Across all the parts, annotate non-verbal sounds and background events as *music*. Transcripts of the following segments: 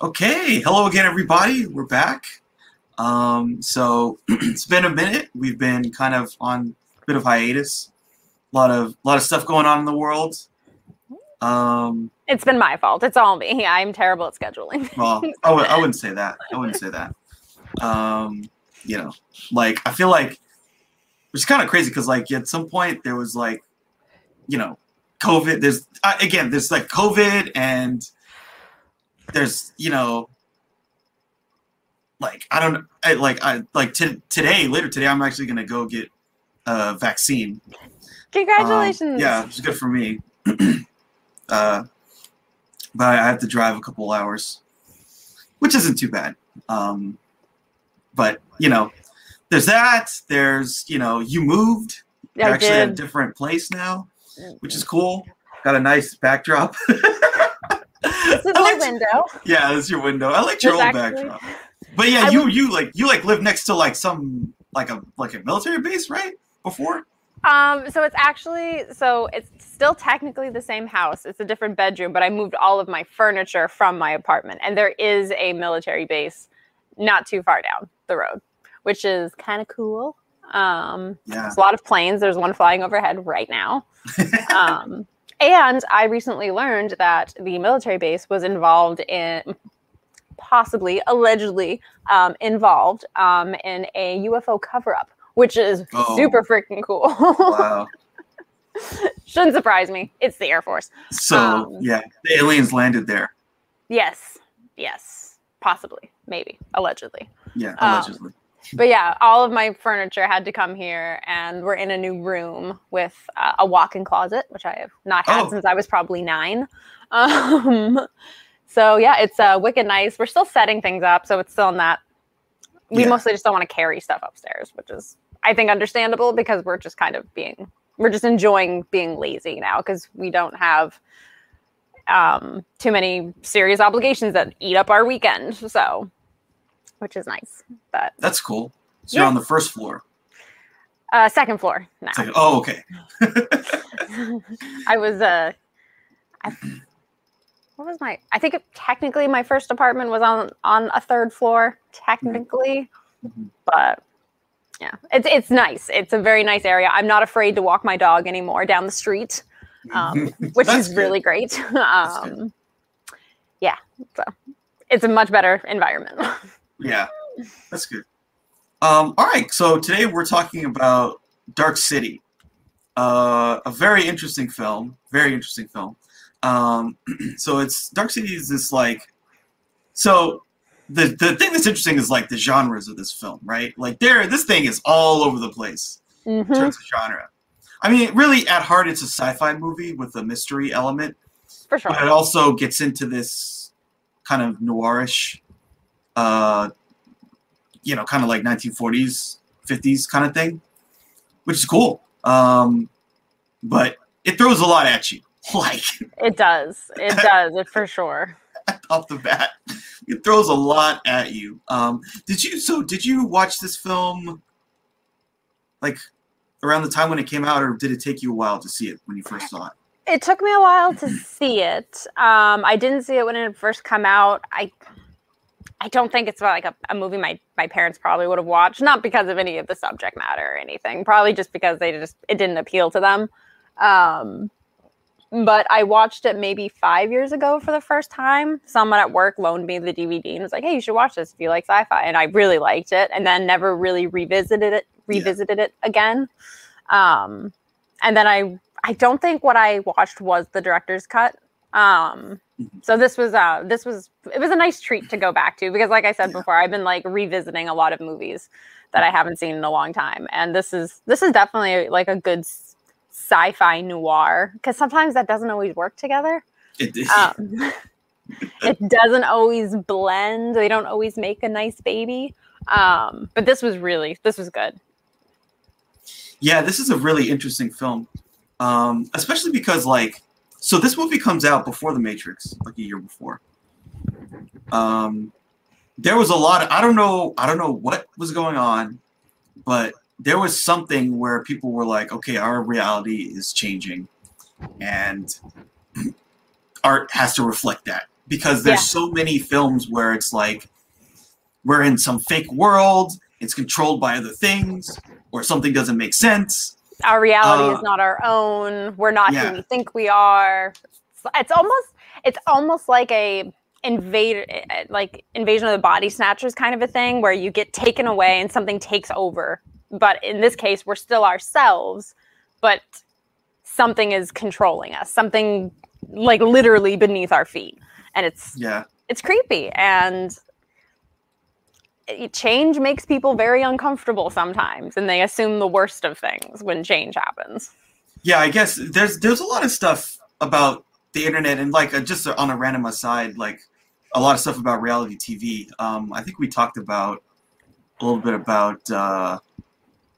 Okay, hello again, everybody. We're back. Um, so *clears throat* it's been a minute. We've been kind of on a bit of hiatus. A lot of a lot of stuff going on in the world. Um, It's been my fault. It's all me. *laughs* I'm terrible at scheduling. *laughs* well, I w- I wouldn't say that. I wouldn't say that. Um, you know, like I feel like it's kind of crazy because like at some point there was like, you know, COVID. There's uh, again, there's like COVID and there's you know, like I don't I, like I like t- today later today I'm actually gonna go get a vaccine. Um, Congratulations. yeah, it's good for me. *clears throat* uh, but I have to drive a couple hours, which isn't too bad. Um, but you know, there's that. There's you know, you moved. You're I actually at a different place now, which is cool. Got a nice backdrop. *laughs* This is my window. yeah, that's your window. I like your old actually- backdrop. But yeah, I you would- you like you like live next to like some like a like a military base, right? Before. Um, so it's actually so it's still technically the same house. It's a different bedroom, but I moved all of my furniture from my apartment, and there is a military base not too far down the road, which is kind of cool. Um, Yeah. there's a lot of planes. There's one flying overhead right now. *laughs* um, and I recently learned that the military base was involved in, possibly, allegedly, um, involved um, in a UFO cover up, which is Oh. super freaking cool. wow. *laughs* Shouldn't surprise me. It's the Air Force. So Um, yeah, the aliens landed there. Yes. Yes. Possibly. Maybe. Allegedly. Yeah, um, allegedly. But yeah, all of my furniture had to come here, and we're in a new room with uh, a walk-in closet, which I have not had Oh. since I was probably nine. *laughs* Um, so yeah, it's uh, wicked nice. We're still setting things up, so it's still not. We Yeah. mostly just don't want to carry stuff upstairs, which is I think understandable because we're just kind of being we're just enjoying being lazy now because we don't have um, too many serious obligations that eat up our weekend. So, which is nice. But That's cool. So you're on the first floor. uh, second floor now. Like, oh, okay. *laughs* I was uh, I, what was my? I think it, technically my first apartment was on on a third floor, technically, Mhm. but yeah, it's it's nice. It's a very nice area. I'm not afraid to walk my dog anymore down the street, um, *laughs* which is good. really great. *laughs* um, yeah, so it's a much better environment. Yeah, that's good. Um, all right, so today we're talking about Dark City, uh, a very interesting film. Very interesting film. Um, *clears throat* so it's Dark City is this like, so the the thing that's interesting is like the genres of this film, right? Like there, this thing is all over the place in Mhm. terms of genre. I mean, really, at heart, it's a sci-fi movie with a mystery element. For sure. but it also gets into this kind of noirish, uh, you know, kind of like 1940s, 50s kind of thing, which is cool. Um, but it throws a lot at you, *laughs* like It does. It *laughs* does. It for sure. *laughs* off the bat. It throws a lot at you. Um, did you? So did you watch this film? Like around the time when it came out, or did it take you a while to see it when you first saw it? It took me a while to see it. Um, I didn't see it when it first come out. I I don't think it's like a, a movie my, my parents probably would have watched, not because of any of the subject matter or anything, probably just because they just it didn't appeal to them. Um, but I watched it maybe five years ago for the first time. Someone at work loaned me the DVD and was like, "Hey, you should watch this if you like sci-fi," and I really liked it, and then never really revisited it revisited it again. Um, and then I I don't think what I watched was the director's cut. Um, Mhm. so this was uh this was it was a nice treat to go back to because like I said before, I've been like revisiting a lot of movies that I haven't seen in a long time, and this is this is definitely like a good sci-fi noir because sometimes that doesn't always work together. It, it- Um, *laughs* it doesn't always blend. They don't always make a nice baby. Um, but this was really this was good. Yeah, this is a really interesting film, um, especially because like, so this movie comes out before The Matrix, like a year before. Um, there was a lot. Of, I don't know. I don't know what was going on, but there was something where people were like, "Okay, our reality is changing, and art has to reflect that." because there's Yeah. so many films where it's like we're in some fake world, it's controlled by other things, or something doesn't make sense. Our reality Uh, is not our own. We're not yeah. who we think we are. It's- It's almost it's almost like a invade eh, like invasion of the body snatchers kind of a thing where you get taken away and something takes over. But in this case, we're still ourselves, but something is controlling us. Something like literally beneath our feet. And it's Yeah. it's creepy and change makes people very uncomfortable sometimes and they assume the worst of things when change happens Yeah, I guess there's there's a lot of stuff about the internet and like uh, just on a random aside, like a lot of stuff about reality TV. Um, I think we talked about a little bit about uh,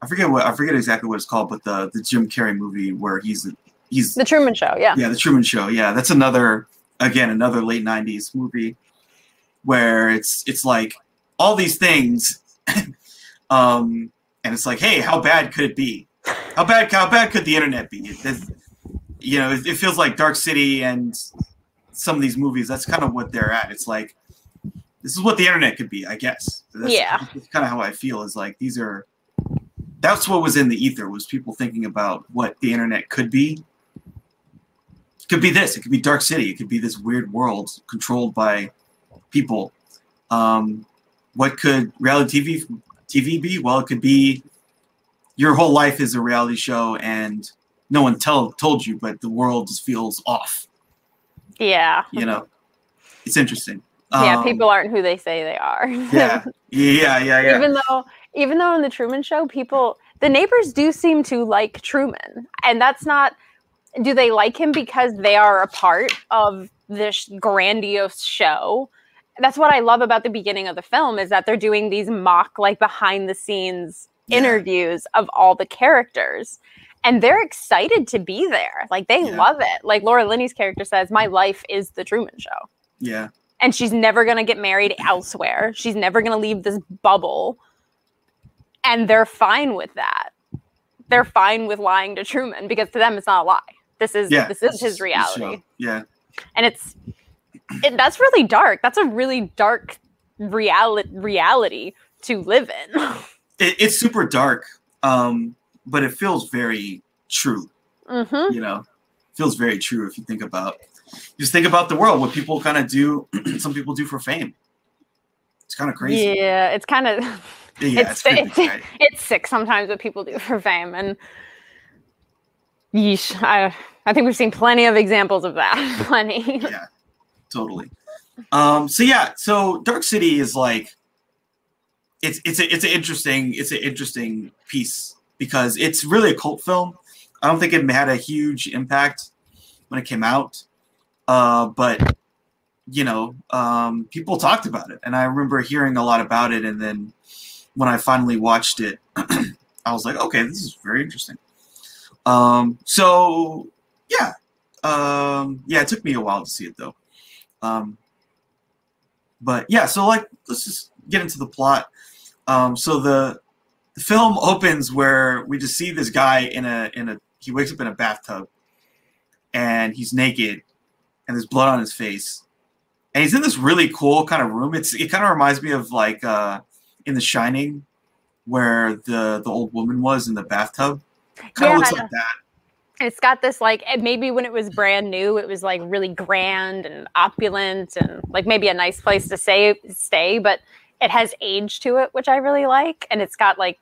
I forget what I forget exactly what it's called, but the the Jim Carrey movie where he's he's the truman show yeah yeah the Truman Show. Yeah, that's another again another late '90s movie where it's it's like all these things, *laughs* um, and it's like, hey, how bad could it be? How bad how bad could the internet be? It, you know, it, it feels like Dark City and some of these movies. That's kind of what they're at. It's like this is what the internet could be, I guess. That's, Yeah. that's kind of how I feel. Is like these are. That's what was in the ether was people thinking about what the internet could be. It could be this. It could be Dark City. It could be this weird world controlled by people. Um, what could reality TV TV be? Well, it could be your whole life is a reality show and no one tell told you, but the world just feels off. yeah You know, it's interesting. yeah Um, people aren't who they say they are *laughs* yeah, yeah, yeah, yeah. even though even though in the truman show people the neighbors do seem to like truman and that's not do they like him because they are a part of this grandiose show that's what i love about the beginning of the film is that they're doing these mock like behind the scenes Yeah. interviews of all the characters and they're excited to be there like they Yeah. love it like laura linney's character says my life is the truman show yeah, and she's never going to get married elsewhere. She's never going to leave this bubble. And they're fine with that. They're fine with lying to Truman because to them it's not a lie. This is yeah. this is his reality. Yeah, And it's it, that's really dark. That's a really dark reality reality to live in. *laughs* it, it's super dark, um, but it feels very true. hmm You know, feels very true if you think about just think about the world. What people kind of do. *clears throat* some people do for fame. It's kind of crazy. Yeah, it's kind of Yeah, it's- creepy, it's- right? *laughs* it's sick sometimes what people do for fame and yeesh, I I think we've seen plenty of examples of that. *laughs* plenty. yeah, totally. Um, so yeah, so Dark City is like it's it's a, it's an interesting it's an interesting piece because it's really a cult film. I don't think it had a huge impact when it came out, uh, but you know, um, people talked about it, and I remember hearing a lot about it. And then when I finally watched it, *clears throat* I was like, okay, this is very interesting. Um, so yeah, um, yeah, it took me a while to see it though. Um, but yeah, so like, let's just get into the plot. Um, so the the film opens where we just see this guy in a in a he wakes up in a bathtub, and he's naked, and there's blood on his face, and he's in this really cool kind of room. It's it kind of reminds me of like uh, in The Shining, where the the old woman was in the bathtub. Kind of Yeah, looks like that. It's got this like maybe when it was brand new it was like really grand and opulent and like maybe a nice place to stay stay but it has age to it which i really like and it's got like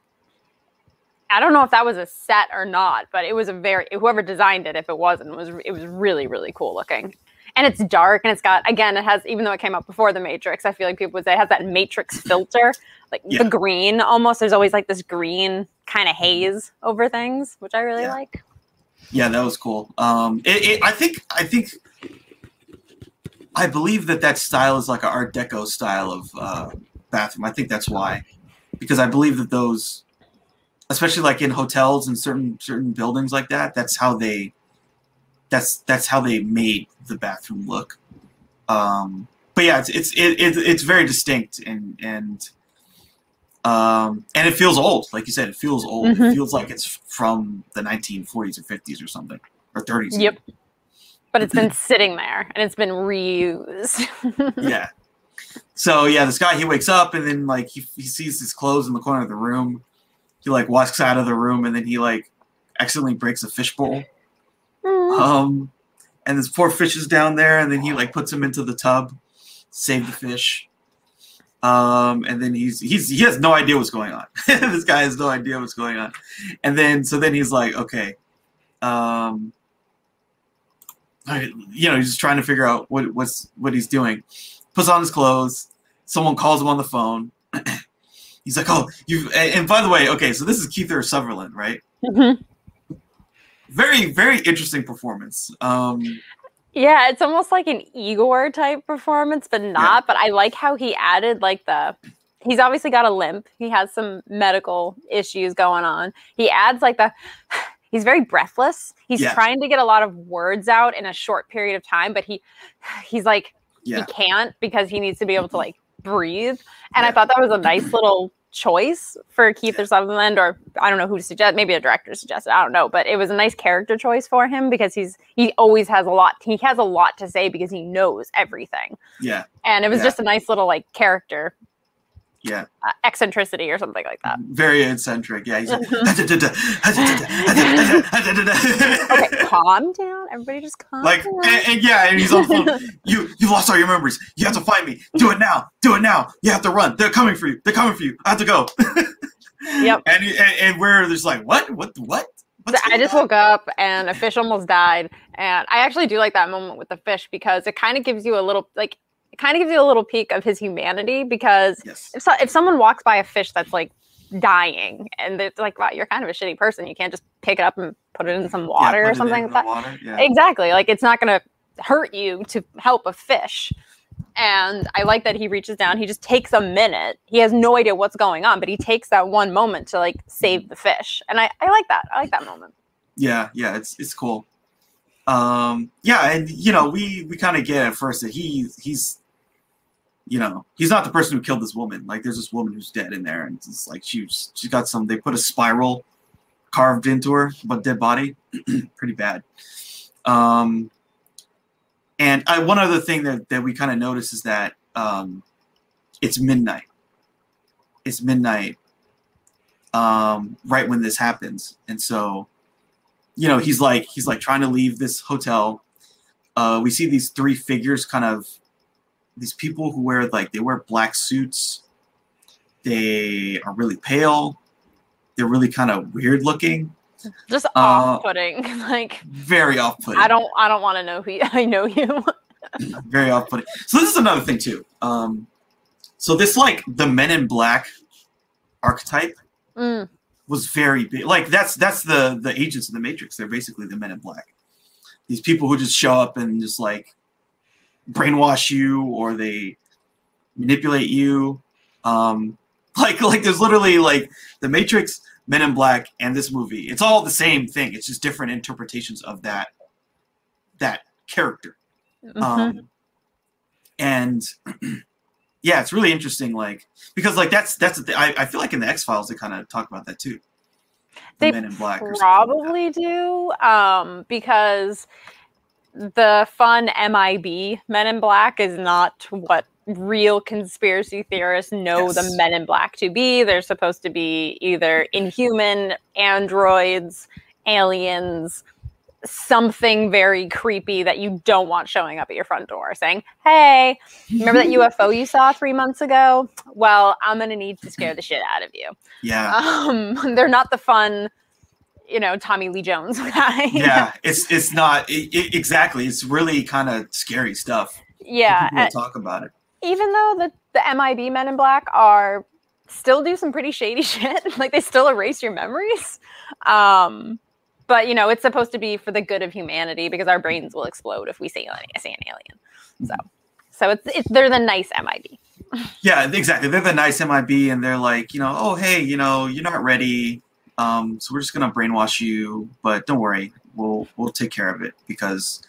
i don't know if that was a set or not but it was a very whoever designed it if it wasn't was it was really really cool looking and it's dark and it's got again it has even though it came out before the matrix i feel like people would say it has that matrix *laughs* filter like Yeah. the green almost there's always like this green kind of haze over things which i really Yeah. like Yeah, that was cool. Um, it, it, I think, I think, I believe that that style is like an Art Deco style of uh, bathroom. I think that's why, because I believe that those, especially like in hotels and certain certain buildings like that, that's how they, that's that's how they made the bathroom look. Um, but yeah, it's it's it, it, it's very distinct and and um, and it feels old. Like you said, it feels old. It Mhm. feels like it's from the 1940s or 50s or something or 30s. Yep. but it's been *laughs* sitting there and it's been reused. *laughs* yeah. So yeah, this guy he wakes up and then like he, he sees his clothes in the corner of the room. He like walks out of the room and then he like accidentally breaks a fishbowl. Mm. Um, and this poor fish is down there, and then he like puts him into the tub, save the fish. Um, and then he's he's he has no idea what's going on. *laughs* this guy has no idea what's going on. And then so then he's like, okay, um, I, you know, he's just trying to figure out what what's what he's doing. Puts on his clothes. Someone calls him on the phone. *clears throat* he's like, oh, you. And, by the way, okay, so this is Kiefer Sutherland, right? Mm-hmm Very very interesting performance. Um, Yeah, it's almost like an Igor type performance, but not. But I like how he added like the he's obviously got a limp. He has some medical issues going on. He adds like the *sighs* he's very breathless. He's Yeah. trying to get a lot of words out in a short period of time, but he *sighs* he's like yeah. he can't because he needs to be able to like breathe. And I thought that was a nice little choice for Kiefer Sutherland, or I don't know who to suggest. Maybe a director suggested. I don't know, but it was a nice character choice for him because he's he always has a lot. He has a lot to say because he knows everything, Yeah. and it was Yeah. just a nice little like character Yeah. uh, eccentricity or something like that. Very eccentric. Yeah. He's like, Okay, calm down. Everybody, just calm like down. and, and yeah, and he's on phone. *laughs* You you lost all your memories. You have to find me. Do it now. Do it now. You have to run. They're coming for you. They're coming for you. I have to go. *laughs* Yep. And and, and we're just like, what? What? What? I just on? woke up and a fish almost died. And I actually do like that moment with the fish because it kind of gives you a little like kind of gives you a little peek of his humanity because Yes. if so, if someone walks by a fish that's like dying and it's like wow you're kind of a shitty person you can't just pick it up and put it in some water Yeah, or something like that Water. Yeah. exactly like it's not going to hurt you to help a fish and i like that he reaches down he just takes a minute he has no idea what's going on but he takes that one moment to like save the fish and i, I like that i like that moment Yeah, yeah, it's it's cool. Um, yeah, and you know, we we kind of get at first that he he's, you know, he's not the person who killed this woman. Like, there's this woman who's dead in there, and it's like she's she was, she got some. They put a spiral carved into her, but dead body, *clears throat* pretty bad. Um, and I one other thing that that we kind of notice is that um, it's midnight. It's midnight. Um, right when this happens, and so you know he's like he's like trying to leave this hotel uh we see these three figures kind of these people who wear like they wear black suits. They are really pale. They're really kind of weird looking. Just Uh, off-putting *laughs* like very off-putting. I don't i don't want to know who you, *laughs* i know you. *laughs* Very off-putting. So this is another thing too. Um so this like the men in black archetype Mm, was very big. Like that's that's the the agents of the Matrix. They're basically the Men in Black. These people who just show up and just like brainwash you or they manipulate you. Um, *laughs* like like there's literally like the Matrix, Men in Black, and this movie. It's all the same thing. It's just different interpretations of that that character. mhm. Um, and *clears throat* yeah, it's really interesting. Like because like that's that's the thing. I, I feel like in the X Files they kind of talk about that too. The They Men in Black. or like probably do um because the fun mib men in black is not what real conspiracy theorists know Yes. the men in black to be. They're supposed to be either inhuman androids aliens something very creepy that you don't want showing up at your front door saying hey remember that *laughs* ufo you saw three months ago? Well i'm going to need to scare the shit out of you. Yeah, um, *laughs* they're not the fun, you know, Tommy Lee Jones *laughs* guy. yeah. It's it's not it, it- exactly. It's really kind of scary stuff. yeah. And talk about it. even though the the MIB Men in Black are still do some pretty shady *laughs* shit, like they still erase your memories. Um, but you know, it's supposed to be for the good of humanity because our brains will explode if we see an, see an alien. So, so it's, it's they're the nice MIB. *laughs* Yeah, exactly. They're the nice MIB, and they're like, you know, oh hey, you know, you're not ready. Um, so we're just gonna brainwash you, but don't worry, we'll we'll take care of it because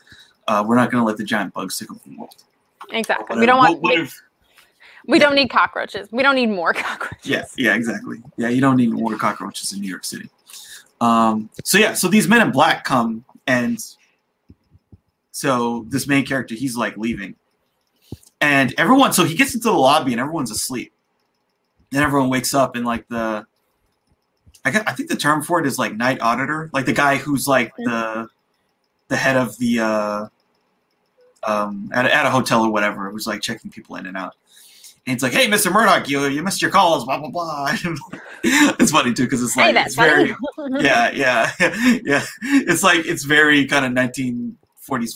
uh, we're not gonna let the giant bugs take over the world. Exactly. We don't want. what we, if- we don't need cockroaches. We don't need more *laughs* cockroaches. Yeah, yeah, exactly. Yeah, you don't need more cockroaches in New York City. Um, so yeah, so these men in black come and so this main character, he's like leaving, and everyone. So he gets into the lobby, and everyone's asleep. Then everyone wakes up, and like the, I guess, I think the term for it is like night auditor, like the guy who's like the, the head of the, uh, um, at, at a hotel or whatever, who's like checking people in and out. And it's like, hey, Mr. Murdoch, you you missed your calls, blah blah blah. *laughs* it's funny too because it's like Hey, it's that's very *laughs* yeah yeah *laughs* yeah. It's like it's very kind of 1940s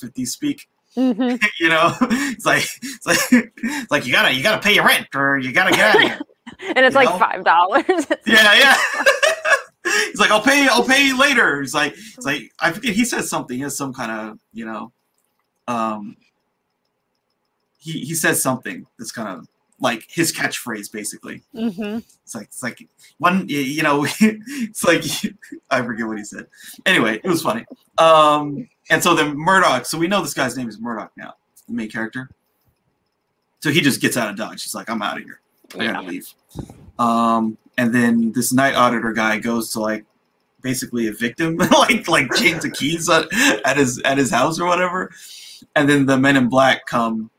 50s speak. Mhm. You know, it's like it's like it's like you gotta you gotta pay your rent or you gotta get out of here. and it's You like know? five dollars. yeah yeah. He's like, I'll pay I'll pay you later. He's like it's like I forget he says something. He has some kind of you know, um. He he says something that's kind of like his catchphrase basically. hmm It's like it's like one you know *laughs* it's like I forget what he said. Anyway, it was funny. Um and so then Murdoch, so we know this guy's name is Murdoch now, the main character. So he just gets out of Dodge. He's like, I'm out of here. I gotta Yeah. leave. Um and then this night auditor guy goes to like basically evict him, *laughs* like like change the keys at, at his at his house or whatever. And then the men in black come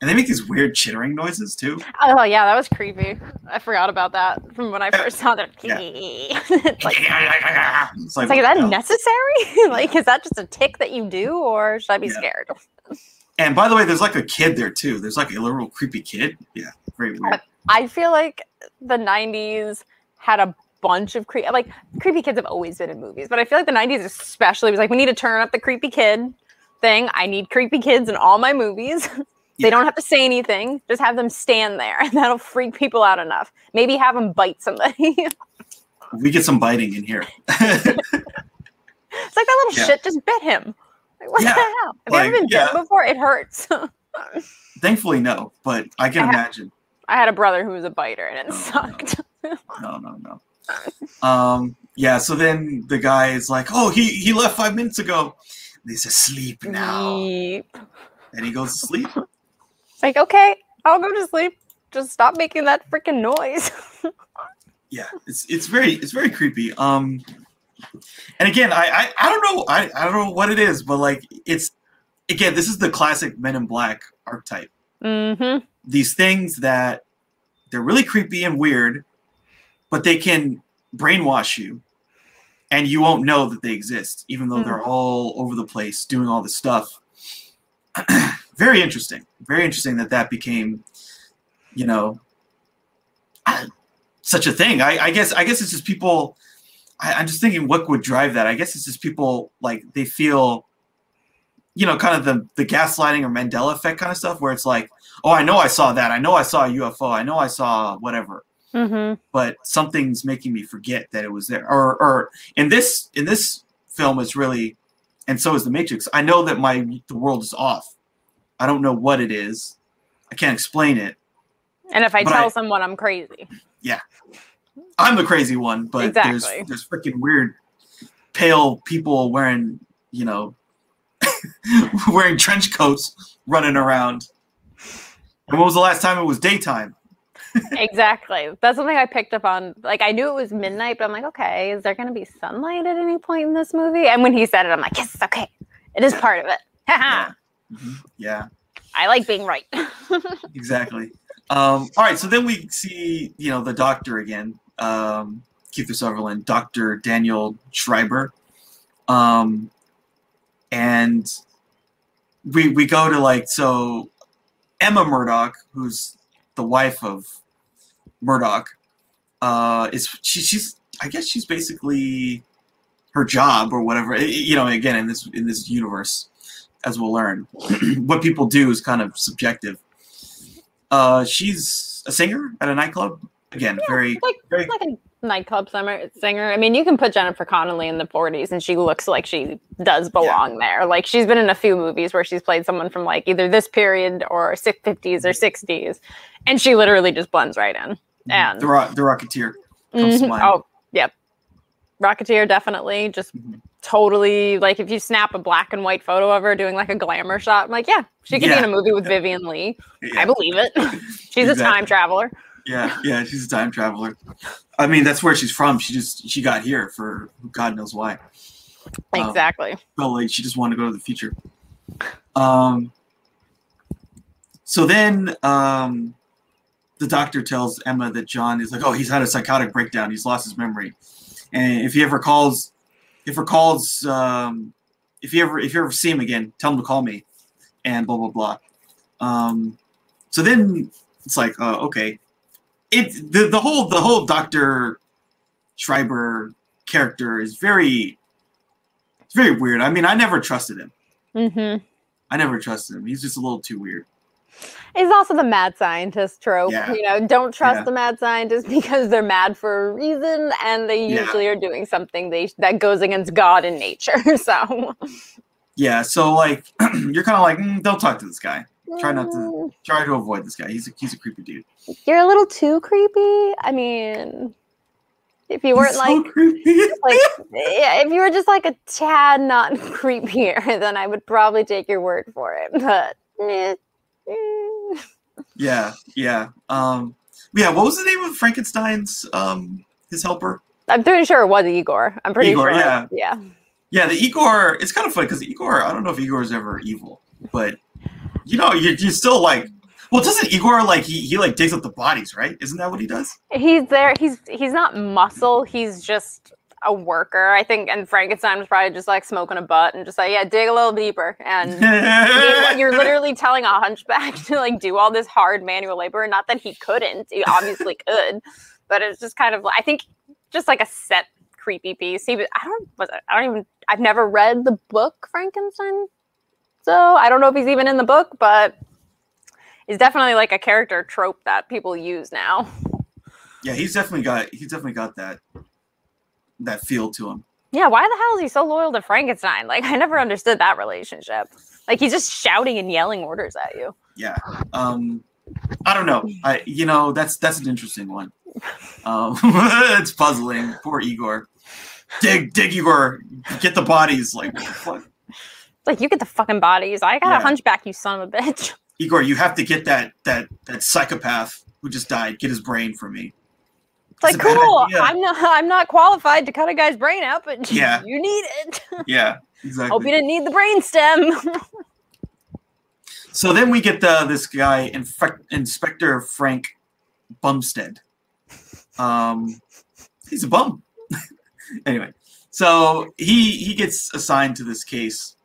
and they make these weird chittering noises too. Oh yeah, that was creepy. I forgot about that from when I first saw that. Yeah. *laughs* *laughs* it's like, it's it's like, what is that hell? necessary? like, is that just a tick that you do, or should I be Yeah. scared? And by the way, there's like a kid there too. There's like a little creepy kid. Yeah, very weird. Uh, I feel like the '90s had a bunch of creepy, like creepy kids have always been in movies, but I feel like the '90s especially was like we need to turn up the creepy kid thing. I need creepy kids in all my movies. *laughs* Yeah. They don't have to say anything; just have them stand there, *laughs* and that'll freak people out enough. Maybe have them bite somebody. *laughs* We get some biting in here. It's like that little Yeah. shit just bit him. Like, what Yeah, the hell? Have like, you ever been yeah. bitten before? It hurts. Thankfully, no, but I can I imagine. I had a brother who was a biter and it Oh, no. sucked. *laughs* No, no, no. *laughs* Um, yeah. So then the guy is like, "Oh, he he left five minutes ago." And he's asleep now, Yeep. and he goes to sleep. It's *laughs* like, okay, I'll go to sleep. Just stop making that freaking noise. Yeah, it's it's very it's very creepy. Um, and again, I I, I don't know I, I don't know what it is, but like it's again, this is the classic Men in Black archetype. mm-hmm. These things that they're really creepy and weird, but they can brainwash you and you won't know that they exist, even though hmm. they're all over the place doing all this stuff. *clears throat* very interesting. Very interesting that that became, you know, such a thing. I, I guess I guess it's just people. I, I'm just thinking what would drive that. I guess it's just people like they feel, you know, kind of the the gaslighting or Mandela effect kind of stuff, where it's like, oh, I know I saw that. I know I saw a UFO. I know I saw whatever. Mm-hmm. But something's making me forget that it was there. Or, or in this in this film, it's really, and so is the Matrix. I know that my the world is off. I don't know what it is. I can't explain it. And if I tell I- someone I'm crazy, Yeah, I'm the crazy one, but Exactly. there's there's freaking weird pale people wearing, you know, *laughs* wearing trench coats running around. And when was the last time it was daytime? *laughs* exactly. That's something I picked up on. Like I knew it was midnight, but I'm like, okay, is there going to be sunlight at any point in this movie? And when he said it, I'm like, yes, okay, it is part of it. *laughs* Haha. Mhm. Yeah, I like being right. *laughs* exactly. Um, all right, so then we see, you know, the doctor again, um, Kiefer Sutherland, Doctor Daniel Schreiber, um, and we we go to like so Emma Murdoch, who's the wife of Murdoch, uh, is she, she's I guess she's basically her job or whatever. You know, again in this in this universe, as we'll learn, *clears throat* what people do is kind of subjective. Uh, she's a singer at a nightclub. Again, very like very like a nightclub singer. Singer. I mean, you can put Jennifer Connelly in the 40s, and she looks like she does belong there. Like she's been in a few movies where she's played someone from like either this period or 50s or 60s, and she literally just blends right in. And the, Ro- the Rocketeer. Mhm. oh, yep, Rocketeer definitely just Mhm. totally like if you snap a black and white photo of her doing like a glamour shot, I'm like, yeah, she could be in a movie with Vivien Leigh. Yeah. I believe it. *laughs* she's a time traveler. Yeah, yeah, she's a time traveler. I mean, that's where she's from. She just she got here for God knows why. Um, Exactly. Felt like she just wanted to go to the future. Um, so then um, the doctor tells Emma that John is like, oh, he's had a psychotic breakdown. He's lost his memory, and if he ever calls, if recalls, um, if you ever if you ever see him again, tell him to call me, and blah blah blah. Um, so then it's like, uh, okay, it the, the whole the whole Doctor Schreiber character is very it's very weird. I mean, I never trusted him. Mm-hmm. I never trusted him. He's just a little too weird. He's also the mad scientist trope. Yeah. You know, don't trust Yeah. the mad scientist *laughs* because they're mad for a reason and they Yeah. usually are doing something they that goes against God and nature. *laughs* So Yeah, so like *clears throat* you're kind of like, mm, don't talk to this guy. Try not to- Mm, Try to avoid this guy. He's a he's a creepy dude. You're a little too creepy. I mean, if you weren't He's like creepy. *laughs* like yeah, if you were just like a tad not *laughs* creepier, then I would probably take your word for it. But eh, eh. yeah, yeah. Um, yeah. What was the name of Frankenstein's um his helper? I'm pretty sure it was Igor. I'm pretty Igor, sure. yeah. Yeah. Yeah, the Igor. It's kind of funny because Igor. I don't know if Igor is ever evil, but you know, you you still like. Well, doesn't Igor like he he like digs up the bodies, right? Isn't that what he does? He's there. He's he's not muscle. He's just a worker, I think. And Frankenstein was probably just like smoking a butt and just like, yeah, dig a little deeper. And *laughs* you're literally telling a hunchback *laughs* to like do all this hard manual labor. Not that he couldn't. He obviously *laughs* could, but it's just kind of. I think just like a set creepy piece. He was. I don't. Was I don't even. I've never read the book Frankenstein, so I don't know if he's even in the book, but. Is definitely like a character trope that people use now. yeah, he's definitely got he's definitely got that that feel to him. Yeah, why the hell is he so loyal to Frankenstein? Like, I never understood that relationship. Like, he's just shouting and yelling orders at you. Yeah. Um, I don't know. I you know that's that's an interesting one. Um, *laughs* it's puzzling. Poor Igor. Dig, dig, Igor. Get the bodies. Like what? Like, you get the fucking bodies. I got Yeah. a hunchback, you son of a bitch. *laughs* Igor, you have to get that that that psychopath who just died. Get his brain for me. It's like, It's a bad cool. idea. I'm not. *laughs* I'm not qualified to cut a guy's brain out, but *laughs* Yeah. you need it. *laughs* Yeah, exactly. Hope you didn't need the brain stem. So then we get the this guy, Infec- Inspector Frank Bumstead. Um, he's a bum. anyway, so he he gets assigned to this case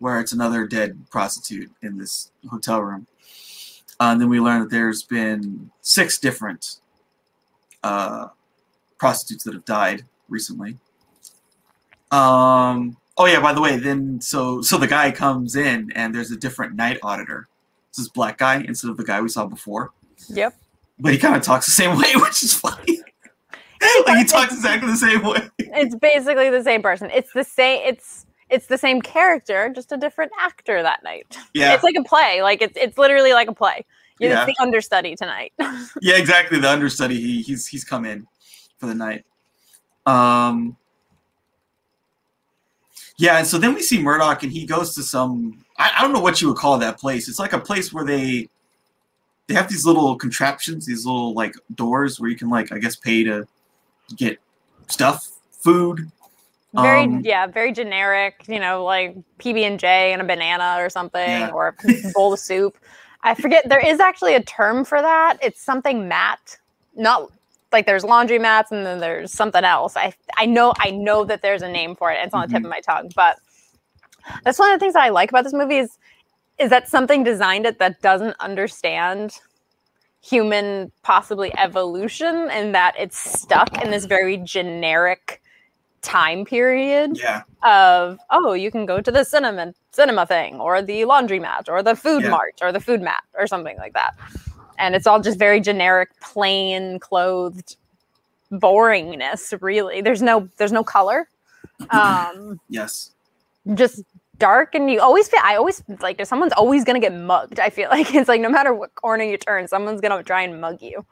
where it's another dead prostitute in this hotel room. Uh, and then we learn that there's been six different uh, prostitutes that have died recently. Um, oh yeah, by the way, then so so the guy comes in and there's a different night auditor. It's this black guy instead of the guy we saw before. yep. But he kind of talks the same *laughs* way, which is funny. *laughs* like he talks exactly the same way. It's basically the same person. It's the same. It's it's the same character, just a different actor that night. Yeah, It's like a play. Like it's it's literally like a play. You're Yeah. the understudy tonight. *laughs* yeah, exactly. The understudy. He he's he's come in for the night. Um. Yeah, and so then we see Murdoch, and he goes to some. I, I don't know what you would call that place. It's like a place where they they have these little contraptions, these little like doors where you can like I guess pay to get stuff, food. Very Um, yeah very generic you know like pb&j and a banana or something Yeah. or a *laughs* bowl of soup. I forget there is actually a term for that. It's something mat not like there's laundry mats and then there's something else. I i know i know that there's a name for it it's on the tip of my tongue but that's one of the things that i like about this movie is is that something designed it that doesn't understand human possibly evolution and that it's stuck in this very generic time period Yeah, of oh you can go to the cinema cinema thing or the laundromat or the food Yeah. mart or the food mat or something like that. And it's all just very generic plain clothed boringness really. There's no there's no color. Um *laughs* yes. just dark and you always feel i always like someone's always gonna get mugged i feel *laughs* like it's like no matter what corner you turn someone's gonna try and mug you.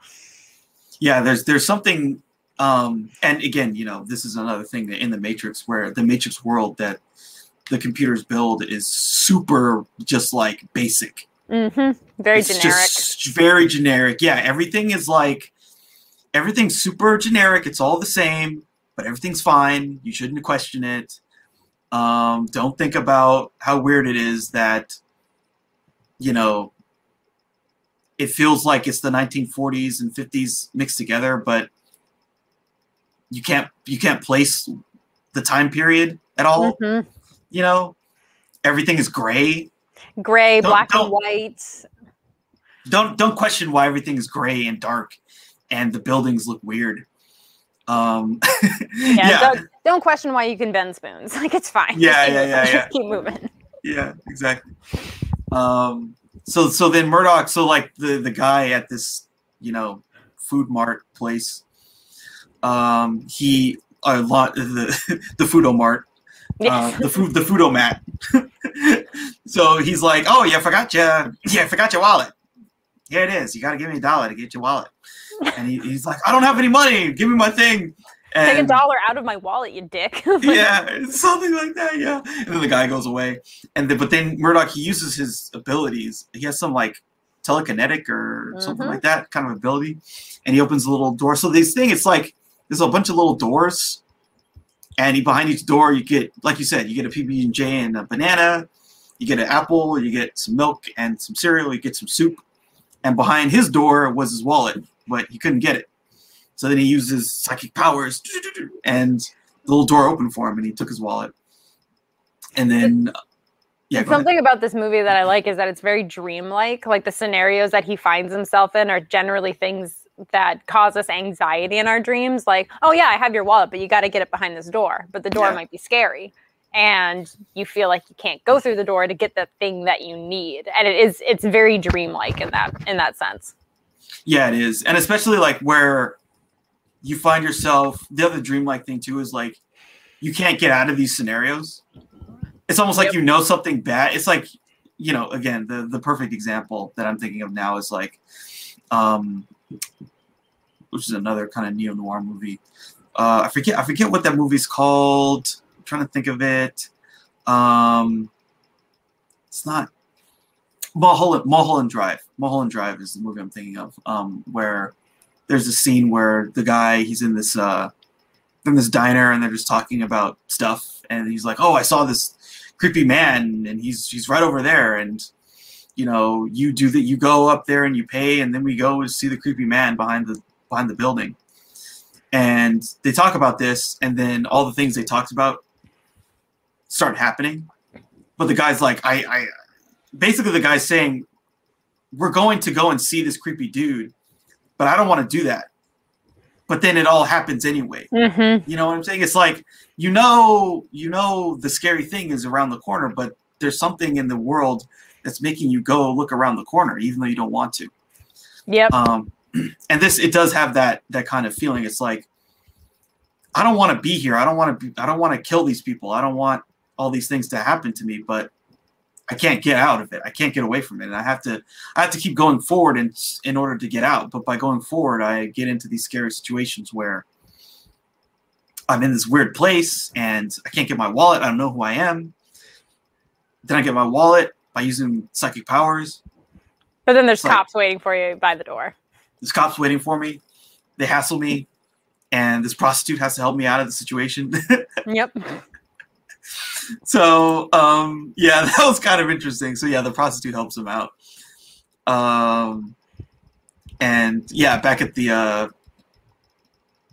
Yeah there's there's something um and again you know this is another thing that in the matrix where the matrix world that the computers build is super just like basic. Mm-hmm. very It's generic. just very generic. Yeah everything is like everything's super generic. It's all the same but everything's fine. You shouldn't question it. Um, don't think about how weird it is that, you know, it feels like it's the 1940s and 50s mixed together, but you can't you can't place the time period at all. Mm-hmm. You know, everything is gray. Gray, Don't- black don't- and white. Don't don't question why everything is gray and dark, and the buildings look weird. Um, *laughs* Yeah, yeah, Don't, don't question why you can bend spoons. *laughs* Like it's fine. Yeah, Just yeah, keep- *laughs* yeah, just yeah. Keep moving. yeah, exactly. Um, so so then Murdoch, so like the the guy at this you know food mart place, um, he a lot *laughs* the the Foodo Mart, uh, the food the Foodomat. *laughs* so he's like, oh yeah, I forgot you, yeah, I forgot your wallet. Here it is. You got to give me a dollar to get your wallet. And he, he's like, I don't have any money. Give me my thing. And, Take a dollar out of my wallet, you dick. *laughs* yeah, something like that. Yeah, and then the guy goes away, and then but then Murdoch he uses his abilities. He has some like telekinetic or something Mhm. like that kind of ability, and he opens a little door. So this thing, it's like there's a bunch of little doors, and behind each door you get, like you said, you get a PB and J and a banana, you get an apple, you get some milk and some cereal, you get some soup, and behind his door was his wallet, but he couldn't get it. So then he used his psychic powers, and the little door opened for him, and he took his wallet. And then, yeah, go ahead. Something about this movie that I like is that it's very dreamlike. Like the scenarios that he finds himself in are generally things that cause us anxiety in our dreams. Like, oh yeah, I have your wallet, but you got to get it behind this door. But the door Yeah. might be scary, and you feel like you can't go through the door to get the thing that you need. And it is it's very dreamlike in that in that sense. Yeah, it is, and especially like where you find yourself. The other dreamlike thing too is like you can't get out of these scenarios. It's almost like you know something bad. It's like you know, again, the the perfect example that I'm thinking of now is like, um, which is another kind of neo noir movie. Uh, I forget I forget what that movie's called. I'm trying to think of it. Um, it's not Mulholland, Mulholland Drive. Mulholland Drive is the movie I'm thinking of. Um, where there's a scene where the guy he's in this uh, in this diner and they're just talking about stuff, and he's like, "Oh, I saw this creepy man, and he's he's right over there." And you know, you do that. You go up there and you pay, and then we go and see the creepy man behind the behind the building. And they talk about this, and then all the things they talked about start happening. But the guy's like, I, I basically the guy's saying, we're going to go and see this creepy dude, but I don't want to do that. But then it all happens anyway. Mm-hmm. You know what I'm saying? It's like you know, you know, the scary thing is around the corner, but there's something in the world that's making you go look around the corner, even though you don't want to. Yep. Um, *clears throat* and this it does have that that kind of feeling. It's like I don't want to be here. I don't want to. Be, I don't want to kill these people. I don't want all these things to happen to me. But I can't get out of it. I can't get away from it. And I have to. I have to keep going forward in in order to get out. But by going forward, I get into these scary situations where I'm in this weird place and I can't get my wallet. I don't know who I am. Then I get my wallet by using psychic powers. But then there's It's like- cops waiting for you by the door. There's cops waiting for me. They hassle me, and this prostitute has to help me out of the situation. *laughs* Yep. so um, yeah, *laughs* that was kind of interesting. So yeah, the prostitute helps him out. Um, and yeah, back at the uh,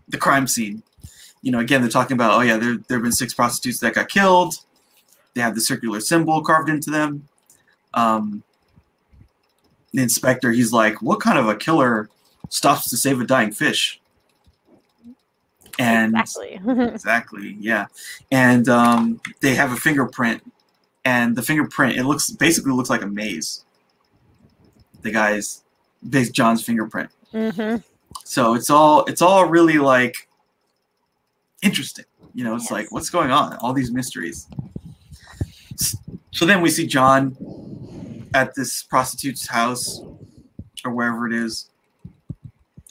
the crime scene, you know, again they're talking about oh yeah, there there have been six prostitutes that got killed. They have the circular symbol carved into them. Um, the inspector, he's like, what kind of a killer stops to save a dying fish? And exactly. *laughs* exactly yeah and um, they have a fingerprint and the fingerprint it looks basically looks like a maze the guy's big john's fingerprint Mm-hmm. so it's all it's all really like interesting you know it's Yes. like what's going on all these mysteries so then we see john at this prostitute's house or wherever it is.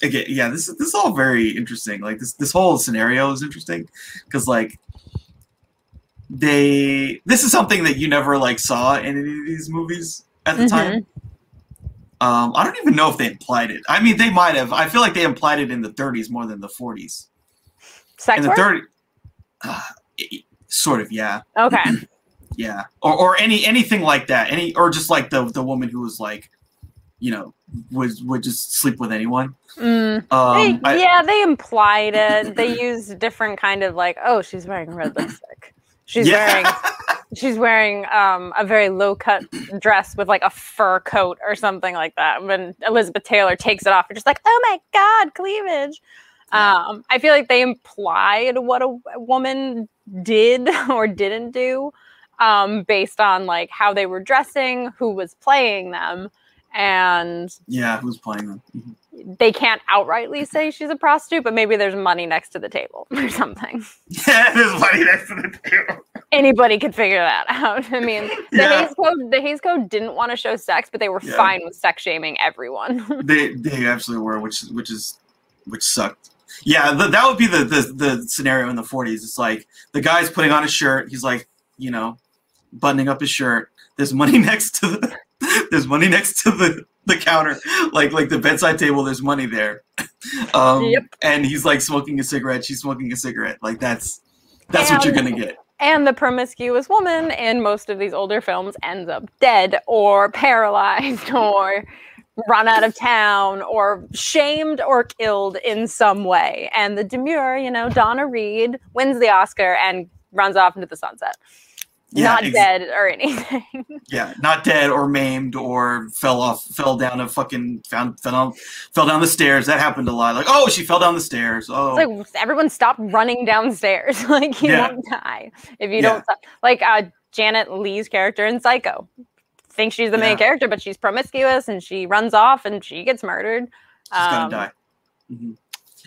Again yeah this is this is all very interesting. Like this this whole scenario is interesting because like they this is something that you never like saw in any of these movies at the time. Um i don't even know if they implied it. I mean they might have. I feel like they implied it in the 30s more than the 40s Sex in the work? 30 uh, Sort of, yeah, Okay. *clears throat* yeah, or or any anything like that. Any or just like the the woman who was like, you know, would would just sleep with anyone. Mm. Um, They, I- yeah, they implied it. They used different kind of like, oh, she's wearing red lipstick. She's wearing *laughs* she's wearing um, a very low cut dress with like a fur coat or something like that. When Elizabeth Taylor takes it off, you're just like, oh my god, cleavage. Um, I feel like they implied what a, a woman did *laughs* or didn't do um, based on like how they were dressing, who was playing them, and yeah, who's playing them? Mhm. they can't outrightly say she's a prostitute, but maybe there's money next to the table *laughs* or something. Yeah, *laughs* there's money next to the table. Anybody could figure that out. *laughs* I mean, the Yeah. Hays Code, the Hays Code didn't want to show sex, but they were Yeah. fine with sex shaming everyone. They they absolutely were, which which is which sucked. Yeah, th- that would be the, the the scenario in the 40s. It's like the guy's putting on his shirt. He's like, you know, buttoning up his shirt. There's money *laughs* next to the there's money next to the the counter, like like the bedside table. There's money there. *laughs* Um, Yep. And he's like smoking a cigarette. She's smoking a cigarette. Like that's that's what you're gonna get. and the promiscuous woman in most of these older films ends up dead or paralyzed *laughs* or run out of town or shamed or killed in some way. And the demure, you know, Donna Reed wins the Oscar and runs off into the sunset. Yeah, Not ex- dead or anything. *laughs* Yeah, not dead or maimed or fell off, fell down a fucking found fell down, fell down the stairs. That happened a lot. Like, oh, she fell down the stairs. Oh, It's like everyone stop running downstairs. *laughs* like you Yeah. won't die if you Yeah. don't stop. Like uh, Janet Leigh's character in Psycho. Thinks she's the main character, but she's promiscuous and she runs off and she gets murdered. she's gonna Um, die. Mhm.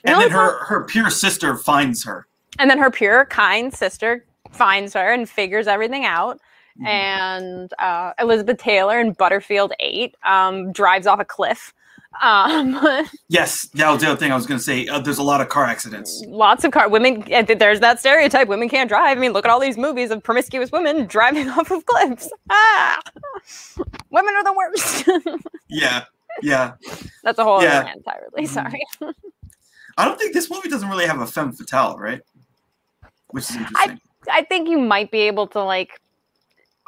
And then her her pure sister finds her. And then her pure, kind sister finds her and figures everything out. Mhm. And uh, Elizabeth Taylor in Butterfield 8 um, drives off a cliff. Um, *laughs* Yes, that was the other thing I was gonna say. Uh, there's a lot of car accidents. lots of car women there's that stereotype women can't drive i mean look at all these movies of promiscuous women driving *laughs* off of cliffs ah women are the worst *laughs* Yeah, yeah. that's a whole Yeah. other entirely Mhm. sorry I don't think this movie doesn't really have a femme fatale, right? Which is interesting. i think you might be able to like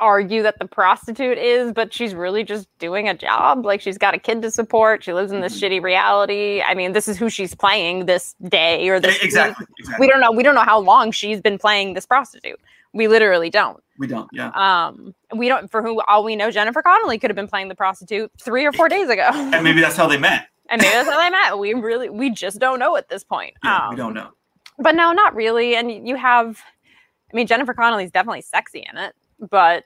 argue that the prostitute is but she's really just doing a job like she's got a kid to support she lives in this Mhm. shitty reality i mean this is who she's playing this day or this exactly, we don't know we don't know how long she's been playing this prostitute we literally don't We don't. Yeah. Um, we don't for who all we know, Jennifer Connelly could have been playing the prostitute three or four days ago, *laughs* And maybe that's how they met. and maybe that's how they met. We really, we just don't know at this point. Yeah, um, we don't know. But no, not really. And you have, I mean, Jennifer Connelly's definitely sexy in it, but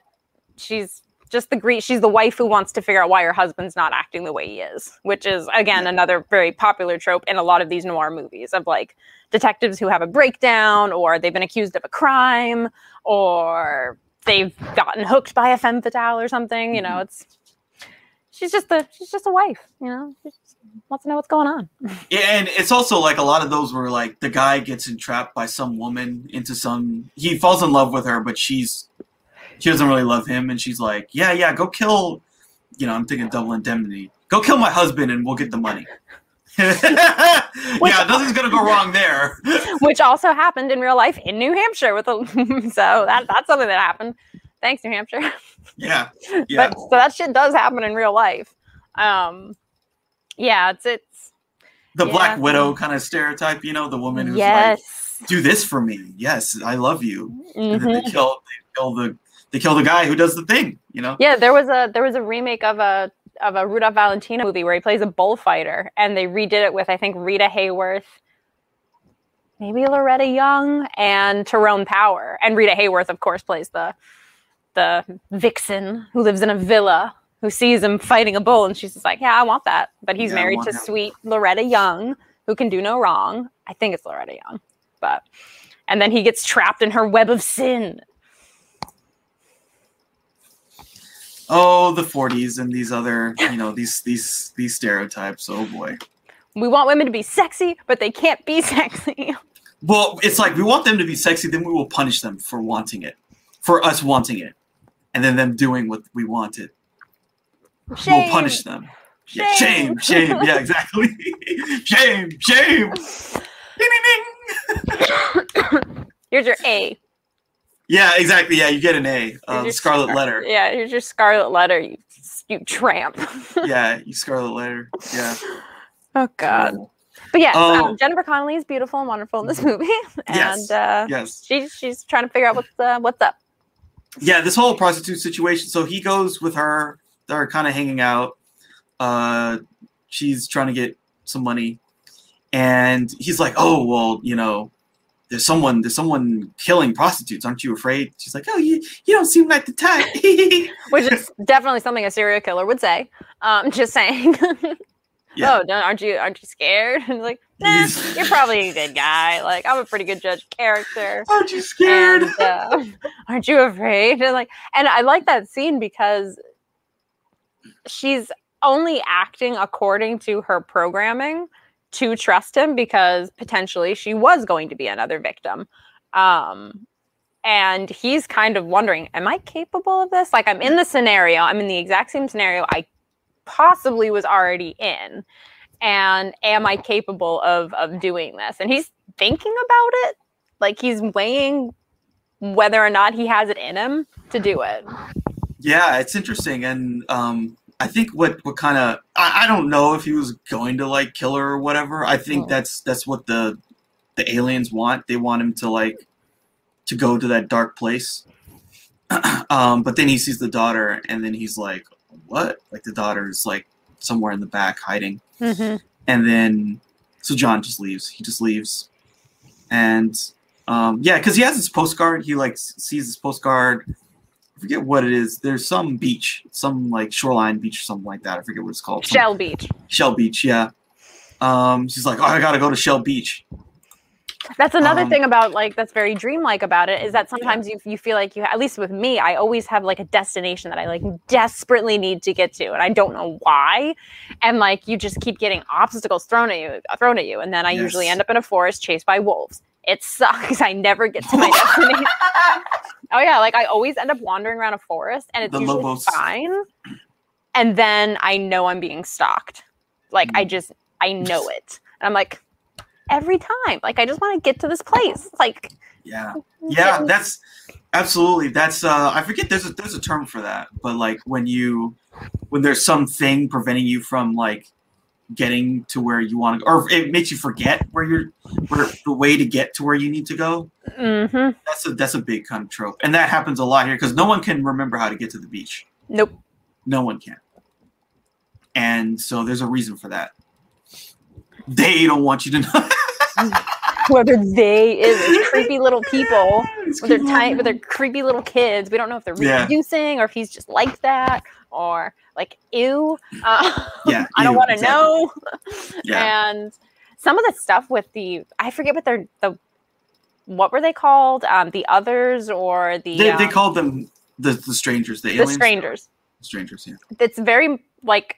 she's just the great. She's the wife who wants to figure out why her husband's not acting the way he is, which is again another very popular trope in a lot of these noir movies of like detectives who have a breakdown, or they've been accused of a crime, or they've gotten hooked by a femme fatale or something. You know, Mhm. it's she's just a she's just a wife. You know, she just wants to know what's going on. *laughs* Yeah, and it's also like a lot of those where like the guy gets entrapped by some woman into some he falls in love with her, but she's she doesn't really love him, and she's like, Yeah, yeah, go kill you know, I'm thinking double indemnity. Go kill my husband and we'll get the money. *laughs* yeah, nothing's gonna go wrong there. *laughs* which also happened in real life in New Hampshire with a so that that's something that happened. Thanks, New Hampshire. yeah. *laughs* Yeah. But so that shit does happen in real life. Um yeah, it's it's The yeah. Black Widow kind of stereotype, you know, the woman who's yes. like, Do this for me. Yes, I love you. And then they kill they kill the they kill the guy who does the thing, you know? Yeah, there was a there was a remake of a of a Rudolph Valentino movie where he plays a bullfighter, and they redid it with I think Rita Hayworth, maybe Loretta Young, and Tyrone Power. And Rita Hayworth, of course, plays the the vixen who lives in a villa who sees him fighting a bull, and she's just like, "Yeah, I want that." But he's Yeah, married to that. sweet Loretta Young, who can do no wrong. I think it's Loretta Young, but and then he gets trapped in her web of sin. Oh, the 40s and these other, you know, these these these stereotypes. Oh boy. We want women to be sexy, but they can't be *laughs* sexy. Well, it's like we want them to be sexy, then we will punish them for wanting it, for us wanting it, and then them doing what we wanted. We'll punish them. Yeah, shame, shame. Yeah, exactly. *laughs* shame, shame. Ding, ding, ding. Here's your A. Yeah, exactly. Yeah, you get an A. Uh, Scarlet scar- Letter. Yeah, here's your scarlet letter. You you tramp. *laughs* Yeah, you Scarlet Letter. Yeah. Oh God. But yes, Oh. um, Jennifer Connelly is beautiful and wonderful in this movie, *laughs* and Yes. uh, Yes. she's she's trying to figure out what's uh, what's up. Yeah, this whole prostitute situation. So he goes with her. They're kind of hanging out. Uh, she's trying to get some money, and he's like, "Oh, well, you know, there's someone, there's someone killing prostitutes. Aren't you afraid?" She's like, "Oh, you, you don't seem like the type." *laughs* which is definitely something a serial killer would say. Um, just saying. *laughs* Yeah. Oh, don't, aren't you aren't you scared? And *laughs* like, nah, you're probably a good guy. Like, I'm a pretty good judge of character. Aren't you scared? And, uh, *laughs* aren't you afraid? And like, and I like that scene because she's only acting according to her programming to trust him because potentially she was going to be another victim. Um, and he's kind of wondering, am I capable of this? Like, I'm in the scenario, I'm in the exact same scenario I possibly was already in. And am I capable of of doing this? And he's thinking about it. Like he's weighing whether or not he has it in him to do it. Yeah, it's interesting, and um, I think what what kind of I, I don't know if he was going to like kill her or whatever. I think Mm. that's that's what the the aliens want. They want him to like to go to that dark place. *clears throat* um, but then he sees the daughter, and then he's like, "What?" Like the daughter's like somewhere in the back hiding, Mm-hmm. and then so John just leaves. He just leaves, and um, yeah, because he has his postcard. He like sees his postcard. I forget what it is. There's some beach, some like shoreline beach or something like that. I forget what it's called. Some- Shell Beach. Shell Beach, yeah. Um, she's like, oh, I gotta go to Shell Beach. That's another Um, thing about like that's very dreamlike about it is that sometimes you you feel like you at least with me I always have like a destination that I like desperately need to get to and I don't know why and like you just keep getting obstacles thrown at you thrown at you and then I usually end up in a forest chased by wolves. It sucks. *laughs* I never get to my destination. *laughs* Oh yeah, like I always end up wandering around a forest and it's The usually lobos. fine. And then I know I'm being stalked. Like Mm. I just I know it. And I'm like every time. Like I just want to get to this place. Like yeah, yeah, that's absolutely. That's uh, I forget. There's a there's a term for that, but like when you when there's something preventing you from like getting to where you want to go, or it makes you forget where you're where the way to get to where you need to go. mhm. That's a that's a big kind of trope, and that happens a lot here because no one can remember how to get to the beach. Nope. No one can. And so there's a reason for that. They don't want you to *laughs* know. *laughs* Whoever they is, *laughs* creepy little people It's with their tiny with their creepy little kids. We don't know if they're Yeah. reproducing or if he's just like that or like ew. Uh, *laughs* Yeah, I don't want to exactly. know. Yeah. And some of the stuff with the I forget what they're the what were they called? Um, the others or the They, um, they called them the, the strangers, the the aliens. strangers. Strangers, yeah. It's very like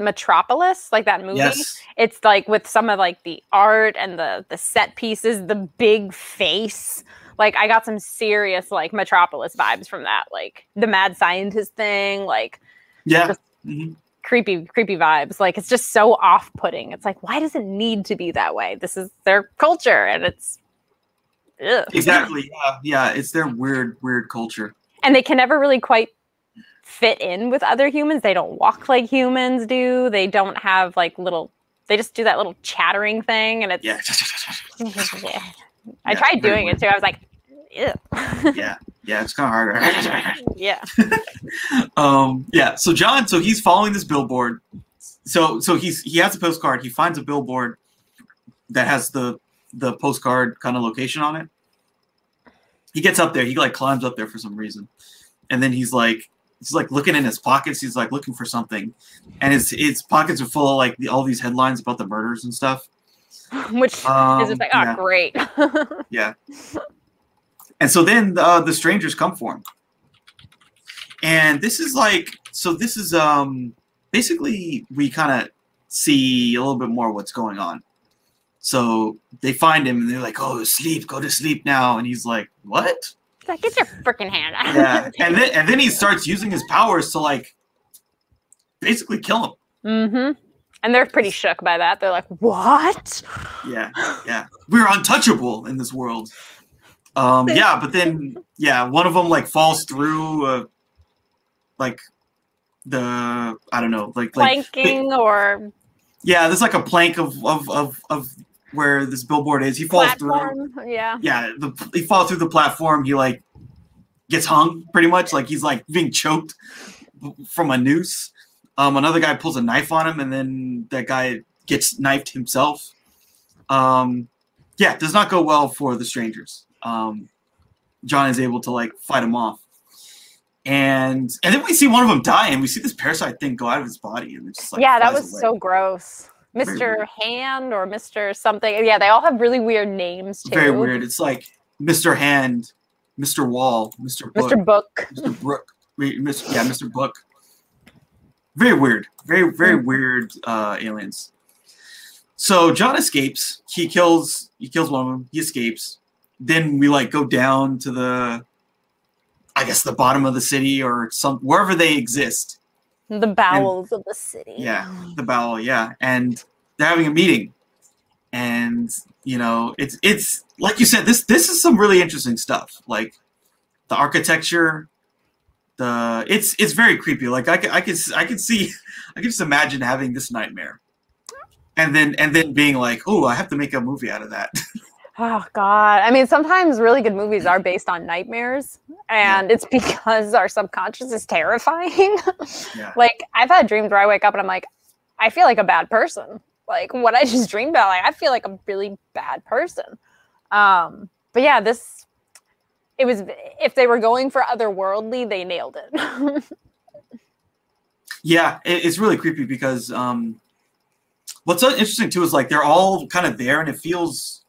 Metropolis, like that movie. Yes. It's like with some of like the art and the the set pieces, the big face. Like I got some serious like Metropolis vibes from that. Like the mad scientist thing, like Yeah. Mhm. creepy, creepy vibes. Like it's just so off-putting. It's like, why does it need to be that way? This is their culture, and it's ugh. Exactly. Yeah. Yeah. It's their weird, weird culture. and they can never really quite fit in with other humans. They don't walk like humans do. They don't have like little. They just do that little chattering thing, and it's. Yeah. Yeah. *laughs* *laughs* I Yeah, tried doing it too. I was like, Ew. *laughs* yeah. Yeah. It's kind of harder. yeah. um yeah so john so he's following this billboard so so he's he has a postcard he finds a billboard that has the the postcard kind of location on it he gets up there he like climbs up there for some reason and then he's like he's like looking in his pockets he's like looking for something and his his pockets are full of like the, all these headlines about the murders and stuff *laughs* Which um, is just like, oh, yeah. great. *laughs* Yeah. And so then uh, the strangers come for him. And this is like, so this is um basically we kind of see a little bit more what's going on. So they find him and they're like, "Oh, sleep, go to sleep now." And he's like, "What?" Like, get your freaking hand out. Yeah. *laughs* and then and then he starts using his powers to like basically kill him. mm-hmm. And they're pretty shook by that. They're like, what? Yeah. Yeah. We're untouchable in this world. Um, *laughs* yeah, but then yeah, one of them like falls through, uh, like the I don't know, like like Planking or yeah, there's like a plank of of of of where this billboard is. He falls through. Yeah. Yeah, the he falls through the platform. He like gets hung pretty much, like he's like being choked from a noose. Um, another guy pulls a knife on him, and then that guy gets knifed himself. Um, yeah, does not go well for the strangers. Um, John is able to like fight him off, and and then we see one of them die, and we see this parasite thing go out of his body, and it's just like yeah, that was away. so gross. Mr. Hand or Mr. something. Yeah, they all have really weird names too. very weird. It's like Mr. Hand, Mr. Wall, Mr. Book, Mr. Book. Mr. Brook, Mr. yeah, Mr. Book. Very weird, very very Mhm. weird uh, aliens. So John escapes. He kills. He kills one of them. He escapes. Then we like go down to the, I guess the bottom of the city or some wherever they exist. The bowels of the city. Yeah, the bowel. Yeah, and they're having a meeting, and you know it's it's like you said. This this is some really interesting stuff. Like the architecture, the it's it's very creepy. Like I could I could I could see *laughs* I could just imagine having this nightmare, and then and then being like, oh, I have to make a movie out of that. *laughs* Oh God! I mean, sometimes really good movies are based on nightmares, *laughs* and it's because our subconscious is terrifying. yeah, *laughs* like I've had dreams where I wake up and I'm like, I feel like a bad person. Like what I just dreamed about, like I feel like a really bad person. Um, but yeah, this it was if they were going for otherworldly, they nailed it. *laughs* yeah, it, it's really creepy because um, what's interesting too is like they're all kind of there, and it feels.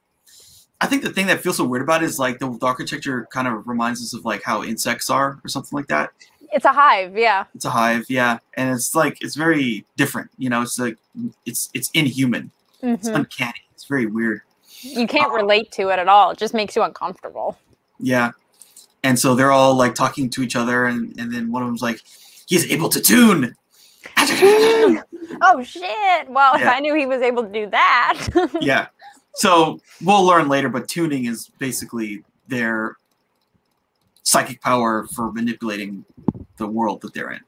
I think the thing that feels so weird about it is like the, architecture kind of reminds us of like how insects are or something like that. it's a hive, yeah. It's a hive, yeah, and it's like it's very different. You know, it's like it's it's inhuman. It's Mhm. uncanny. It's very weird. You can't relate to it at all. It just makes you uncomfortable. Yeah, and so they're all like talking to each other, and and then one of them's like, "He's able to tune." *laughs* oh shit! Well, if Yeah. I knew he was able to do that. *laughs* yeah. So we'll learn later, but tuning is basically their psychic power for manipulating the world that they're in.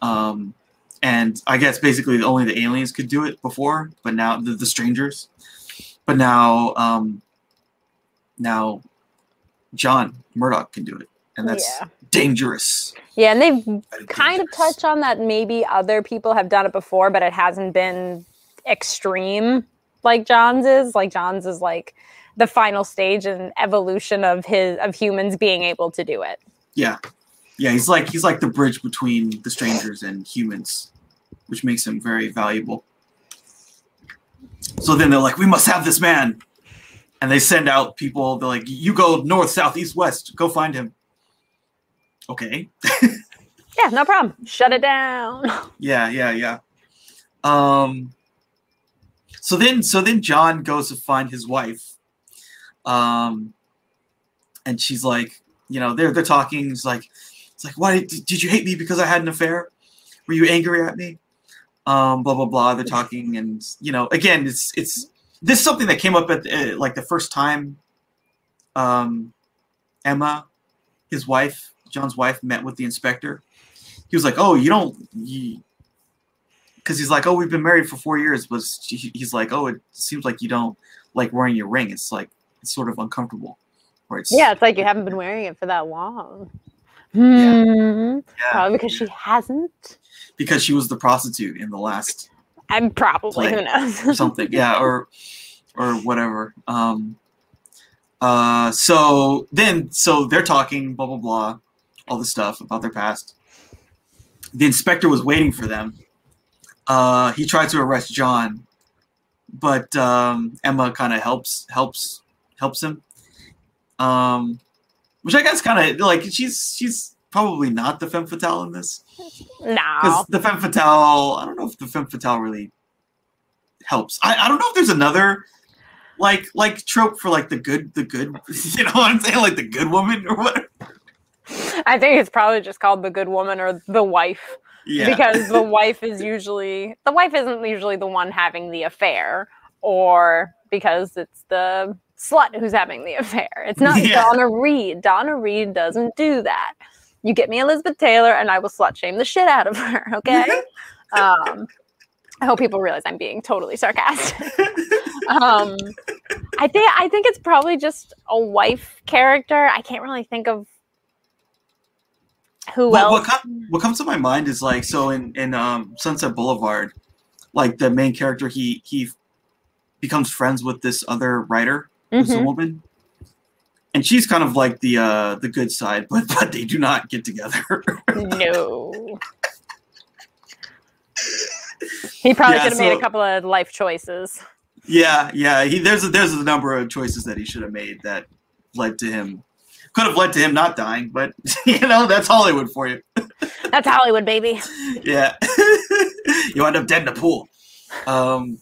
Um, and I guess basically only the aliens could do it before, but now the, the strangers. But now, um, now John Murdoch can do it, and that's yeah. dangerous. Yeah, and they've kind of touched on that maybe other people have done it before, but it hasn't been extreme like John's is. Like John's is like the final stage and evolution of his of humans being able to do it. Yeah, yeah. He's like he's like the bridge between the strangers and humans, which makes him very valuable. So then they're like, we must have this man, and they send out people. They're like, you go north, south, east, west, go find him. Okay. *laughs* Yeah, no problem. Shut it down. Yeah, yeah, yeah. Um. So then, so then John goes to find his wife. Um. And she's like, you know, they're they're talking. It's like, it's like, why did, did you hate me because I had an affair? Were you angry at me? Um. Blah blah blah. They're talking, and you know, again, it's it's this is something that came up at uh, like the first time. Um, Emma, his wife, John's wife, met with the inspector he was like, "Oh, you don't," because he's like, "Oh, we've been married for four years," but he's like, "Oh, it seems like you don't like wearing your ring. It's like it's sort of uncomfortable." Or it's yeah, it's like you haven't been wearing it for that long. Yeah. Hmm. yeah, Probably because she hasn't. because she was the prostitute in the last And probably Play. who knows. or something, yeah, or or whatever. Um, uh, so then, so they're talking, blah blah blah, all the stuff about their past. The inspector was waiting for them. Uh, he tried to arrest John, but um, Emma kind of helps helps helps him. Um, which I guess kind of like she's she's probably not the femme fatale in this no. because the femme fatale. I don't know if the femme fatale really helps. I, I don't know if there's another like like trope for like the good the good *laughs* you know what I'm saying like the good woman or whatever. I think it's probably just called the good woman or the wife. Yeah, because the *laughs* wife is usually the wife isn't usually the one having the affair or because it's the slut who's having the affair. It's not Yeah. Donna Reed. Donna Reed doesn't do that. You get me Elizabeth Taylor, and I will slut shame the shit out of her. *laughs* Okay. um, I hope people realize I'm being totally sarcastic. um, I think I think it's probably just a wife character. I can't really think of who What, else. what, com- what comes to my mind is like so in in um, Sunset Boulevard, like the main character he he becomes friends with this other writer who's a woman, and she's kind of like the uh the good side, but but they do not get together. No. *laughs* He probably Yeah, could have made a couple of life choices. yeah, yeah. He there's a, there's a number of choices that he should have made that led to him could have led to him not dying, but *laughs* you know that's Hollywood for you. That's Hollywood, baby. yeah. *laughs* you end up dead in a pool. Um,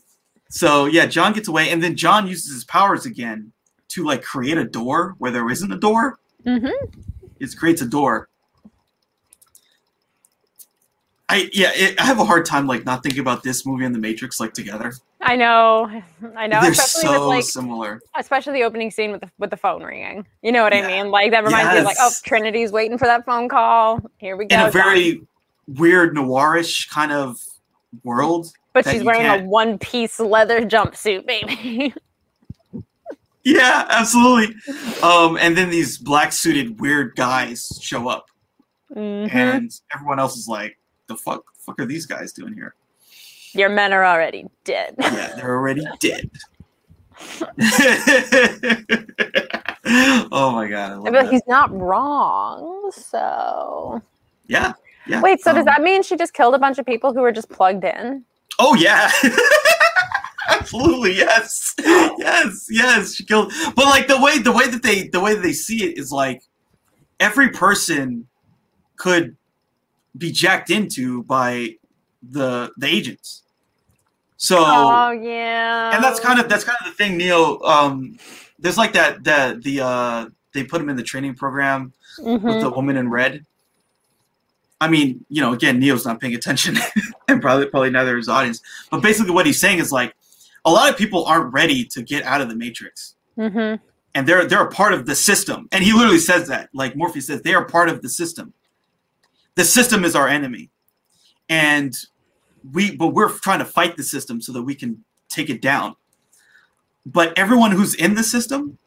so yeah, John gets away, and then John uses his powers again to like create a door where there isn't a door. hmm It creates a door. I yeah, it, I have a hard time like not thinking about this movie and The Matrix like together. I know, I know. They're especially so with like, similar. especially the opening scene with the with the phone ringing. You know what I mean? Like that reminds me of like, oh, Trinity's waiting for that phone call. Here we go. In a John. very weird noirish kind of world. but she's wearing a can't- one piece leather jumpsuit, baby. Yeah, absolutely. Um, and then these black suited weird guys show up. Mhm. and everyone else is like, "The fuck, fuck are these guys doing here?" Your men are already dead. Yeah, they're already *laughs* dead. *laughs* oh my god! But that. he's not wrong. So Yeah, yeah. wait, so does um, that mean she just killed a bunch of people who were just plugged in? Oh yeah. *laughs* Absolutely, yes, yes, yes. She killed, but like the way the way that they the way that they see it is like every person could be jacked into by the the agents. So Oh yeah. and that's kind of that's kind of the thing neo um there's like that that the uh they put him in the training program with Mhm. the woman in red i mean you know again neo's not paying attention *laughs* and probably probably neither is audience but basically what he's saying is like a lot of people aren't ready to get out of the matrix mm-hmm. and they're they're a part of the system and he literally says that like morpheus says they are part of the system the system is our enemy. And we but we're trying to fight the system so that we can take it down. But everyone who's in the system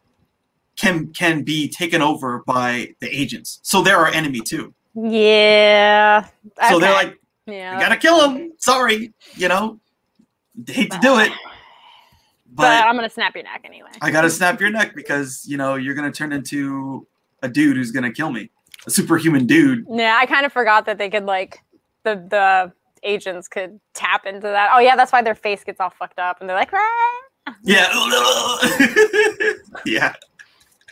can can be taken over by the agents. So they're our enemy too. Yeah. so they're like yeah. we gotta kill them sorry you know? Hate to do it. *sighs* But, but I'm gonna snap your neck anyway. I gotta snap your neck because you know you're gonna turn into a dude who's gonna kill me, a superhuman dude. Yeah, I kind of forgot that they could like the the agents could tap into that. Oh yeah, that's why their face gets all fucked up and they're like, "Ah." Yeah, *laughs* yeah,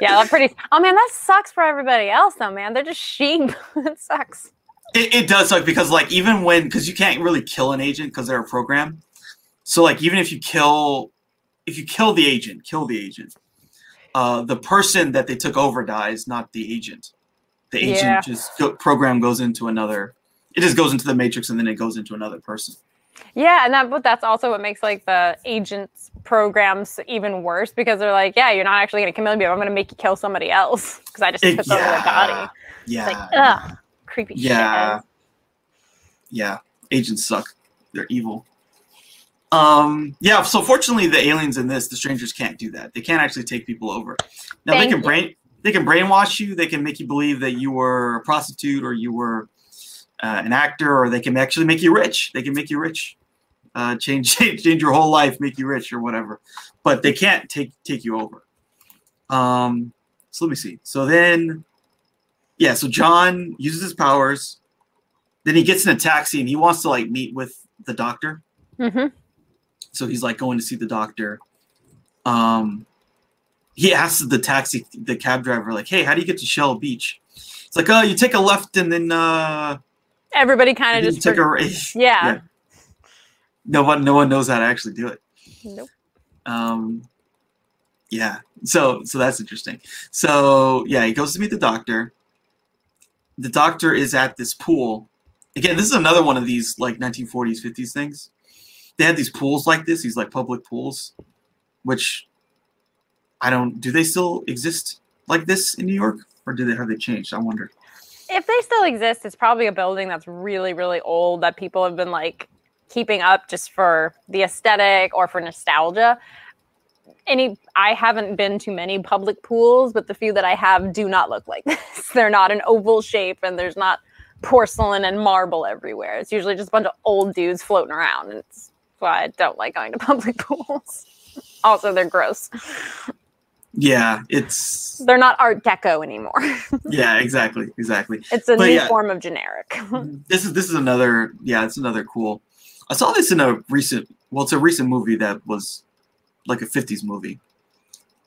yeah, that's pretty. Oh man, that sucks for everybody else though, man. They're just sheep. *laughs* it sucks. it, it does suck because like even when because you can't really kill an agent because they're a program. So like even if you kill, if you kill the agent, kill the agent. Uh, the person that they took over dies, not the agent. The agent Yeah. just go, program goes into another. It just goes into the matrix and then it goes into another person. Yeah, and that but that's also what makes like the agents programs even worse because they're like, yeah, you're not actually gonna kill me, but I'm gonna make you kill somebody else because I just It- took over their body. Yeah, It's like, ugh, creepy Yeah. shit. yeah agents suck they're evil um yeah so fortunately the aliens in this the strangers can't do that they can't actually take people over now Thank they can brain they can brainwash you. They can make you believe that you were a prostitute or you were uh, an actor or they can actually make you rich. They can make you rich. Uh, change *laughs* change change your whole life make you rich or whatever. But they can't take take you over. Um so let me see. So then yeah so john uses his powers. Then he gets in a taxi and he wants to like meet with the doctor. Hmm so he's like going to see the doctor. Um he asked the taxi the cab driver like hey how do you get to shell beach? It's like oh you take a left and then uh Everybody kind of just take a for- right. *laughs* Yeah. yeah. no one no one knows how to actually do it. Nope. um yeah. So so that's interesting. So yeah he goes to meet the doctor. The doctor is at this pool. Again this is another one of these like 1940s 50s things. They had these pools like this these like public pools which I don't. Do they still exist like this in New York, or do they have they changed? I wonder. If they still exist, it's probably a building that's really, really old that people have been like keeping up just for the aesthetic or for nostalgia. Any, I haven't been to many public pools, but the few that I have do not look like *laughs* this. They're not an oval shape, and there's not porcelain and marble everywhere. It's usually just a bunch of old dudes floating around. And it's why I don't like going to *laughs* public pools. also, they're gross. Yeah, it's They're not Art Deco anymore. *laughs* yeah, exactly, exactly. it's a But new yeah. form of generic. *laughs* This is this is another yeah, it's another cool. I saw this in a recent well, it's a recent movie that was like a '50s movie,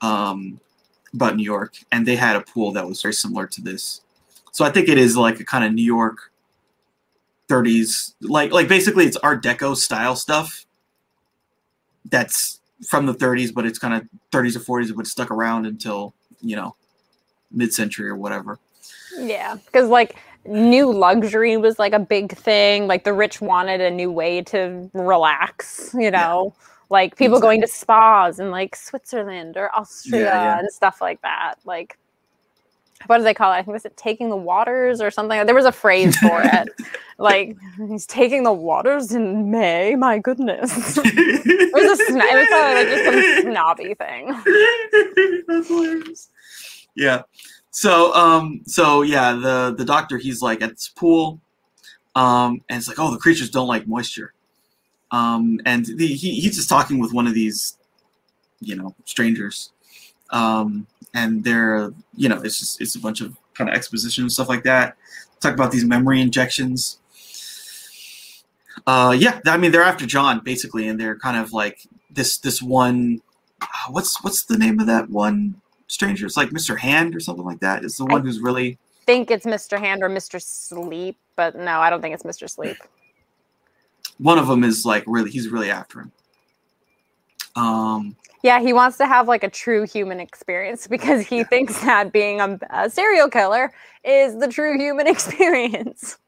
um, about New York, and they had a pool that was very similar to this. So I think it is like a kind of New York 30s, like like basically it's Art Deco style stuff. That's from the 30s, but it's kind of 30s or 40s, but stuck around until you know mid-century or whatever. Yeah, because like new luxury was like a big thing. Like the rich wanted a new way to relax, you know, like people going to spas in like Switzerland or Austria yeah. and stuff like that. Like, what do they call it? I think was it taking the waters or something? There was a phrase for *laughs* it. like he's taking the waters in May. My goodness, *laughs* it was a sn- it was probably like just some snobby thing. *laughs* That's hilarious. Yeah. So um so yeah, the the doctor he's like at this pool, um, and it's like, oh, the creatures don't like moisture. Um, and the, he he's just talking with one of these, you know, strangers. Um, and they're you know, it's just it's a bunch of kind of exposition and stuff like that. Talk about these memory injections. Uh, yeah, I mean they're after John basically, and they're kind of like this this one. uh, What's what's the name of that one stranger? It's like Mr. Hand or something like that. Is the one who's really think it's Mr. Hand or Mr. Sleep, but no, I don't think it's Mr. Sleep. one of them is like really he's really after him. Um, Yeah, he wants to have like a true human experience because he thinks that being a, a serial killer is the true human *laughs* experience.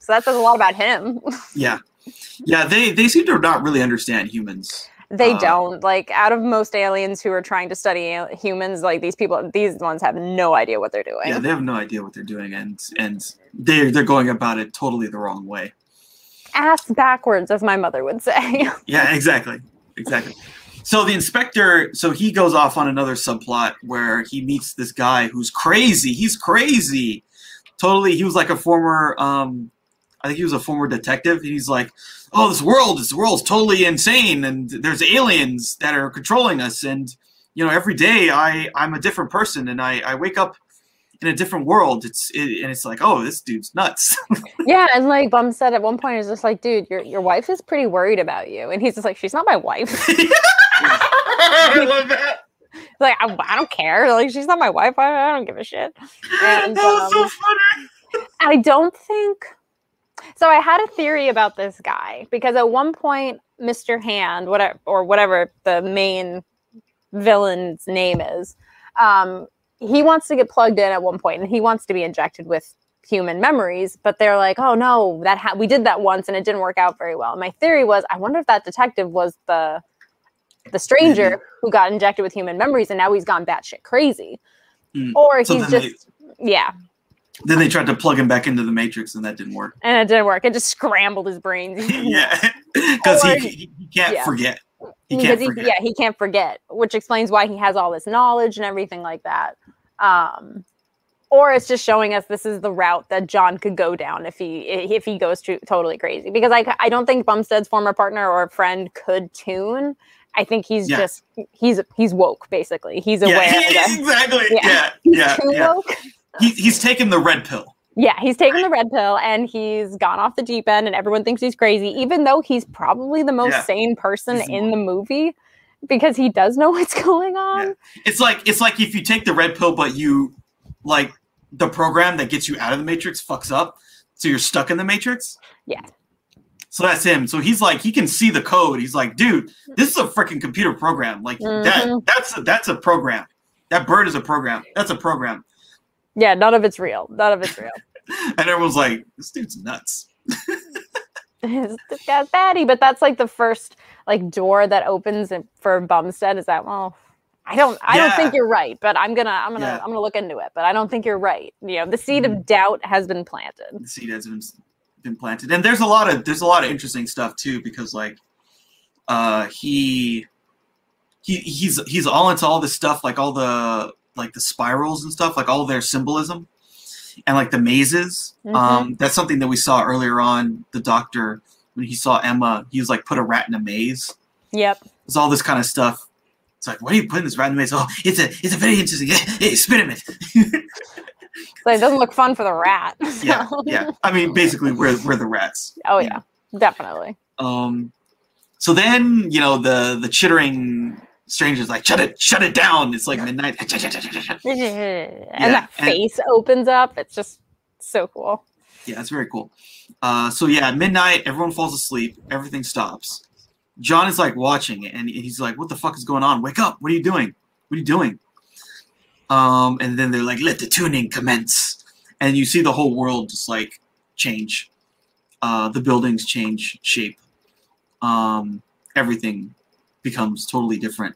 So that says a lot about him. yeah, *laughs* yeah. They they seem to not really understand humans. They Uh, don't like out of most aliens who are trying to study al- humans, like these people, these ones have no idea what they're doing. Yeah, they have no idea what they're doing, and and they're they're going about it totally the wrong way. Ass backwards, as my mother would say. *laughs* Yeah, exactly, exactly. So the inspector, so he goes off on another subplot where he meets this guy who's crazy. He's crazy, totally. He was like a former, um, I think he was a former detective. He's like, oh, this world, this world's totally insane, and there's aliens that are controlling us, and you know, every day I I'm a different person, and I I wake up in a different world. It's it, and it's like, oh, this dude's nuts. *laughs* yeah, and like Bumstead at one point, he's just like, dude, your your wife is pretty worried about you, and he's just like, she's not my wife. *laughs* I love that. like I, I don't care. Like she's not my wife. I, I don't give a shit. And that was so um, funny. I don't think. So I had a theory about this guy because at one point, Mr. Hand, whatever or whatever the main villain's name is, um, he wants to get plugged in at one point, and he wants to be injected with human memories. But they're like, "Oh no, that ha- we did that once, and it didn't work out very well." And my theory was, I wonder if that detective was the the stranger who got injected with human memories, and now he's gone batshit crazy, Mm. or So he's then they- just yeah. Then they tried to plug him back into the Matrix, and that didn't work. and it didn't work. It just scrambled his brains. *laughs* yeah, because he, he, he can't yeah. forget. He can't forget. yeah, he can't forget, which explains why he has all this knowledge and everything like that. Um, or it's just showing us this is the route that John could go down if he if he goes to totally crazy. Because I I don't think Bumstead's former partner or friend could tune. I think he's Yeah. just he's he's woke basically. He's aware. *laughs* Yeah, exactly. Yeah. Yeah, *laughs* he's yeah. woke. He, he's taken the red pill. Yeah, he's taken the red pill and he's gone off the deep end, and everyone thinks he's crazy, even though he's probably the most Yeah. sane person He's in the movie because he does know *laughs* what's going on. Yeah. It's like it's like if you take the red pill, but you like the program that gets you out of the Matrix fucks up, so you're stuck in the Matrix. Yeah. So that's him. So he's like, he can see the code. He's like, dude, this is a freaking computer program. Like that, Mhm. that's a, that's a program. That bird is a program. That's a program. Yeah, none of it's real. None of it's real. *laughs* And everyone's like, this dude's nuts. *laughs* this guy's batty, but that's like the first like door that opens for Bumstead. Is that well, I don't I don't think you're right, but I'm gonna I'm gonna Yeah. I'm gonna look into it. But I don't think you're right. You know, the seed Mhm. of doubt has been planted. the seed has been been planted. And there's a lot of there's a lot of interesting stuff too because like uh he he he's he's all into all this stuff like all the like the spirals and stuff like all their symbolism and like the mazes. Mhm. um that's something that we saw earlier on the doctor when he saw emma he was like put a rat in a maze. Yep. there's all this kind of stuff. It's like why are you putting this rat in the maze? Oh it's a it's a very interesting *laughs* hey spit him it So it doesn't *laughs* look fun for the rat. *laughs* yeah so- yeah i mean basically we're we're the rats Oh Yeah. yeah, definitely. Um, so then you know the the chittering strangers like shut it shut it down. It's like midnight. *laughs* and Yeah, that and- face opens up. It's just so cool. Yeah, it's very cool. Uh, so yeah, midnight, everyone falls asleep. Everything stops. John is like watching it, and he's like, "What the fuck is going on? Wake up! What are you doing? What are you doing?" Um, and then they're like, "Let the tuning commence," and you see the whole world just like change. Uh, the buildings change shape. Um, everything becomes totally different.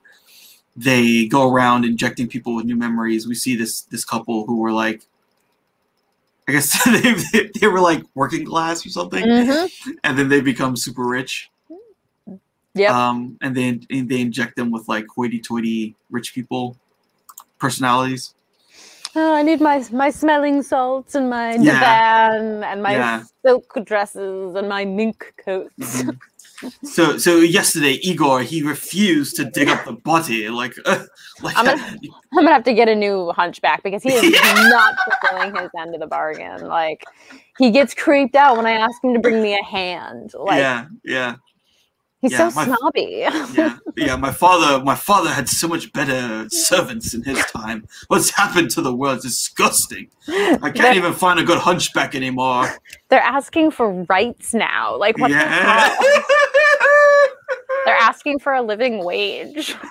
They go around injecting people with new memories. We see this this couple who were like, I guess *laughs* they, they were like working class or something, Mhm. *laughs* and then they become super rich. Yep. Um, and then they inject them with like hoity-toity rich people personalities. Oh, I need my my smelling salts and my Yeah. divan and my Yeah. silk dresses and my mink coats. Mhm. *laughs* so so yesterday Igor he refused to dig up the body like uh, *laughs* like I'm gonna- I'm gonna have to get a new hunchback because he is *laughs* Yeah. not fulfilling his end of the bargain. Like he gets creeped out when I ask him to bring me a hand. Like yeah yeah he's yeah, so my- snobby. yeah *laughs* yeah my father my father had so much better servants in his time what's happened to the world disgusting i can't They're- even find a good hunchback anymore They're asking for rights now. Like what the yeah hell? *laughs* They're asking for a living wage. *laughs*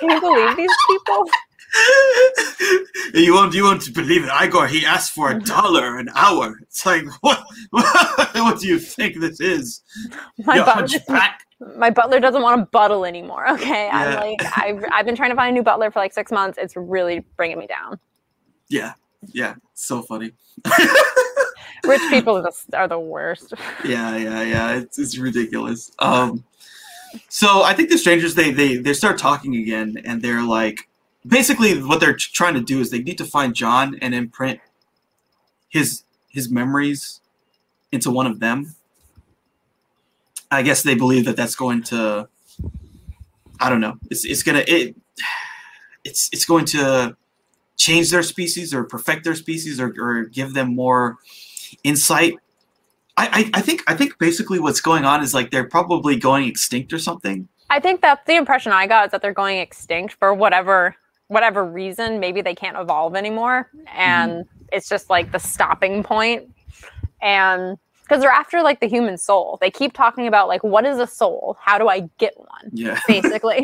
Can you believe these people? *laughs* you won't you won't believe it igor he asked for a dollar an hour it's like what *laughs* what do you think this is My butler, my butler doesn't want to buttle anymore. Okay, Yeah. I'm like I've I've been trying to find a new butler for like six months. It's really bringing me down. yeah yeah so funny *laughs* Rich people are the, are the worst. yeah yeah yeah it's, it's ridiculous um so i think the strangers they they they start talking again and they're like basically what they're trying to do is they need to find john and imprint his his memories into one of them. I guess they believe that that's going to i don't know. It's it's gonna it it's it's going to change their species or perfect their species or, or give them more insight. I, I, I think I think basically what's going on is like they're probably going extinct or something. I think that's the impression I got is that they're going extinct for whatever whatever reason. Maybe they can't evolve anymore, and it's just like the stopping point. And because they're after like the human soul, they keep talking about like what is a soul? How do I get one? Yeah. *laughs* Basically,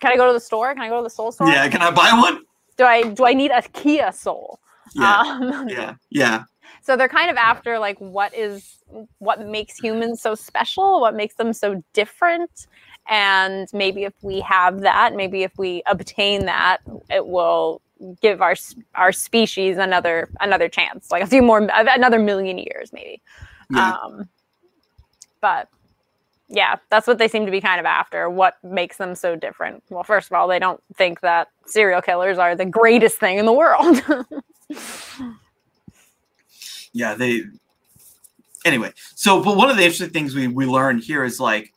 can I go to the store? Can I go to the soul store? Yeah. Can I buy one? Do I do I need a Kia soul? Yeah. Um, yeah. Yeah. so they're kind of after like what is what makes humans so special what makes them so different and maybe if we have that maybe if we obtain that it will give our our species another another chance like a few more another million years maybe Yeah. um but yeah that's what they seem to be kind of after what makes them so different well first of all they don't think that serial killers are the greatest thing in the world *laughs* yeah. They. Anyway, so but one of the interesting things we we learned here is like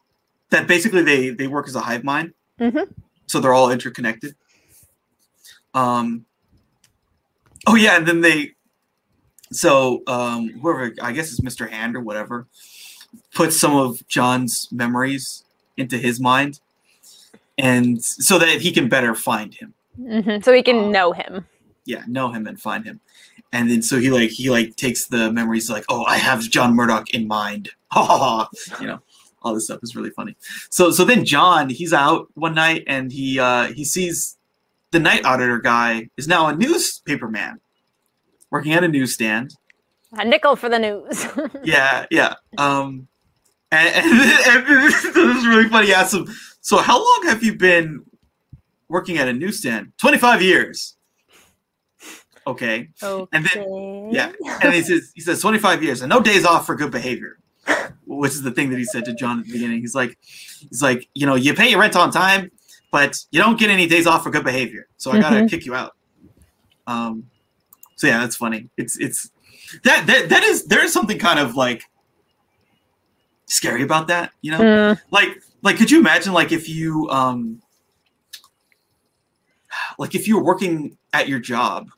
that basically they they work as a hive mind. Mhm. So they're all interconnected. Um. Oh yeah, and then they. So um, whoever I guess it's Mr. Hand or whatever, puts some of John's memories into his mind, and so that he can better find him. Mhm, so he can know him yeah, know him and find him. And then so he like he like takes the memories like, oh, I have John Murdoch in mind. Ha ha ha. You know, all this stuff is really funny. So so then John, he's out one night and he uh he sees the night auditor guy is now a newspaper man working at a newsstand. a nickel for the news *laughs* Yeah, yeah. Um and, and, *laughs* and this is really funny. He asks him, so how long have you been working at a newsstand. 25 years. Okay. Okay. And then yeah, and he says he says 25 years and no days off for good behavior, which is the thing that he said to John at the beginning. He's like, he's like, you know, you pay your rent on time, but you don't get any days off for good behavior. So I gotta Mhm. kick you out. Um, so yeah, that's funny. It's it's that that that is there is something kind of like scary about that, you know? Mm, like like could you imagine like if you um like if you were working at your job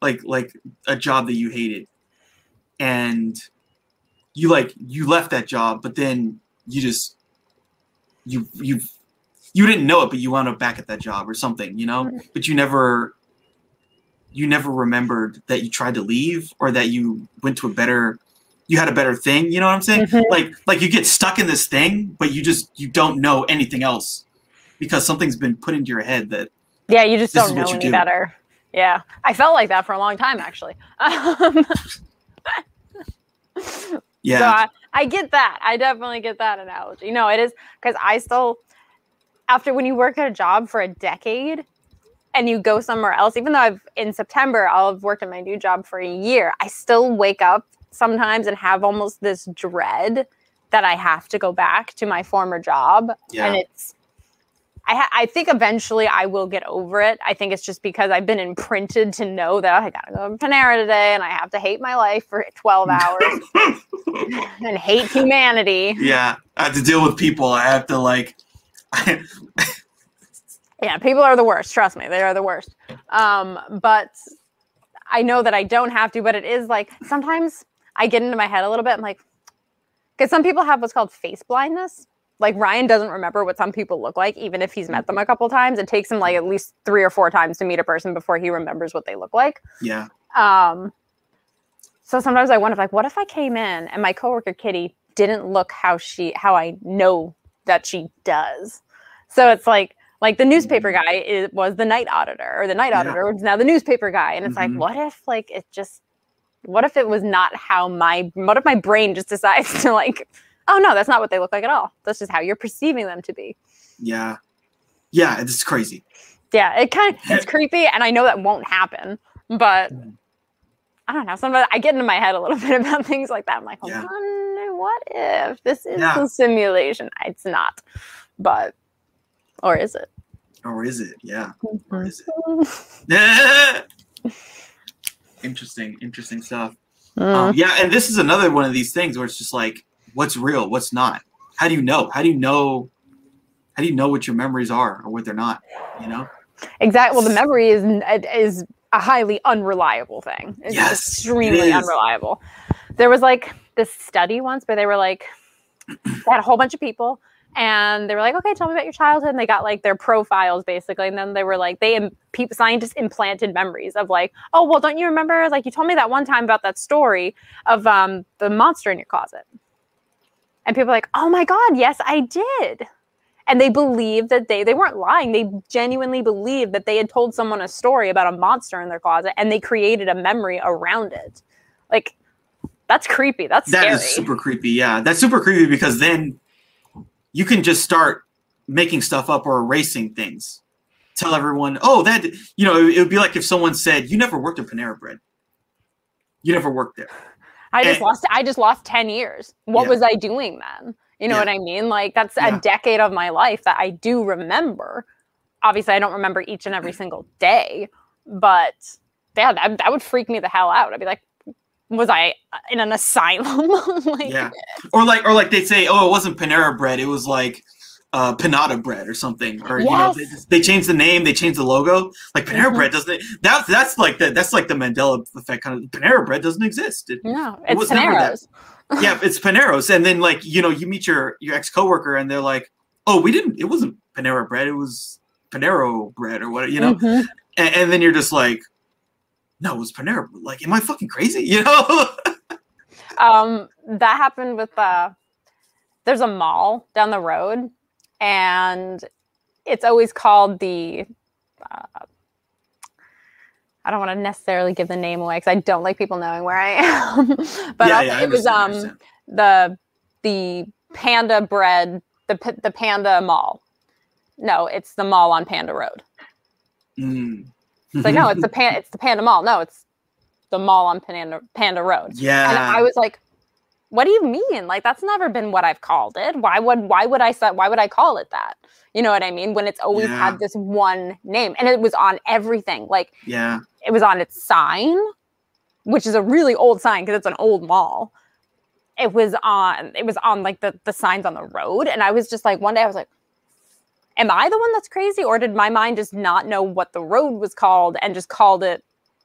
like like a job that you hated and you like you left that job but then you just you you you didn't know it but you wound up back at that job or something you know but you never you never remembered that you tried to leave or that you went to a better you had a better thing you know what i'm saying Mhm. like like you get stuck in this thing but you just you don't know anything else because something's been put into your head that yeah, you just don't know any do. better. Yeah, I felt like that for a long time actually. *laughs* Um, *laughs* yeah So I, I get that. I definitely get that analogy. No, it is because I still, after when you work at a job for a decade and you go somewhere else, even though I've in September, I'll have worked at my new job for a year, I still wake up sometimes and have almost this dread that I have to go back to my former job. Yeah. And it's, I, ha- I think eventually I will get over it. I think it's just because I've been imprinted to know that I gotta go to Panera today and I have to hate my life for 12 *laughs* hours and hate humanity. yeah i have to deal with people i have to like *laughs* Yeah, people are the worst. Trust me, they are the worst. Um, but I know that I don't have to. But it is like sometimes I get into my head a little bit. I'm like, because some people have what's called face blindness. Like Ryan doesn't remember what some people look like, even if he's met them a couple times. It takes him like at least three or four times to meet a person before he remembers what they look like. yeah Um, so sometimes I wonder, like, what if I came in and my coworker Kitty didn't look how she, how I know that she does? So it's like, like the newspaper guy is, was the night auditor, or the night Yeah. auditor is now the newspaper guy, and it's Mhm. like, what if like it just, what if it was not how my, what if my brain just decides *laughs* to like, oh no, that's not what they look like at all. That's just how you're perceiving them to be. yeah yeah it's crazy Yeah, it kind of it's *laughs* creepy, and I know that won't happen, but Mm. I don't know. Sometimes I get into my head a little *laughs* bit about things like that. I'm like, Yeah. "Hmm, what if this is Yeah. a simulation? It's not, but or is it? or is it yeah or is it Mm. *laughs* interesting interesting stuff Mm. um, yeah and this is another one of these things where it's just like what's real what's not how do you know how do you know how do you know what your memories are or what they're not you know Exactly. Well, the memory is is a highly unreliable thing. It's Yes, extremely it unreliable. There was like this study once where they were like, they had a whole bunch of people, and they were like, "Okay, tell me about your childhood." And they got like their profiles basically, and then they were like, they im- people scientists implanted memories of like, "Oh, well, don't you remember? Like you told me that one time about that story of um the monster in your closet." And people were like, "Oh my god, yes, I did." and they believed that they they weren't lying they genuinely believed that they had told someone a story about a monster in their closet and they created a memory around it like that's creepy that's That scary is super creepy. Yeah, that's super creepy because then you can just start making stuff up or erasing things. Tell everyone, oh, that you know, it would be like if someone said, "You never worked at Panera Bread. You never worked there." I just Eh. lost i just lost 10 years what Yeah. was i doing then you know Yeah. what i mean like that's Yeah. a decade of my life that i do remember obviously i don't remember each and every *clears throat* single day but yeah that, that would freak me the hell out i'd be like was i in an asylum *laughs* like Yeah, or like, or like they say, "Oh, it wasn't Panera Bread. It was like." Uh, Panada bread or something, or you know, they, Yes. they changed the name, they changed the logo. Like Panera Mhm. Bread doesn't. That's that's like the that's like the Mandela effect kind of. Panera Bread doesn't exist. It, It it's that. Panero's. *laughs* yeah, it's Paneros, and then like you know you meet your your ex coworker, and they're like, "Oh, we didn't. It wasn't Panera bread. It was Panero bread, or what? You know." Mhm. And, and then you're just like, "No, it was Panera." Like, am I fucking crazy? *laughs* You know? um that happened with uh there's a mall down the road and it's always called the uh, I don't want to necessarily give the name away because I don't like people knowing where I *laughs* am. but Yeah, yeah, it was um the the panda bread the the panda mall no, it's the mall on Panda Road. Mm. It's like, no, it's the pan, it's the Panda Mall. No, it's the mall on Panda Panda Road. yeah. And I was like, what do you mean? Like that's never been what I've called it. Why would why would I say why would I call it that? You know what I mean? When it's always Yeah. had this one name and it was on everything. Like yeah. it was on its sign, which is a really old sign because it's an old mall. It was on it was on like the the signs on the road. And I was just like one day I was like, Am I the one that's crazy? Or did my mind just not know what the road was called and just called it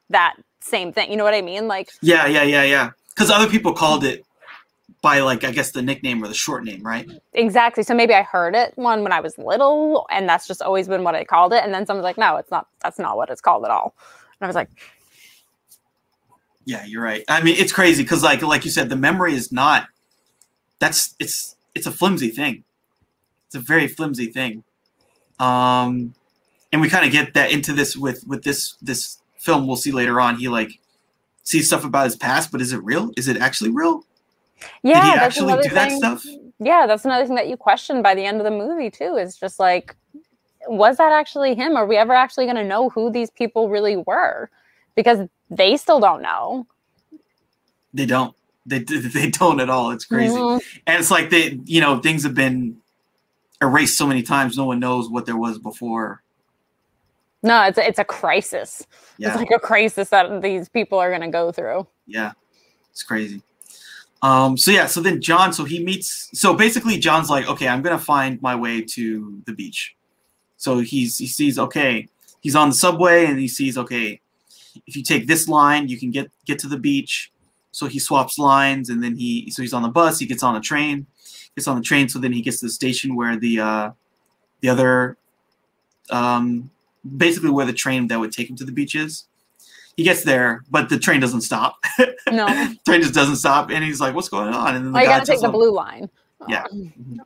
that same thing? You know what I mean? Like Yeah, yeah, yeah, yeah. Because other people called it by like I guess the nickname or the short name, right? Exactly. So maybe I heard it one when I was little, and that's just always been what I called it. And then someone's like, "No, it's not. That's not what it's called at all." And I was like, Yeah, you're right. I mean, it's crazy because like like you said, the memory is not. That's it's it's a flimsy thing. It's a very flimsy thing. Um, and we kind of get that into this with with this this film. We'll see later on. He like sees stuff about his past, but is it real? Is it actually real? "Yeah, Did he that's actually another do that thing- stuff? Yeah, that's another thing that you question by the end of the movie too. Is just like, was that actually him? Are we ever actually going to know who these people really were? Because they still don't know. They don't. They they don't at all. It's crazy. Mhm. and it's like they you know things have been erased so many times no one knows what there was before No, it's a, it's a crisis. yeah It's like a crisis that these people are going to go through. yeah it's crazy um so yeah so then john so he meets so basically john's like okay i'm gonna find my way to the beach. So he's he sees okay he's on the subway and he sees okay if you take this line you can get get to the beach. So he swaps lines and then he so he's on the bus he gets on the train gets on the train so then he gets to the station where the uh the other um basically where the train that would take him to the beach is he gets there but the train doesn't stop *laughs* No, train just doesn't stop and he's like what's going on and then the oh, you got to take the him- blue line. Yeah.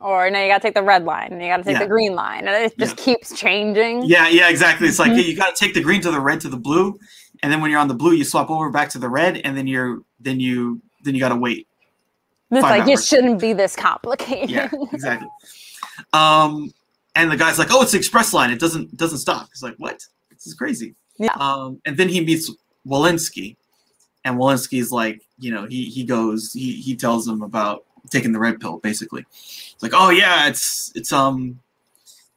Or now you got to take the red line, and you got to take Yeah. the green line, and it just keeps changing. yeah yeah exactly it's like Mhm. hey, you got to take the green to the red to the blue and then when you're on the blue you swap over back to the red and then you're then you then you got to wait It's like it shouldn't be this complicated. yeah *laughs* exactly um and the guy's like oh it's the express line it doesn't doesn't stop he's like what this is crazy Yeah. um and then he meets Walenski. And Walenski's like you know he he goes he he tells him about taking the red pill basically. It's like oh yeah it's it's um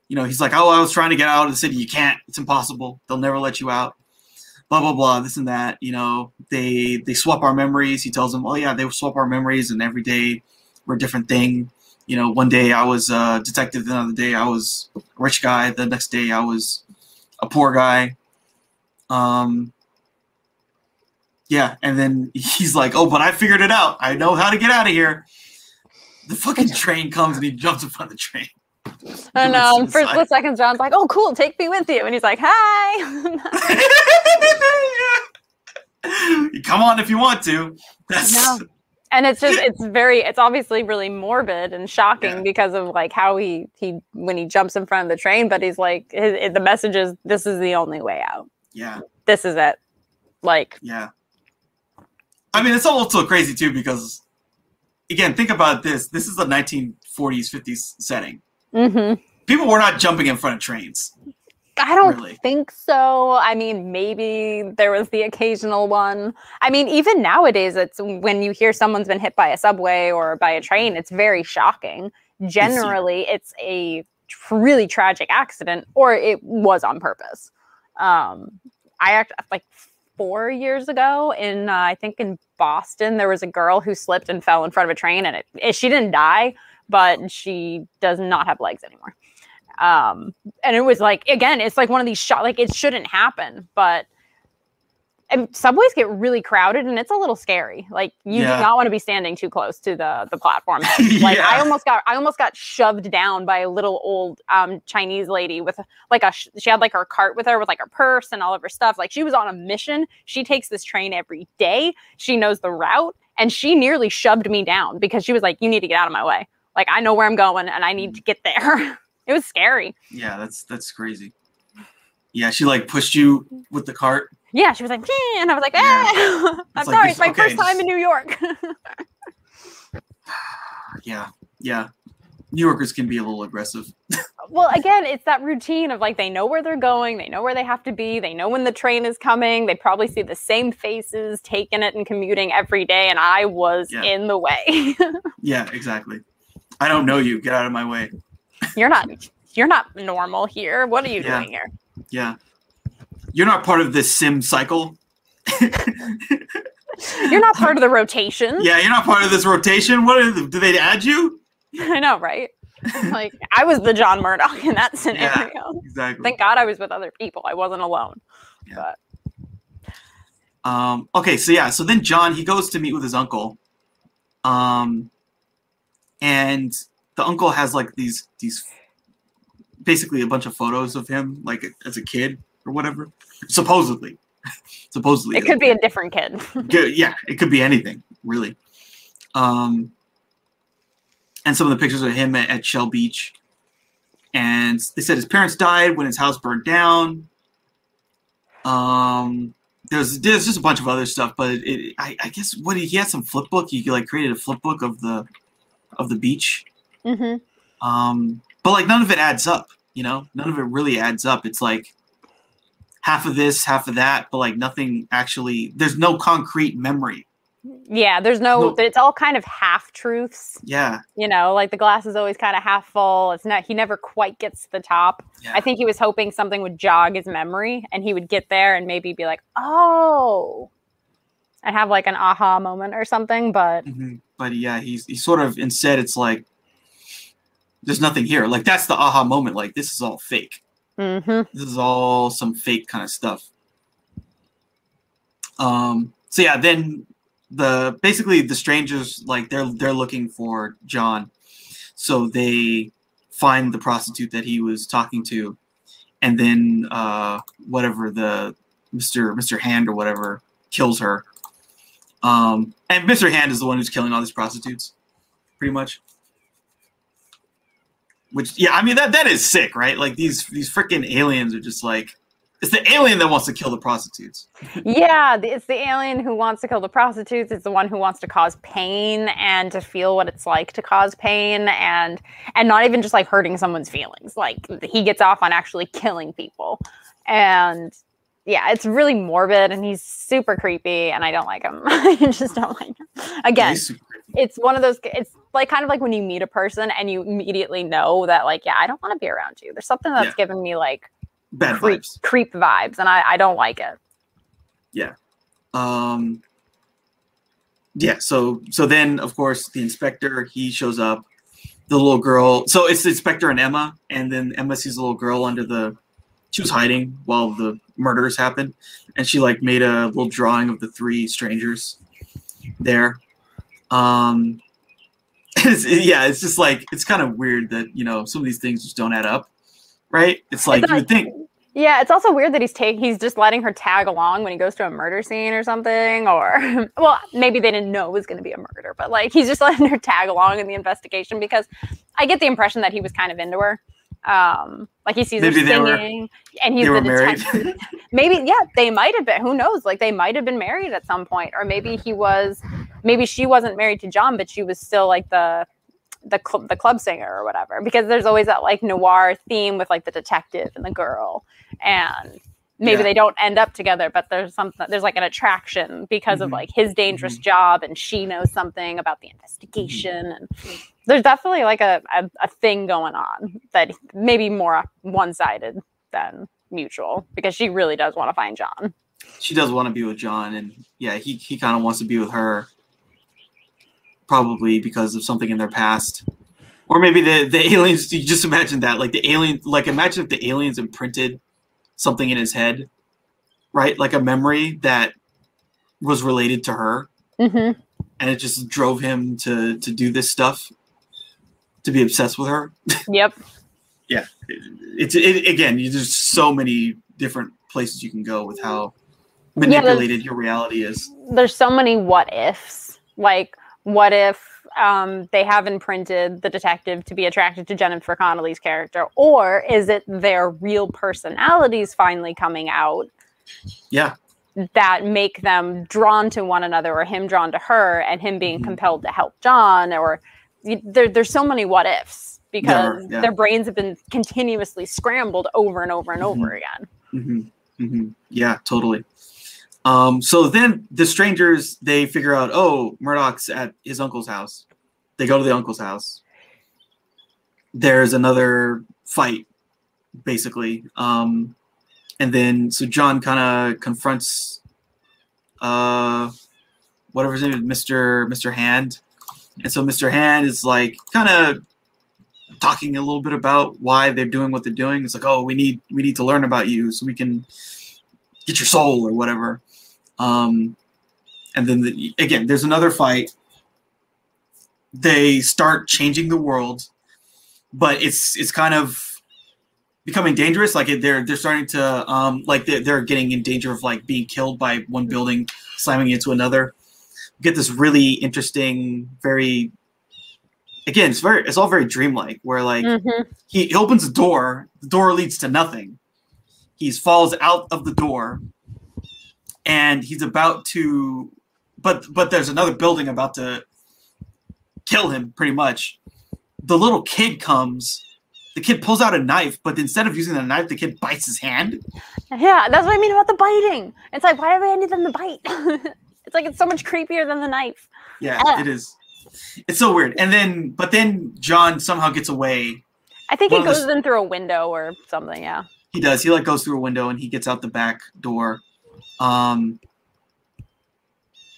you know he's like oh I was trying to get out of the city. You can't. It's impossible. They'll never let you out. Blah blah blah this and that you know. They they swap our memories. He tells them oh yeah they swap our memories and every day we're a different thing. You know, one day I was a detective, the other day I was a rich guy, the next day I was a poor guy. Um, yeah, and then he's like, "Oh, but I figured it out. I know how to get out of here." The fucking train comes and he jumps in front of the train. I know. Commits for split seconds, John's like, "Oh, cool, take me with you," and he's like, "Hi." *laughs* Come on if you want to. That's No. and it's just it's very it's obviously really morbid and shocking Yeah. because of like how he he when he jumps in front of the train but he's like his, the message is this is the only way out yeah, this is it like yeah. I mean, it's also crazy too because, again, think about this. This is a 1940s, 50s setting. mhm. People were not jumping in front of trains. i don't Really? think so i mean maybe there was the occasional one i mean even nowadays it's when you hear someone's been hit by a subway or by a train it's very shocking generally it's a really tragic accident or it was on purpose um i act like four years ago in uh, i think in boston there was a girl who slipped and fell in front of a train and it, she didn't die but she does not have legs anymore. Um and it was like again it's like one of these shot like it shouldn't happen but and subways get really crowded and it's a little scary. Like you Yeah. do not want to be standing too close to the the platform. *laughs* Like I almost got I almost got shoved down by a little old um Chinese lady with like a she had like her cart with her with like her purse and all of her stuff. Like she was on a mission. She takes this train every day. She knows the route and she nearly shoved me down because she was like you need to get out of my way. Like I know where I'm going and I need to get there. *laughs* It was scary. Yeah, that's that's crazy. Yeah, she like pushed you with the cart. Yeah she was like and I was like ah. *laughs* I'm like sorry this- it's my okay, first time just- in New York *sighs* Yeah, yeah. New Yorkers can be a little aggressive. *laughs* well, again, it's that routine of like they know where they're going, they know where they have to be, they know when the train is coming, they probably see the same faces taking it and commuting every day, and I was Yeah. in the way. *laughs* Yeah, exactly. I don't know you. Get out of my way. you're not you're not normal here. What are you Yeah. doing here? Yeah. You're not part of this sim cycle. *laughs* You're not part of the rotation. Yeah, you're not part of this rotation. What the, do they add you? *laughs* I know, right? Like I was the John Murdoch in that scenario. Yeah, Exactly. Thank God I was with other people. I wasn't alone. Yeah. Um, okay, so yeah, so then John he goes to meet with his uncle, um, and the uncle has like these these basically a bunch of photos of him like as a kid or whatever. Supposedly, supposedly It could be a different kid. *laughs* Yeah, it could be anything really. Um, and some of the pictures of him at, at Shell Beach, and they said his parents died when his house burned down. Um, there's there's just a bunch of other stuff, but it, it I, I guess what he, he had some flip book. He like created a flip book of the of the beach. hmm Um, but like none of it adds up. You know, none of it really adds up. It's like half of this, half of that, but like nothing actually. There's no concrete memory. Yeah, there's no, No. it's all kind of half truths. Yeah, You know, like the glass is always kind of half full. It's not, he never quite gets to the top. yeah. I think he was hoping something would jog his memory and he would get there and maybe be like, oh, and have like an aha moment or something. But Mhm. But yeah, he's he sort of instead it's like there's nothing here. Like that's the aha moment. Like this is all fake. Mhm. This is all some fake kind of stuff. Um. So yeah, then the basically the strangers like they're they're looking for John, so they find the prostitute that he was talking to, and then uh whatever the Mister Mister Hand or whatever kills her. Um, and Mr. Hand is the one who's killing all these prostitutes, pretty much. Which, yeah, I mean that that is sick, right? Like these these freaking aliens are just like, it's the alien that wants to kill the prostitutes. yeah, it's the alien who wants to kill the prostitutes. It's the one who wants to cause pain and to feel what it's like to cause pain and and not even just like hurting someone's feelings. Like he gets off on actually killing people. And yeah, it's really morbid and he's super creepy and I don't like him. *laughs* I just don't like him. Again, He's super creepy. it's one of those it's like kind of like when you meet a person and you immediately know that like yeah, I don't want to be around you. There's something that's Yeah. giving me like bad creep vibes. creep vibes and I, I don't like it. Yeah um, yeah, so so then of course the inspector he shows up. The little girl. So it's the inspector and Emma, and then Emma sees a little girl under the. She was hiding while the murders happened, and she like made a little drawing of the three strangers there. Um, it's, yeah, it's just like it's kind of weird that you know some of these things just don't add up, right? It's like It's you would think Yeah, it's also weird that he's taking he's just letting her tag along when he goes to a murder scene or something. Or *laughs* well, maybe they didn't know it was going to be a murder, but like he's just *laughs* letting her tag along in the investigation because I get the impression that he was kind of into her. Um, like he sees Maybe her they were- singing, and he's the detective. *laughs* maybe yeah, they might have been. Who knows? Like they might have been married at some point, or maybe he was. Maybe she wasn't married to John, but she was still like the the cl- the club singer or whatever. Because there's always that like noir theme with like the detective and the girl, and maybe Yeah. they don't end up together, but there's something there's like an attraction because of Mhm. like his dangerous job, and she knows something about the investigation, and there's definitely like a, a, a thing going on that maybe more one sided than mutual because she really does want to find John. she does want to be with John, and yeah, he he kind of wants to be with her, probably because of something in their past, or maybe the the aliens. You just imagine that, like the alien, like imagine if the aliens imprinted something in his head, right? Like a memory that was related to her, Mm-hmm. and it just drove him to to do this stuff, to be obsessed with her. Yep. *laughs* Yeah. It's it, again, you, there's so many different places you can go with how manipulated your reality is. There's so many what ifs. Like, what if um, they have imprinted the detective to be attracted to Jennifer Connelly's character, or is it their real personalities finally coming out Yeah. that make them drawn to one another, or him drawn to her, and him being Mhm. compelled to help John, or there, there's so many what ifs because Never, yeah. their brains have been continuously scrambled over and over and Mhm. over again. hmm hmm Yeah, totally. Um, so then the strangers they figure out, oh, Murdoch's at his uncle's house. They go to the uncle's house. There's another fight, basically. Um, and then so John kind of confronts uh whatever name is, Mr. Mr. Hand. And so Mr. Hand is like kind of talking a little bit about why they're doing what they're doing. It's like, oh, we need we need to learn about you so we can get your soul or whatever. Um, and then the, again, there's another fight. They start changing the world, but it's it's kind of becoming dangerous. Like they're they're starting to um, like they're, they're getting in danger of like being killed by one building slamming into another. Get this really interesting, very again, it's very it's all very dreamlike. Where like Mhm. he, he opens a door the door leads to nothing he falls out of the door and he's about to but but there's another building about to kill him pretty much the little kid comes the kid pulls out a knife but instead of using the knife the kid bites his hand Yeah, that's what I mean about the biting. It's like, why do we need them to bite? *laughs* it's like it's so much creepier than the knife. yeah Ah. it is it's so weird and then but then john somehow gets away I think One he of the goes in through a window or something. Yeah. he does he like goes through a window and he gets out the back door um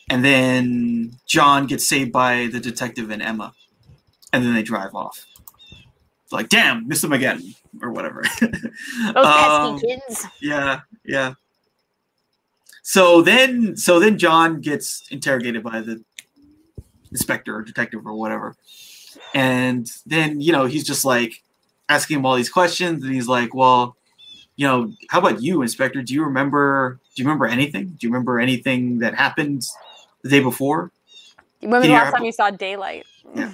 and then john gets saved by the detective and emma and then they drive off. Like damn miss him again or whatever. *laughs* Those Um, pesky kids. yeah yeah. So then so then john gets interrogated by the inspector or detective or whatever. And then you know he's just like asking him all these questions and he's like well you know how about you inspector do you remember do you remember anything do you remember anything that happened the day before When was the last time you saw daylight? Yeah.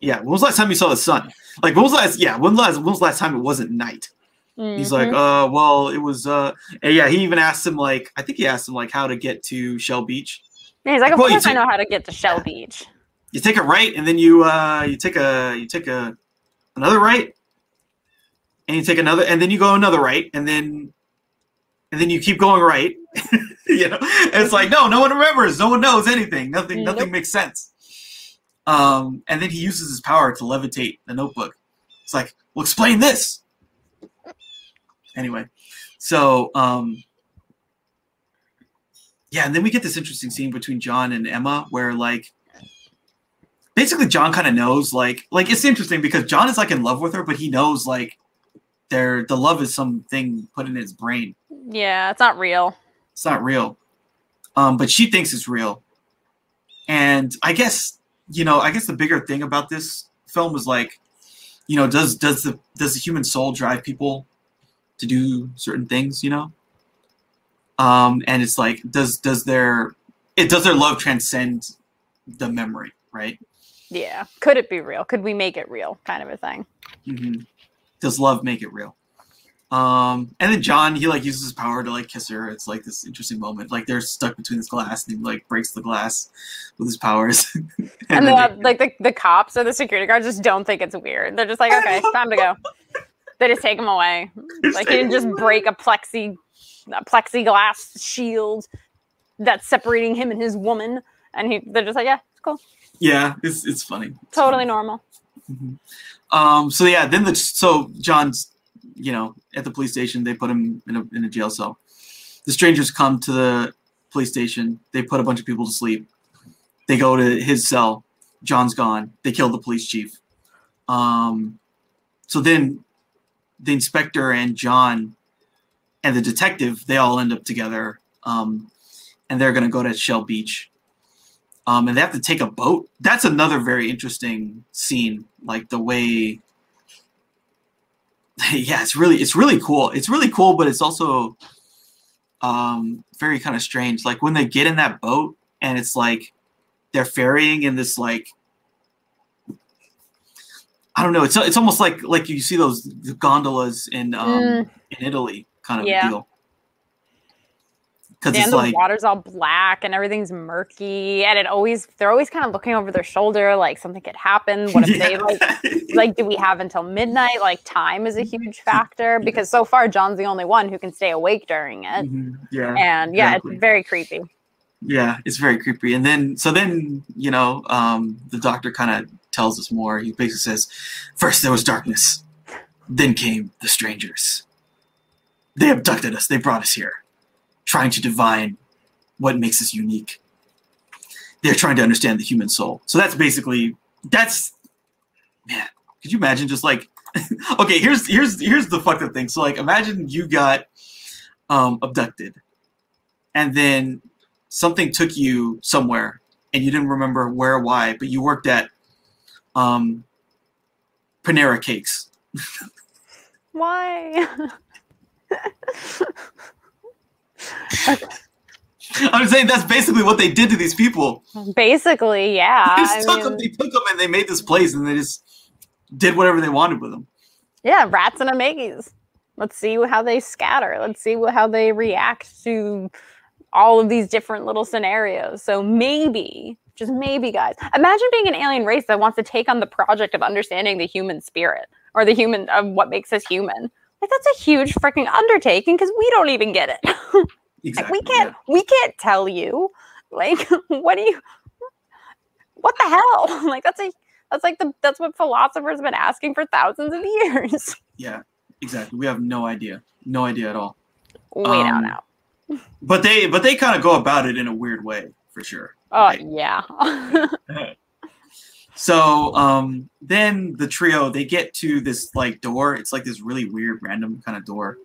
yeah when was the last time you saw the sun like when was the last yeah when was last, when was the last time it wasn't night He's like, Mhm. uh, well, it was, uh, yeah, he even asked him, like, I think he asked him, like, how to get to Shell Beach. Yeah, he's like, of well, course I know how to get to Shell Beach. You take a right, and then you, uh, you take a, you take a, another right, and you take another, and then you go another right, and then, and then you keep going right. *laughs* you know, and it's like, no, no one remembers, no one knows anything, nothing, Nope. nothing makes sense. Um, and then he uses his power to levitate the notebook. It's like, well, explain this. Anyway, so um, yeah, and then we get this interesting scene between John and Emma where like basically John kind of knows like like it's interesting because John is like in love with her, but he knows like their the love is something put in his brain. Yeah, it's not real. It's not real. Um, but she thinks it's real. And I guess, you know, I guess the bigger thing about this film is like, you know, does does the does the human soul drive people to do certain things, you know? Um, and it's like, does does their it does their love transcend the memory, right? Yeah. Could it be real? Could we make it real? Kind of a thing. hmm Does love make it real? Um, and then John, he like uses his power to like kiss her. It's like this interesting moment. Like they're stuck between this glass, and he like breaks the glass with his powers. *laughs* and And, then the, like the, the cops or the security guards just don't think it's weird. They're just like, okay, time to go. They just take him away. *laughs* Like he didn't just break a plexi a plexiglass shield that's separating him and his woman. And he they're just like, yeah, it's cool. yeah, it's it's funny. It's Totally funny. normal. Mhm. Um. So yeah, then the so John's, you know, at the police station. They put him in a in a jail cell. The strangers come to the police station. They put a bunch of people to sleep. They go to his cell. John's gone. They kill the police chief. Um. So then, the inspector and John, and the detective, they all end up together. Um, and they're gonna go to Shell Beach um, and they have to take a boat. That's another very interesting scene, like the way. *laughs* Yeah, it's really it's really cool. It's really cool, but it's also um, very kind of strange. Like when they get in that boat and it's like they're ferrying in this like I don't know. It's it's almost like like you see those gondolas in um, Mm. in Italy kind of Yeah. deal. Because and it's the like water's all black and everything's murky, and it always they're always kind of looking over their shoulder, like something could happen. What if *laughs* they like like do we have until midnight? Like time is a huge factor because so far John's the only one who can stay awake during it. Mhm, yeah. And yeah, exactly. it's very creepy. Yeah, it's very creepy. And then, so then, you know, um, the doctor kind of tells us more. He basically says, first there was darkness, then came the strangers. They abducted us, they brought us here, trying to divine what makes us unique. They're trying to understand the human soul. So that's basically, that's, man, could you imagine just like, *laughs* okay, here's, here's, here's the fucked up thing. So like, imagine you got um, abducted and then something took you somewhere and you didn't remember where why, but you worked at um, Panera Cakes. *laughs* Why? *laughs* *laughs* I'm saying that's basically what they did to these people. Basically, yeah. *laughs* they, I took them, they took them and they made this place and they just did whatever they wanted with them. yeah, rats and a maze. Let's see how they scatter. Let's see how they react to all of these different little scenarios. So maybe, just maybe, guys, imagine being an alien race that wants to take on the project of understanding the human spirit or the human of what makes us human. Like that's a huge freaking undertaking because we don't even get it. *laughs* Like, Exactly. we can't we can't tell you like *laughs* what do you what the hell *laughs* like that's a that's like the that's what philosophers have been asking for thousands of years Yeah. yeah, exactly. We have no idea. No idea at all. we don't Um, know But they but they kind of go about it in a weird way for sure. oh Right. yeah So um, then the trio they get to this like door. It's like this really weird, random kind of door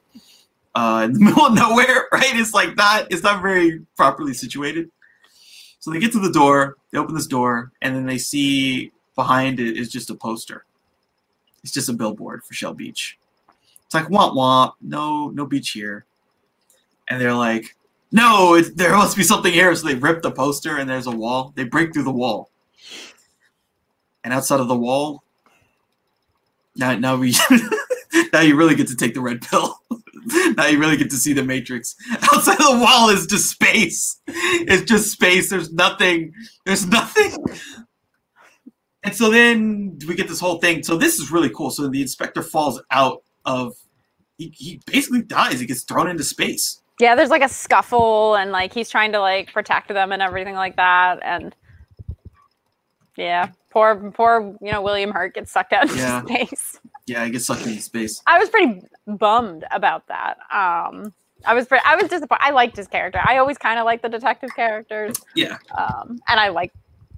uh, in the *laughs* middle of nowhere. Right? It's like not. It's not very properly situated. So they get to the door. They open this door, and then they see behind it is just a poster. It's just a billboard for Shell Beach. It's like womp womp. No, no beach here. And they're like, no, there must be something here. So they rip the poster, and there's a wall. They break through the wall and outside of the wall now now we *laughs* now you really get to take the red pill. *laughs* Now you really get to see the matrix. *laughs* Outside of the wall is just space. It's just space. There's nothing. There's nothing. And so then we get this whole thing. So this is really cool. So the inspector falls out of he, he basically dies. He gets thrown into space. Yeah there's like a scuffle and like he's trying to like protect them and everything like that. And yeah poor poor you know william hurt gets sucked out into Yeah. space yeah he gets sucked into space I was pretty bummed about that. Um, I was pretty, I was disappointed. I liked his character. I always kind of like the detective characters, yeah um, and I like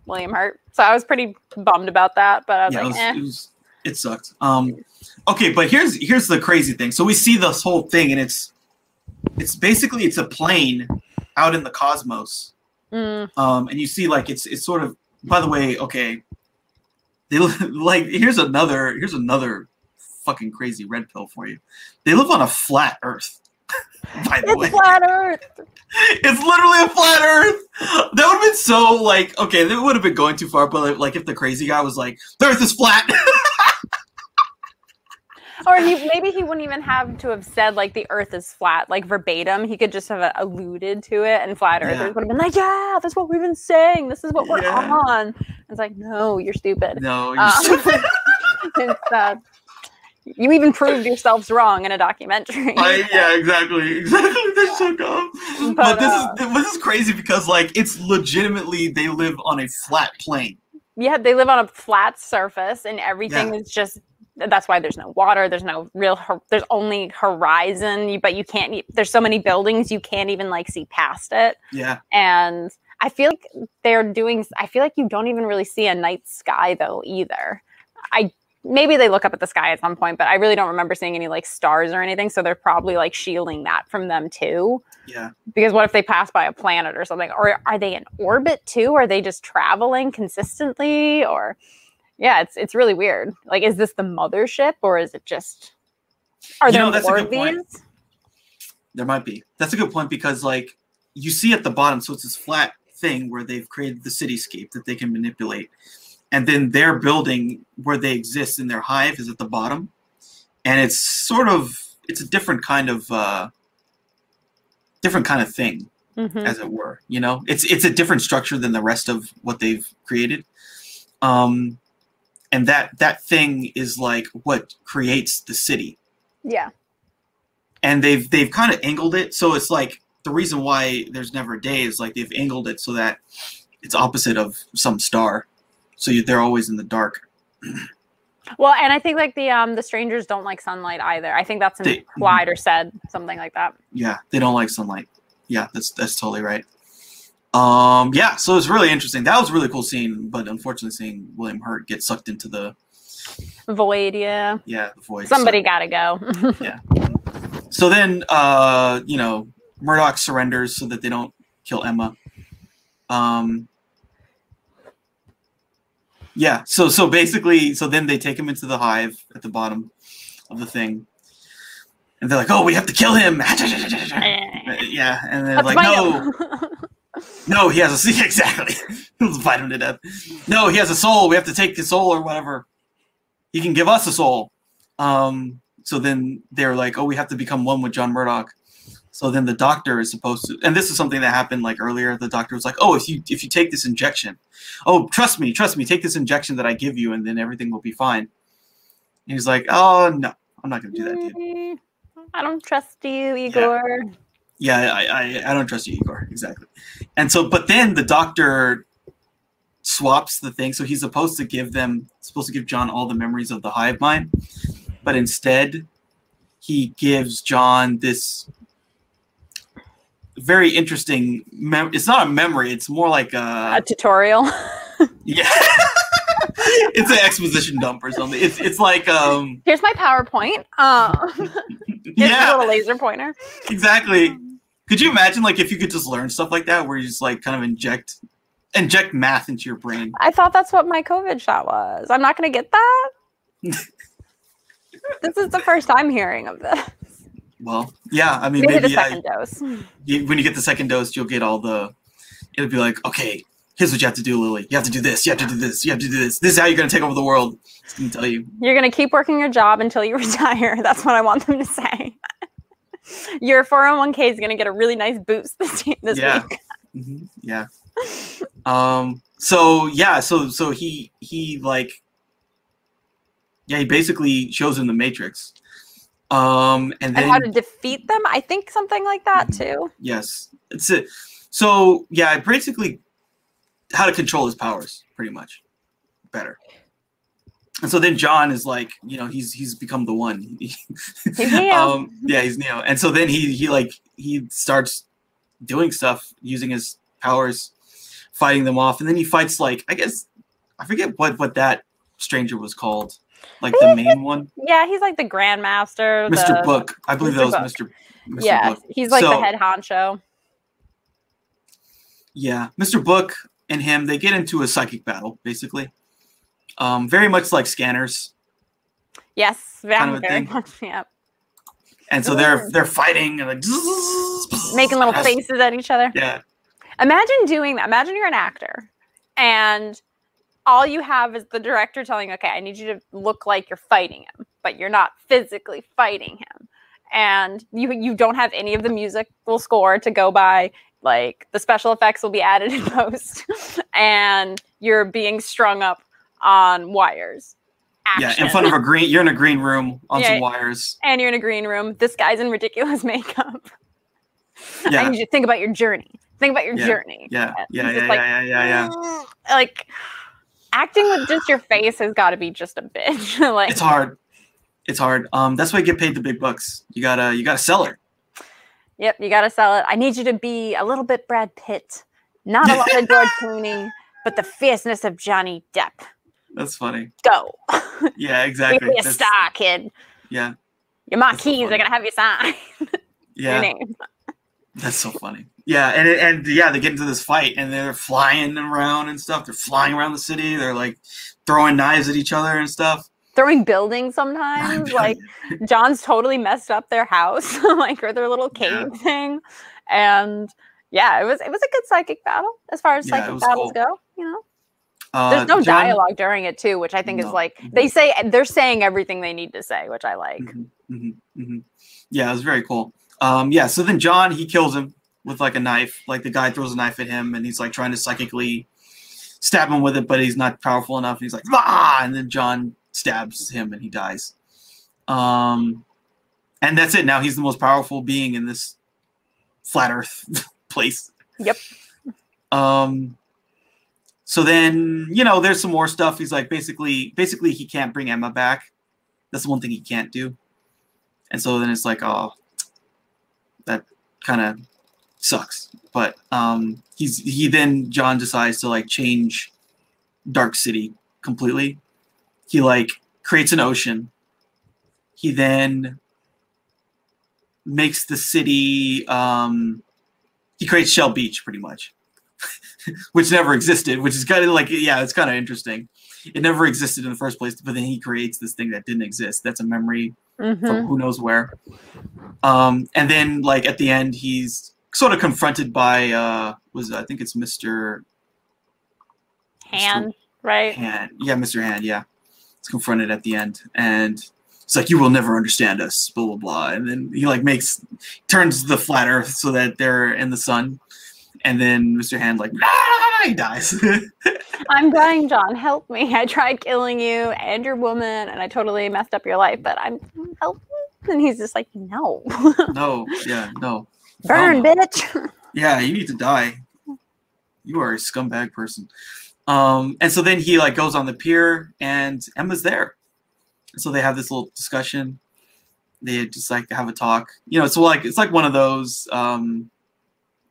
William Hurt, so I was pretty bummed about that. But I was yeah, it, was, eh. it was it sucked. Um, okay, but here's here's the crazy thing. So we see this whole thing, and it's it's basically it's a plane out in the cosmos, Mm, um, and you see like it's it's sort of. By the way, okay, they li- *laughs* like here's another here's another fucking crazy red pill for you. They live on a flat Earth. *laughs* By the way, it's flat Earth. *laughs* it's literally a flat Earth. That would have been so like okay, that would have been going too far. But like if the crazy guy was like, "The Earth is flat." Or he maybe he wouldn't even have to have said like the Earth is flat, like verbatim. He could just have uh, alluded to it, and flat Yeah. earthers would have been like, "Yeah, that's what we've been saying. This is what we're Yeah. on." It's like, no, you're stupid. no, you Um, *laughs* it's, uh, you even proved yourselves wrong in a documentary. I, yeah, exactly, exactly. *laughs* So dumb. But, But, this uh, is this is crazy because like it's legitimately they live on a flat plane. yeah, they live on a flat surface, and everything is just. That's why there's no water. There's no real. hor- There's only horizon, but you can't. There's so many buildings you can't even like see past it. Yeah, And I feel like they're doing. I feel like you don't even really see a night sky though either. I maybe they look up at the sky at some point, but I really don't remember seeing any like stars or anything. So they're probably like shielding that from them too. yeah. Because what if they pass by a planet or something? Or are they in orbit too? Are they just traveling consistently? Or yeah, it's it's really weird. Like, is this the mothership or is it just are You there know, more of point. these? There might be. That's a good point because like you see at the bottom, so it's this flat thing where they've created the cityscape that they can manipulate, and then their building where they exist in their hive is at the bottom, and it's sort of it's a different kind of uh, different kind of thing. Mhm. as it were. You know, it's it's a different structure than the rest of what they've created. Um, and that that thing is like what creates the city. Yeah. and they've they've kind of angled it so it's like the reason why there's never a day is like they've angled it so that it's opposite of some star so you, they're always in the dark *clears throat* Well, and I think like the um the strangers don't like sunlight either. I think that's They- implied or said something like that. yeah they don't like sunlight yeah that's that's totally right um yeah so it's really interesting that was a really cool scene but unfortunately seeing william hurt get sucked into the Void, yeah. yeah the void Somebody gotta go. *laughs* Yeah. So then uh you know murdoch surrenders so that they don't kill emma um yeah so so basically so then they take him into the hive at the bottom of the thing and they're like oh we have to kill him *laughs* yeah and they're Let's like no. *laughs* no he has a *laughs* see exactly. *laughs* Let's fight him to death. No he has a soul. We have to take his soul or whatever. He can give us a soul. Um so then they're like oh we have to become one with john murdoch. So then the doctor is supposed to and this is something that happened like earlier. The doctor was like oh if you if you take this injection oh trust me trust me take this injection that i give you and then everything will be fine. And he's like oh no i'm not gonna do that dude. Mm, I don't trust you, Igor. yeah I, I i don't trust you igor. Exactly and so but then the doctor swaps the thing so he's supposed to give them supposed to give john all the memories of the hive mind but instead he gives john this very interesting mem- it's not a memory it's more like a A tutorial. *laughs* yeah *laughs* it's an exposition dump or something it's it's like um Here's my PowerPoint. Uh, *laughs* here's yeah a little laser pointer. exactly could you imagine like if you could just learn stuff like that where you just like kind of inject inject math into your brain I thought that's what my COVID shot was. I'm not gonna get that. *laughs* this is the first time hearing of this. well yeah i mean Maybe, maybe, the I- you, when you get the second dose you'll get all the it'll be like okay here's what you have to do lily you have to do this you have to do this you have to do this this is how you're going to take over the world it's going to tell you You're gonna keep working your job until you *laughs* retire. That's what I want them to say. Your 401k is gonna get a really nice boost this *laughs* this Yeah. week. Mhm, yeah um so yeah so so he he like yeah he basically shows him the matrix um and then And how to defeat them? I think something like that Mhm. too. Yes, it's it. So yeah, basically, how to control his powers, pretty much, better. And so then John is like, you know, he's he's become the one. *laughs* He's Neo. um, yeah, he's Neo, and so then he he like he starts doing stuff using his powers, fighting them off, and then he fights like I guess I forget what what that stranger was called, like the main one, Yeah, he's like the grandmaster. Mr. the- Book. I believe Mr. that was Book. Mr. Mr. Yeah, Book. he's like the head honcho. Yeah, Mr. Book and him, they get into a psychic battle, basically. Um, very much like scanners. Yes, very, kind of a very thing. much. Yeah, And so they're they're fighting and like making little faces at each other. Yeah. Imagine doing that. Imagine you're an actor, and all you have is the director telling, "Okay, I need you to look like you're fighting him, but you're not physically fighting him." And you you don't have any of the musical score to go by. Like the special effects will be added *laughs* in post, and you're being strung up on wires. Yeah, in front of a green you're in a green room on Yeah. some wires. and you're in a green room. This guy's in ridiculous *laughs* makeup. I Yeah. need you to think about your journey. Think about your Yeah. journey. Yeah. And Yeah, yeah, like, yeah, yeah, yeah, yeah. Like acting with just your face has got to be just a bitch. *laughs* like It's hard. It's hard. Um, that's why you get paid the big bucks. You gotta you gotta sell it. Yep, you got to sell it. I need you to be a little bit Brad Pitt, not a lot of *laughs* George Clooney, but the fierceness of Johnny Depp. That's funny. Go, Yeah, *laughs* exactly. be a star, kid. Yeah. Your That's so are gonna have you sign *laughs* your Yeah. name. That's so funny. Yeah, and and yeah, they get into this fight and they're flying around and stuff. They're flying around the city. They're like throwing knives at each other and stuff. Throwing buildings sometimes, *laughs* like John's totally messed up their house, like or their little cave Yeah. thing, and yeah, it was it was a good psychic battle as far as Yeah, psychic battles cool. go. You know, uh, there's no John- dialogue during it too, which I think is like Mhm. they say they're saying everything they need to say, which I like. Mhm, mhm, mhm. Yeah, it was very cool. Um, yeah, so then John he kills him with like a knife. Like the guy throws a knife at him, and he's like trying to psychically stab him with it, but he's not powerful enough. And he's like, ah! and then John stabs him, and he dies. Um, and that's it. Now he's the most powerful being in this flat Earth *laughs* place. Yep. Um. So then, you know, there's some more stuff. He's like, basically, basically, he can't bring Emma back. That's the one thing he can't do. And so then it's like, oh, that kind of sucks. But um, he's he then John decides to like change Dark City completely. He like creates an ocean. He then makes the city. Um, he creates Shell Beach pretty much, *laughs* which never existed. Which is kind of like yeah, it's kind of interesting. It never existed in the first place, but then he creates this thing that didn't exist. That's a memory Mhm. from who knows where. Um, and then like at the end, he's sort of confronted by uh, was I think it's Mister Hand, right? Hand. Yeah, Mister Hand. Yeah, it's confronted at the end, and it's like you will never understand us. Blah blah blah. And then he like makes turns the flat Earth so that they're in the sun, and then Mister Hand like ah, he dies. *laughs* I'm dying, John. Help me. I tried killing you and your woman, and I totally messed up your life, but I'm help me. And he's just like, no. *laughs* no, yeah, no. Burn, bitch. Yeah, you need to die. You are a scumbag person. Um, and so then he like goes on the pier, and Emma's there. So they have this little discussion. They just like have a talk. You know, so like it's like one of those, um,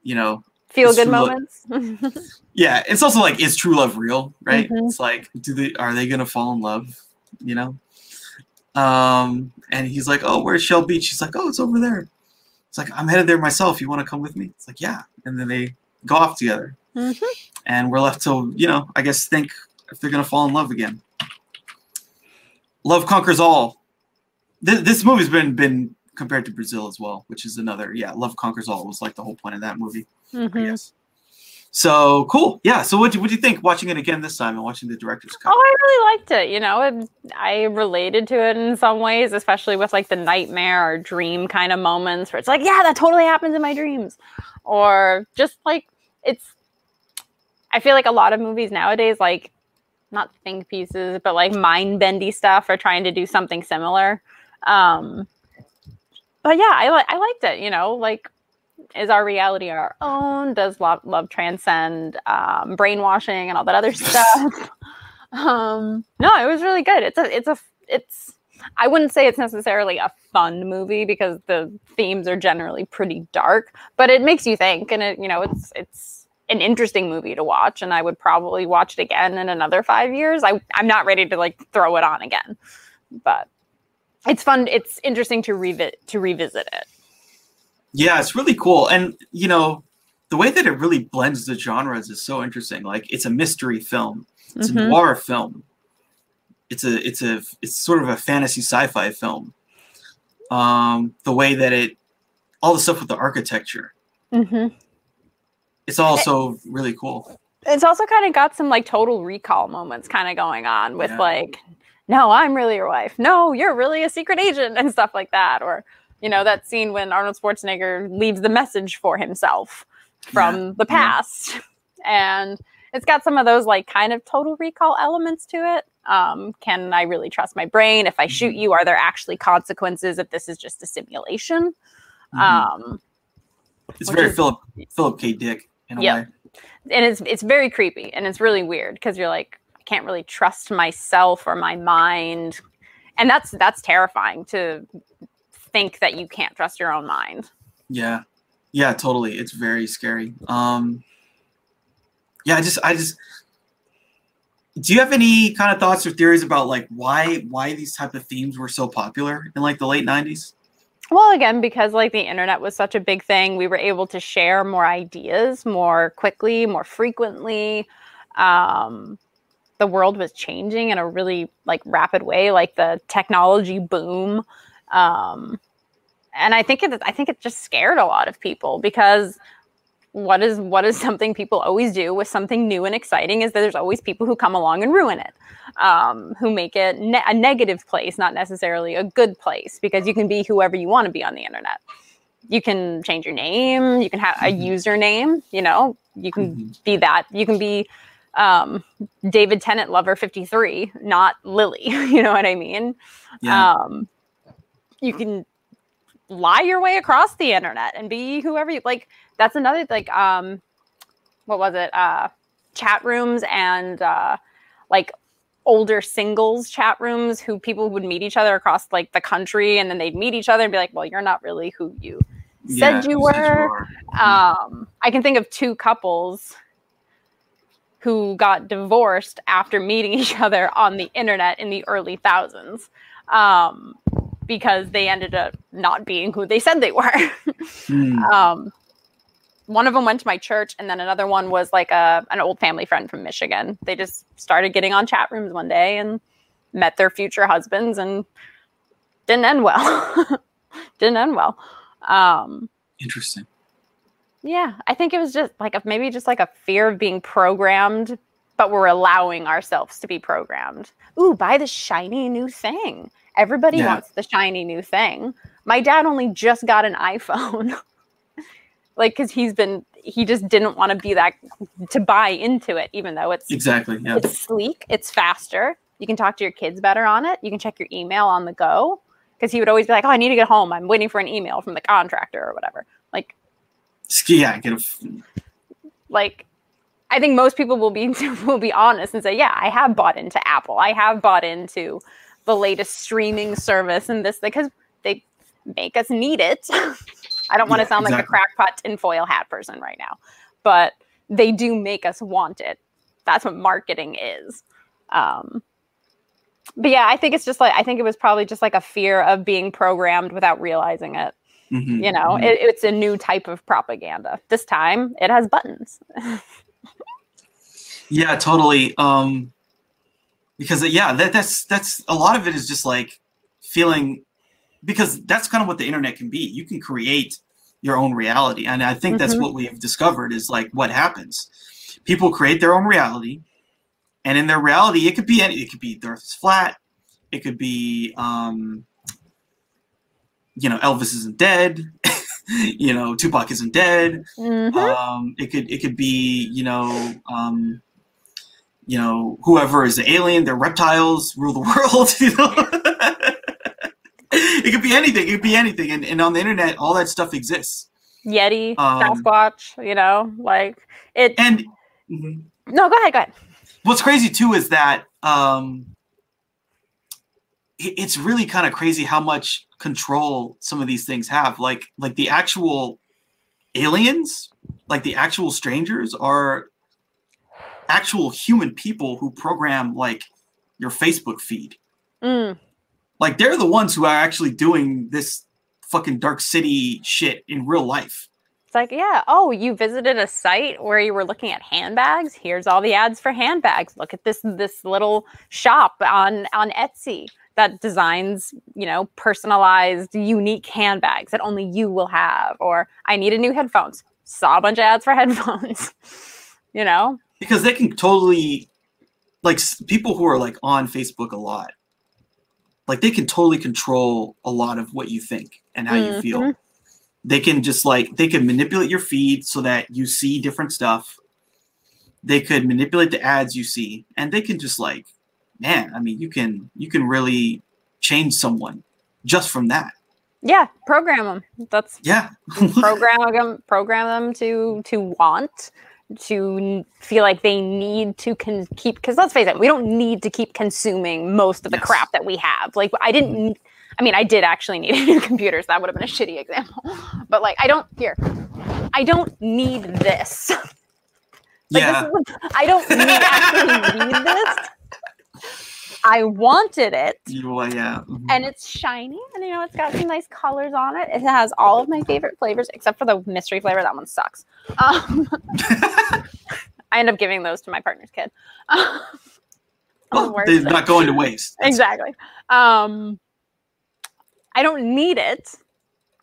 you know, Feel good moments. *laughs* yeah. It's also like is true love real, right? Mhm. It's like do they are they gonna fall in love? You know. Um, and he's like, "Oh, where's Shell Beach?" She's like, "Oh, it's over there." It's like, "I'm headed there myself. You want to come with me?" It's like, "Yeah." And then they go off together. Mhm. and we're left to you know i guess think if they're gonna fall in love again love conquers all this, this movie's been been compared to brazil as well which is another yeah love conquers all was like the whole point of that movie i Mhm. guess so cool yeah so what do you think watching it again this time and watching the director's cut Oh, I really liked it. You know, it, I related to it in some ways, especially with like the nightmare or dream kind of moments where it's like, yeah, that totally happens in my dreams. Or just like, it's, I feel like a lot of movies nowadays, like, not think pieces, but like mind bendy stuff are trying to do something similar. Um, but yeah, I, li- I liked it, you know, like, is our reality our own? Does love, love transcend um, brainwashing and all that other *laughs* stuff? um no it was really good it's a it's a it's i wouldn't say it's necessarily a fun movie because the themes are generally pretty dark but it makes you think and it you know it's it's an interesting movie to watch and i would probably watch it again in another five years i i'm not ready to like throw it on again but it's fun it's interesting to revisit to revisit it yeah it's really cool. And you know the way that it really blends the genres is so interesting. Like it's a mystery film. It's Mhm. a noir film. It's a it's a it's sort of a fantasy sci-fi film. Um the way that it all the stuff with the architecture. Mhm. it's all so really cool. it's also kind of got some like total recall moments kind of going on with Yeah. like no i'm really your wife. No you're really a secret agent and stuff like that or you know that scene when arnold schwarzenegger leaves the message for himself from the yeah. past *laughs* and it's got some of those like kind of total recall elements to it um, can i really trust my brain if i shoot Mm-hmm. you are there actually consequences if this is just a simulation Mhm. um, it's very is- philip philip k dick in a Yep. way and it's it's very creepy and it's really weird because you're like I can't really trust myself or my mind, and that's that's terrifying to think that you can't trust your own mind. yeah yeah totally it's very scary um yeah i just i just do you have any kind of thoughts or theories about like why why these type of themes were so popular in like the late 90s Well, again, because like the internet was such a big thing, we were able to share more ideas more quickly, more frequently. Um, the world was changing in a really like rapid way, like the technology boom. Um, and I think it, I think it just scared a lot of people because what is what is something people always do with something new and exciting is that there's always people who come along and ruin it um, who make it ne- a negative place not necessarily a good place because you can be whoever you want to be on the internet you can change your name. You can have a Mhm. username. You know, you can Mhm. be that. You can be um, David Tennant lover 53, not Lily. *laughs* you know what I mean? Yeah. Um, you can lie your way across the internet and be whoever you like. That's another like um, what was it? Uh, chat rooms and uh, like older singles chat rooms who people would meet each other across like the country and then they'd meet each other and be like, well, you're not really who you Yeah, said you were. um, I can think of two couples who got divorced after meeting *laughs* each other on the internet in the early thousands um, because they ended up not being who they said they were. Hmm. *laughs* um, one of them went to my church, and then another one was like a an old family friend from Michigan. They just started getting on chat rooms one day and met their future husbands, and didn't end well. *laughs* didn't end well. Um, Interesting. yeah, I think it was just like a, maybe just like a fear of being programmed, but we're allowing ourselves to be programmed. Ooh, buy the shiny new thing. Everybody Yeah. wants the shiny new thing. My dad only just got an iPhone. *laughs* like cuz he's been he just didn't want to be that to buy into it even though it's Exactly. Yeah. it's sleek, it's faster. You can talk to your kids better on it. You can check your email on the go because he would always be like, "Oh, I need to get home. I'm waiting for an email from the contractor or whatever." Like Yeah. Get a. like I think most people will be *laughs* will be honest and say, yeah, I have bought into Apple. I have bought into the latest streaming service and this because they make us need it. *laughs* I don't want to Yeah, sound like a exactly. crackpot tinfoil hat person right now, but they do make us want it. That's what marketing is. Um, but yeah, I think it's just like I think it was probably just like a fear of being programmed without realizing it Mhm, you know mhm. it, it's a new type of propaganda this time it has buttons *laughs* Yeah, totally. Um, because yeah, that, that's that's a lot of it is just like feeling because that's kind of what the internet can be. You can create your own reality, and I think that's Mhm. what we've discovered is like what happens. People create their own reality, and in their reality, it could be any. It could be the Earth is flat. It could be, um, you know, Elvis isn't dead. *laughs* you know, Tupac isn't dead Mhm. um, it could it could be you know um, you know whoever is the alien they're reptiles rule the *laughs* world you know? It could be anything it could be anything and, and on the internet all that stuff exists. Yeti Um, sasquatch you know like it and mhm. no go ahead go ahead. What's crazy too is that um, it- it's really kind of crazy how much control some of these things have like like the actual aliens like the actual strangers are actual human people who program like your facebook feed. Mm, like they're the ones who are actually doing this fucking dark city shit in real life. It's like yeah oh you visited a site where you were looking at handbags? Here's all the ads for handbags. Look at this this little shop on on etsy that designs you know personalized unique handbags that only you will have. Or i need a new headphones. Saw a bunch of ads for *laughs* headphones. You know because they can totally like people who are like on facebook a lot like they can totally control a lot of what you think and how you feel. Mhm. they can just like they can manipulate your feed so that you see different stuff. They could manipulate the ads you see and they can just like man i mean you can you can really change someone just from that. Yeah program them that's yeah. program them program them to to want to feel like they need to con- keep because let's face it we don't need to keep consuming most of the Yes. crap that we have. Like i didn't mm-hmm. i mean i did actually need a *laughs* new computer so that would have been a shitty example *laughs* but like i don't here i don't need this. *laughs* Like, yeah. this is, i don't need, actually need this i wanted it. Are yeah mhm. and it's shiny and you know it's got some nice colors on it. It has all of my favorite flavors except for the mystery flavor. That one sucks. Um, *laughs* i end up giving those to my partner's kid. *laughs* Well, they're not going to waste. Exactly. Um, i don't need it.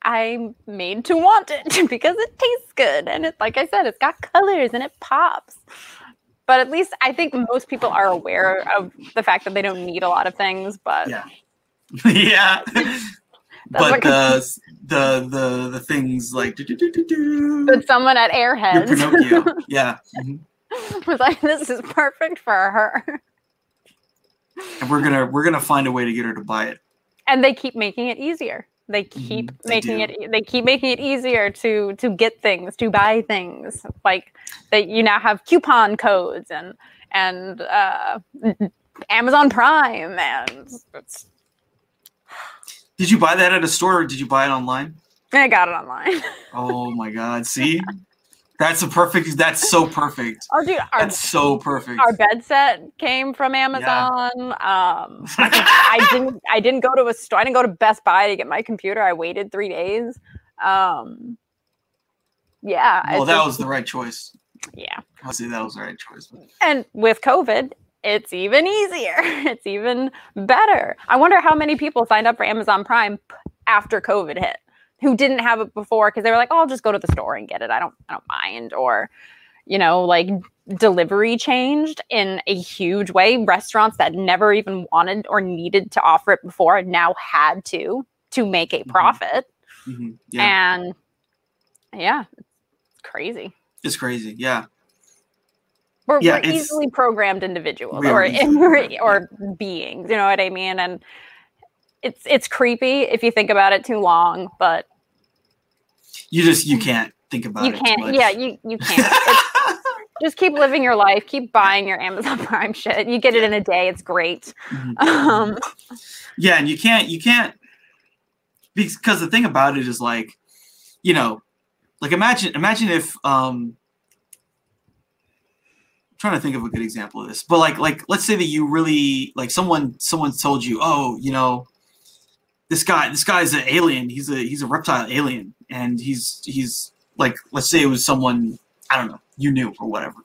I'm made to want it *laughs* because it tastes good and it like i said it's got colors and it pops but at least i think most people are aware of the fact that they don't need a lot of things but yeah *laughs* yeah what *laughs* but the *laughs* the the the things like do, do, do, do, do. But someone at You're Airheads Pinocchio. Yeah. mhm. was like, "This is perfect for her," And we're gonna we're gonna find a way to get her to buy it. and they keep making it easier. They keep Mhm, they making do. it. They keep making it easier to to get things, to buy things. Like that, you now have coupon codes and and uh, Amazon Prime, and it's, Did you buy that at a store or did you buy it online? I got it online. *laughs* Oh my god, see? That's a perfect that's so *laughs* perfect. Oh, dude, our That's so perfect. our bed set came from Amazon. Um, *laughs* I didn't I didn't go to a store. I didn't go to Best Buy to get my computer. I waited three days. Um, yeah. well, that was the right choice. yeah. I'll say that was the right choice. And with COVID, it's even easier. *laughs* It's even better. I wonder how many people signed up for Amazon Prime after COVID hit who didn't have it before because they were like, "Oh, I'll just go to the store and get it. I don't I don't mind." Or you know, like delivery changed in a huge way. Restaurants that never even wanted or needed to offer it before now had to to make a Mhm. profit. Mhm, Yeah, And yeah, it's crazy. it's crazy. Yeah. We're, Yeah, we're easily programmed individuals or *laughs* or, beings. You know what I mean? And it's it's creepy if you think about it too long, but You just you can't think about you it. too can't. Yeah, you you can't. *laughs* Just keep living your life. Keep buying your Amazon *laughs* Prime shit. You get it in a day. It's great. Mhm. Um, Yeah, and you can't you can't because the thing about it is like, you know, like imagine imagine if um I'm trying to think of a good example of this. But like like let's say that you really like someone someone told you, "Oh, you know, this guy this guy's an alien. He's a he's a reptile alien and he's he's like let's say it was someone I don't know, you knew or whatever.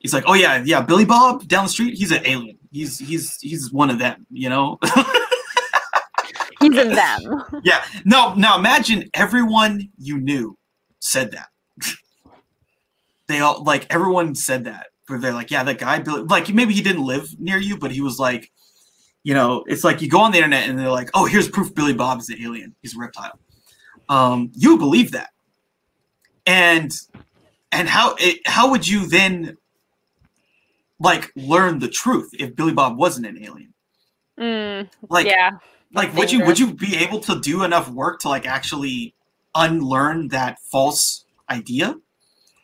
He's like, "Oh yeah, yeah, Billy Bob down the street, he's an alien. He's he's he's one of them, you know?" *laughs* he's in them. Yeah. No, now imagine everyone you knew said that. they all like everyone said that. Where they're like, yeah, that guy Billy like maybe he didn't live near you, but he was like, you know, it's like you go on the internet and they're like, oh, here's proof Billy Bob is an alien. He's a reptile. Um, you believe that. And and how it, how would you then like learn the truth if Billy Bob wasn't an alien? Mm, Like yeah. like would you would you be able to do enough work to like actually unlearn that false idea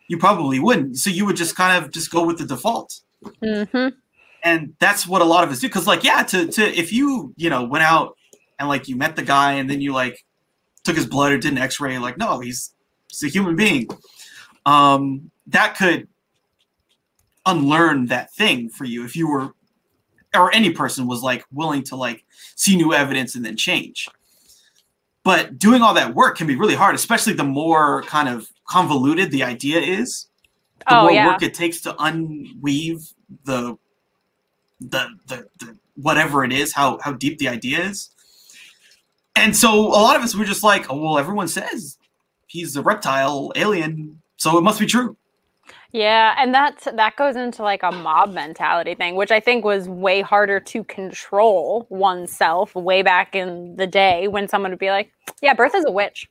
you probably wouldn't so you would just kind of just go with the default hmm and that's what a lot of us do because like yeah to to if you you know went out and like you met the guy and then you like took his blood or did an x-ray like no he's he's a human being. Um that could unlearn that thing for you if you were or any person was like willing to like see new evidence and then change. But doing all that work can be really hard especially the more kind of convoluted the idea is the Oh more yeah. work it takes to unweave the the, the the whatever it is how how deep the idea is and so a lot of us were just like oh well everyone says he's a reptile alien so it must be true Yeah, and that's that goes into like a mob mentality thing, which I think was way harder to control oneself way back in the day when someone would be like, "Yeah, Bertha's a witch.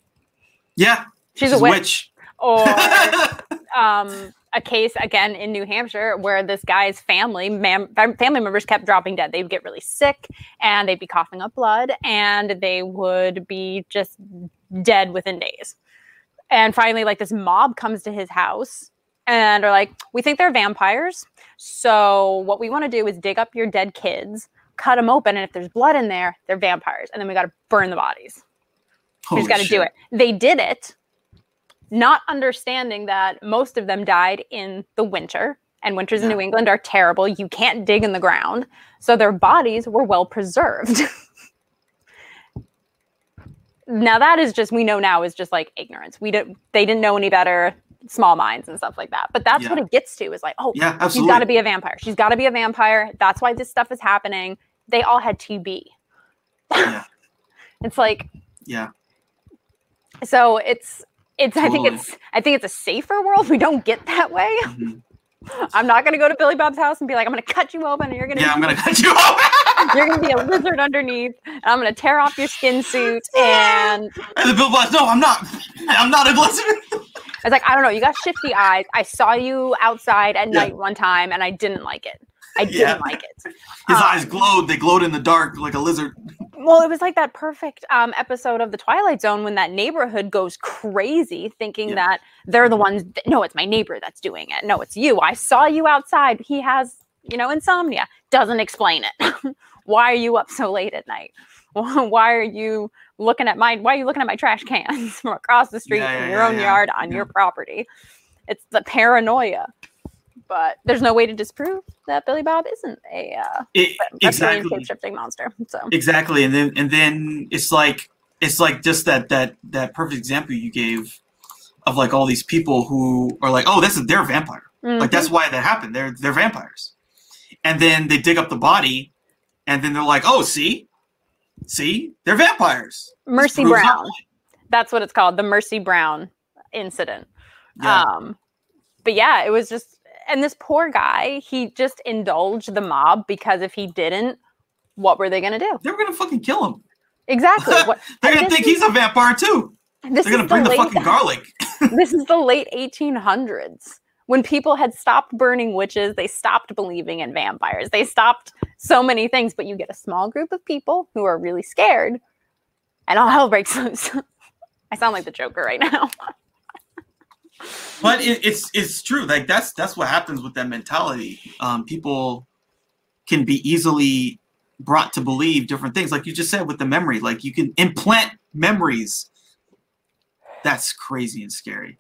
yeah She's, a witch." Or *laughs* um, a case again in New Hampshire where this guy's family mam- family members kept dropping dead. They'd get really sick and they'd be coughing up blood and they would be just dead within days. And finally, like this mob comes to his house and are like, "We think they're vampires. So what we want to do is dig up your dead kids." Cut them open, and if there's blood in there, they're vampires. And then we got to burn the bodies. We just got to do it. They did it, not understanding that most of them died in the winter, and winters in New England are terrible. You can't dig in the ground, so their bodies were well preserved. *laughs* now that is just we know now is just like ignorance. We didn't they didn't know any better, small minds and stuff like that. But that's what it gets to is like, oh, yeah she's absolutely got to be a vampire. She's got to be a vampire. That's why this stuff is happening. They all had TB. *laughs* Yeah. It's like yeah so it's it's I think it's I think it's a safer world. We don't get that way. Mhm. I'm not gonna go to Billy Bob's house and be like, I'm gonna cut you open and you're gonna Yeah, I'm gonna cut you open. *laughs* you're gonna be a lizard underneath, and I'm gonna tear off your skin suit *laughs* and and the Bill Boss, no, I'm not. I'm not a lizard. I was like, I don't know, you got shifty eyes. I saw you outside at Yeah. night one time and I didn't like it. I didn't Yeah. like it. His Um, eyes glowed. They glowed in the dark like a lizard. Well, it was like that perfect um, episode of The Twilight Zone when that neighborhood goes crazy thinking Yeah. that they're the ones. That, no, it's my neighbor that's doing it. No, it's you. I saw you outside. He has, you know, insomnia. Doesn't explain it. *laughs* why are you up so late at night? *laughs* why are you looking at my? Why are you looking at my trash cans *laughs* from across the street Yeah, in your yeah, own yard on your property? It's the paranoia. But there's no way to disprove that Billy Bob isn't a uh, It, exactly. shape-shifting monster. So exactly and then and then it's like it's like just that that that perfect example you gave of like all these people who are like oh this is they're a vampire like Mhm. that's why that happened they're they're vampires and then they dig up the body and then they're like oh see see they're vampires Mercy Brown. That's what it's called, the Mercy Brown incident. yeah Um, but yeah, it was just, and this poor guy, he just indulged the mob because if he didn't, what were they going to do? they're gonna fucking kill him Exactly. *laughs* What they're gonna think he's a vampire too they're gonna bring the late, fucking garlic *laughs* *laughs* this is the late 1800s when people had stopped burning witches. They stopped believing in vampires. They stopped so many things. But you get a small group of people who are really scared, and all hell breaks loose. I sound like the Joker right now. But it, it's it's true. Like that's that's what happens with that mentality. Um people can be easily brought to believe different things. Like you just said with the memory like you can implant memories. That's crazy and scary.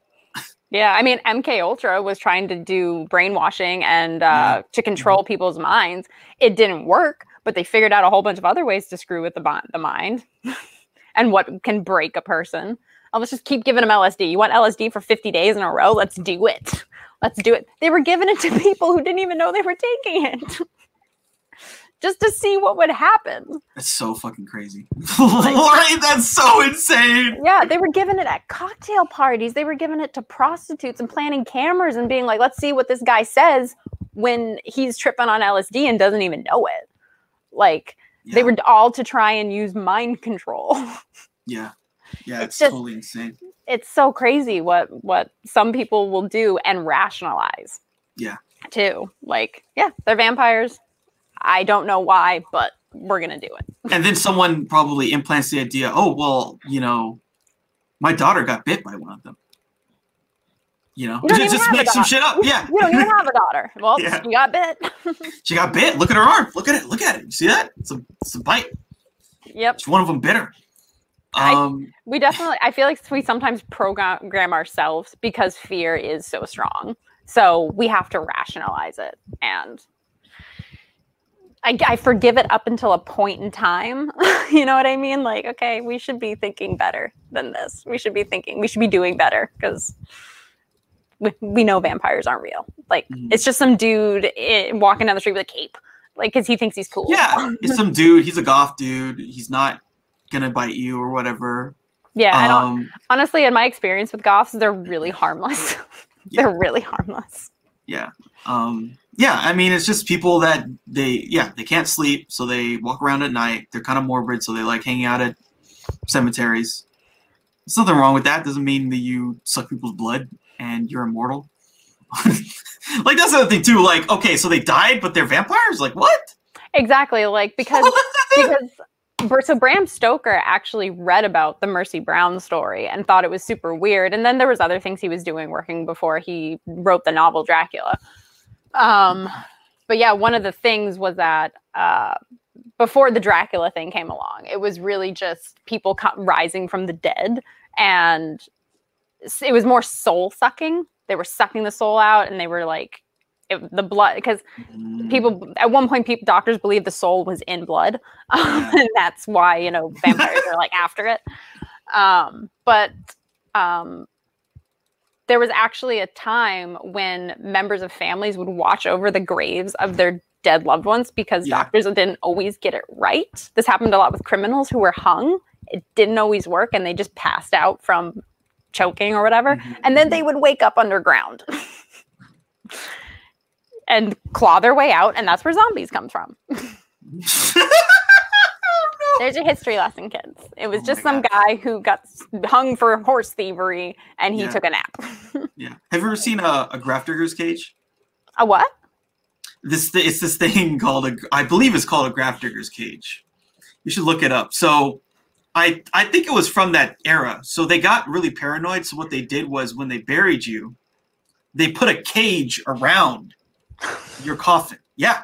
Yeah, I mean, MK Ultra was trying to do brainwashing and uh, to control people's minds. It didn't work, but they figured out a whole bunch of other ways to screw with the bi- the mind *laughs* and what can break a person. Oh, let's just keep giving them LSD. You want LSD for 50 days in a row? Let's do it. Let's do it. They were giving it to *laughs* people who didn't even know they were taking it. *laughs* Just to see what would happen. that's so fucking crazy *laughs* that's so insane Yeah, they were giving it at cocktail parties. They were giving it to prostitutes and planting cameras and being like, let's see what this guy says when he's tripping on LSD and doesn't even know it. Like, they were all to try and use mind control. yeah yeah it's it's, just- totally insane it's so crazy what what some people will do and rationalize. Yeah. Too. Like, yeah, they're vampires. I don't know why, but we're gonna do it. *laughs* and then someone probably implants the idea oh well you know my daughter got bit by one of them you know You just make some shit up yeah You don't even have a daughter. *laughs* Well, Yeah. you got bit. *laughs* She got bit. Look at her arm. Look at it. Look at it. You see that? It's a, it's a bite. yep. It's one of them bit her. I- Um, We definitely, I feel like we sometimes program ourselves because fear is so strong. So we have to rationalize it. And I, I forgive it up until a point in time. *laughs* you know what I mean? Like, okay, we should be thinking better than this. We should be thinking, we should be doing better because we, we know vampires aren't real. Like, Mhm. it's just some dude i walking down the street with a cape. Like, because he thinks he's cool. yeah, it's some dude. He's a goth dude. He's not gonna bite you or whatever. Yeah. I don't, Um, honestly, in my experience with goths, they're really harmless. *laughs* Yeah. they're really harmless. yeah. Um, yeah. I mean, it's just people that they, yeah, they can't sleep, so they walk around at night. They're kind of morbid, so they like hanging out at cemeteries. There's nothing wrong with that. Doesn't mean that you suck people's blood and you're immortal. *laughs* like that's the other thing too. Like, okay, so they died, but they're vampires. Like, what? Exactly, like because *laughs* because so Bram Stoker actually read about the Mercy Brown story and thought it was super weird. And then there was other things he was doing working before he wrote the novel Dracula. Um, but yeah, one of the things was that uh, before the Dracula thing came along, it was really just people co- rising from the dead, and it was more soul sucking. They were sucking the soul out, and they were like it, the blood because Mm, people at one point people doctors believe the soul was in blood. *laughs* Yeah. and that's why you know *laughs* vampires are like after it. Um but um there was actually a time when members of families would watch over the graves of their dead loved ones because Yeah. doctors didn't always get it right. This happened a lot with criminals who were hung. It didn't always work and they just passed out from choking or whatever. Mhm, and then they would wake up underground. *laughs* and claw their way out, and that's where zombies come from. *laughs* There's a history lesson, kids. It was Oh just some God. guy who got hung for horse thievery, and he Yeah. took a nap. *laughs* yeah. Have you ever seen a, a grave digger's cage? a what? This th- it's this thing *laughs* called a I believe it's called a grave digger's cage. You should look it up. So I I think it was from that era. So they got really paranoid. So what they did was when they buried you, they put a cage around your coffin. Yeah.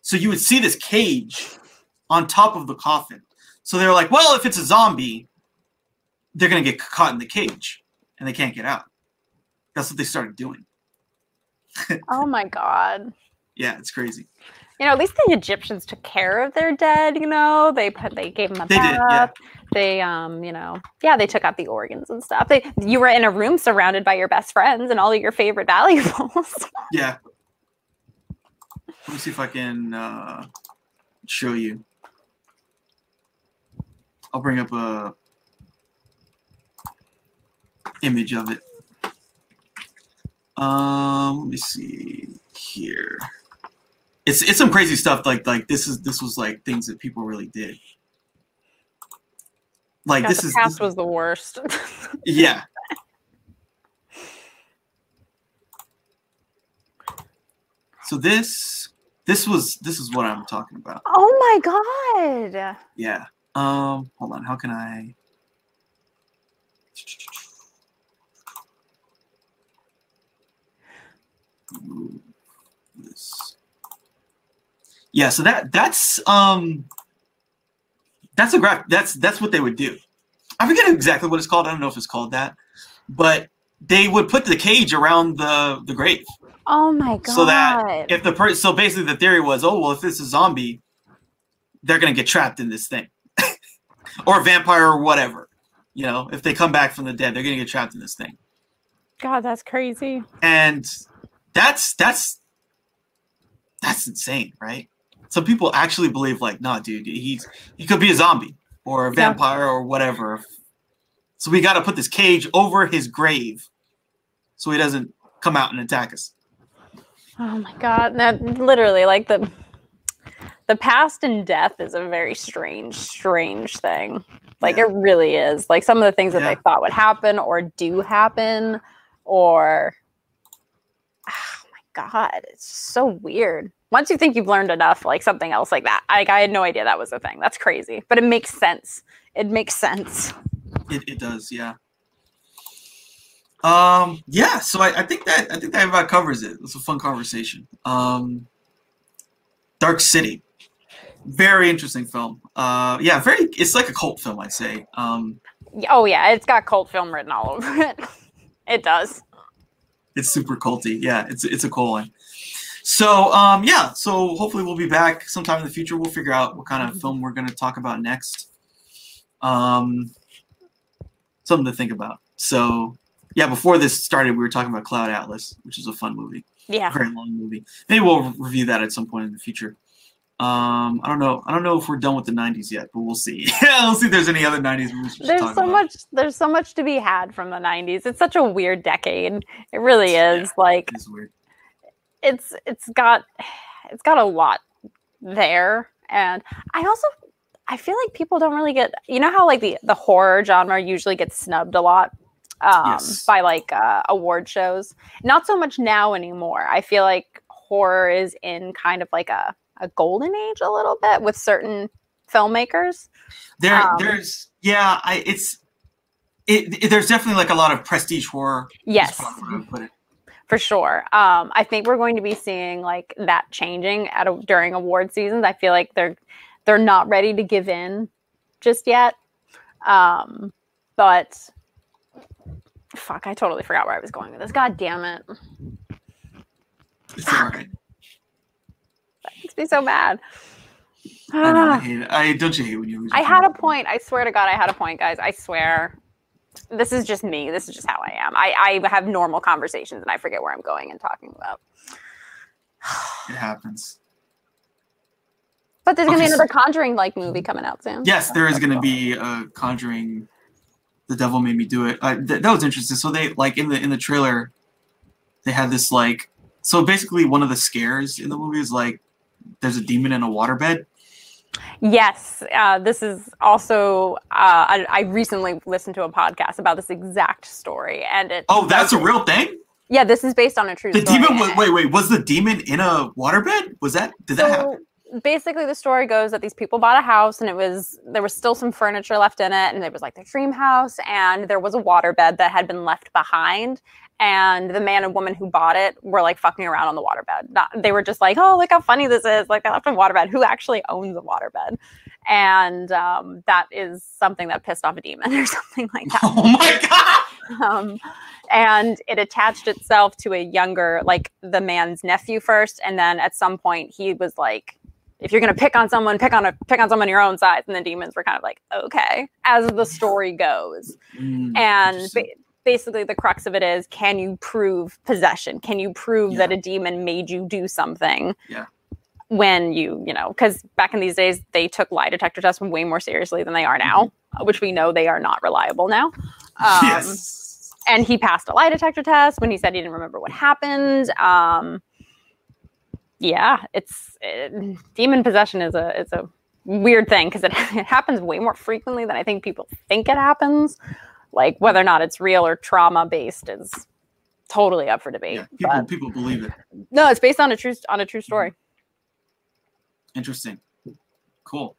So you would see this cage on top of the coffin. So they're like, well, if it's a zombie, they're gonna get caught in the cage and they can't get out. That's what they started doing. *laughs* Oh my god. Yeah, it's crazy. You know, at least the Egyptians took care of their dead. You know, they put they gave them a They did, bath. yeah. They um, you know, yeah, they took out the organs and stuff. They you were in a room surrounded by your best friends and all of your favorite valuables. *laughs* Yeah. Let me see if I can uh, show you. I'll bring up a image of it. Um, let me see here. It's it's some crazy stuff. Like like this is this was like things that people really did. Like God, this the is past this- was the worst. *laughs* yeah. So this this was this is what I'm talking about. oh my god. Yeah. Um hold on, how can I this. Yeah, so that that's um that's a graph that's that's what they would do. I forget exactly what it's called. I don't know if it's called that. But they would put the cage around the the grave. Oh my god. So that if the person so basically the theory was, oh well if it's a zombie, they're gonna get trapped in this thing. *laughs* or vampire or whatever. You know, if they come back from the dead, they're gonna get trapped in this thing. God, that's crazy. And that's that's that's insane, right? Some people actually believe like, nah, dude, he's he could be a zombie or a Yeah. vampire or whatever. So we got to put this cage over his grave, so he doesn't come out and attack us. Oh my god. That literally like the the past and death is a very strange, strange thing. Like Yeah. it really is. Like some of the things that Yeah. they thought would happen or do happen, or oh my god, it's so weird. Once you think you've learned enough, like something else like that, like I had no idea that was a thing. That's crazy, but it makes sense. It makes sense. It, it does, yeah. Um, yeah. So I, I think that I think that about covers it. It's a fun conversation. Um, Dark City, very interesting film. Uh, yeah, very. It's like a cult film, I'd say. Um, Oh yeah, it's got cult film written all over it. *laughs* It does. it's super culty. Yeah, it's it's a cool one. So um, yeah. So hopefully we'll be back sometime in the future. We'll figure out what kind of film we're going to talk about next. Um, something to think about. So yeah, before this started, we were talking about Cloud Atlas, which is a fun movie, Yeah. a very long movie. Maybe we'll review that at some point in the future. Um, I don't know. I don't know if we're done with the '90s yet, but we'll see. *laughs* Yeah, we'll see if there's any other '90s movies. There's talk so about. much there's so much to be had from the 90s. It's such a weird decade. It really Yeah. is. Like It's weird. it's it's got it's got a lot there and I also I feel like people don't really get you know how like the the horror genre usually gets snubbed a lot um Yes. by like uh, award shows. Not so much now anymore. I feel like horror is in kind of like a a golden age a little bit with certain filmmakers. There, Um, there's yeah, I it's it, it- There's definitely like a lot of prestige horror. Yes. probably where I would put it. for sure. Um, I think we're going to be seeing like that changing at a, during award seasons. I feel like they're they're not ready to give in just yet. Um, but fuck, I totally forgot where I was going with this. God damn it, It's all right. that makes me so mad. I, know, I *sighs* hate it. I don't you hate when you lose. I had a point. I swear to God, I had a point, guys. I swear. This is just me. This is just how I am. I, I have normal conversations and I forget where I'm going and talking about. *sighs* It happens. But there's gonna be another Conjuring like movie coming out soon. Yes, there is going *laughs* to be a Conjuring. The devil made me do it. Uh, th- that was interesting. So they like in the in the trailer, they had this like So basically, one of the scares in the movie is like there's a demon in a waterbed. Yes, uh, this is also. Uh, I, I recently listened to a podcast about this exact story, and it. Oh, that's a real thing. Yeah, this is based on a true. The story. demon. Wait, wait, wait. Was the demon in a waterbed? Was that? Did that happen? Basically, the story goes that these people bought a house, and it was there was still some furniture left in it, and it was like their dream house, and there was a waterbed that had been left behind. And the man and woman who bought it were like fucking around on the waterbed. Not, they were just like, "Oh, look how funny this is!" Like they left a waterbed. Who actually owns a waterbed? And um, that is something that pissed off a demon *laughs* or something like that. Oh my god! um, and it attached itself to a younger like the man's nephew first and then at some point he was like if you're going to pick on someone pick on a pick on someone your own size and the demons were kind of like okay as the story goes Mm, and ba- basically the crux of it is can you prove possession can you prove Yeah. that a demon made you do something Yeah. when you you know because back in these days they took lie detector tests way more seriously than they are now uh, which we know they are not reliable now um, Mm-hmm. yes. and he passed a lie detector test when he said he didn't remember what happened. Um, yeah, it's it, demon possession is a is a weird thing because it, *laughs* it happens way more frequently than I think people think it happens. Like whether or not it's real or trauma based is totally up for debate. Yeah, people but people believe it. no, it's based on a true on a true story. Interesting. Cool.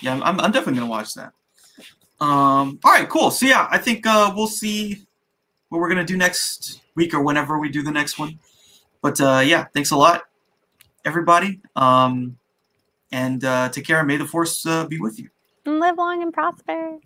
Yeah, I'm, I'm definitely gonna watch that. Um. All right. Cool. So yeah, I think uh, we'll see what we're gonna do next week or whenever we do the next one. But uh, yeah, thanks a lot, everybody. Um, and uh, take care. May the force uh, be with you. Live long and prosper.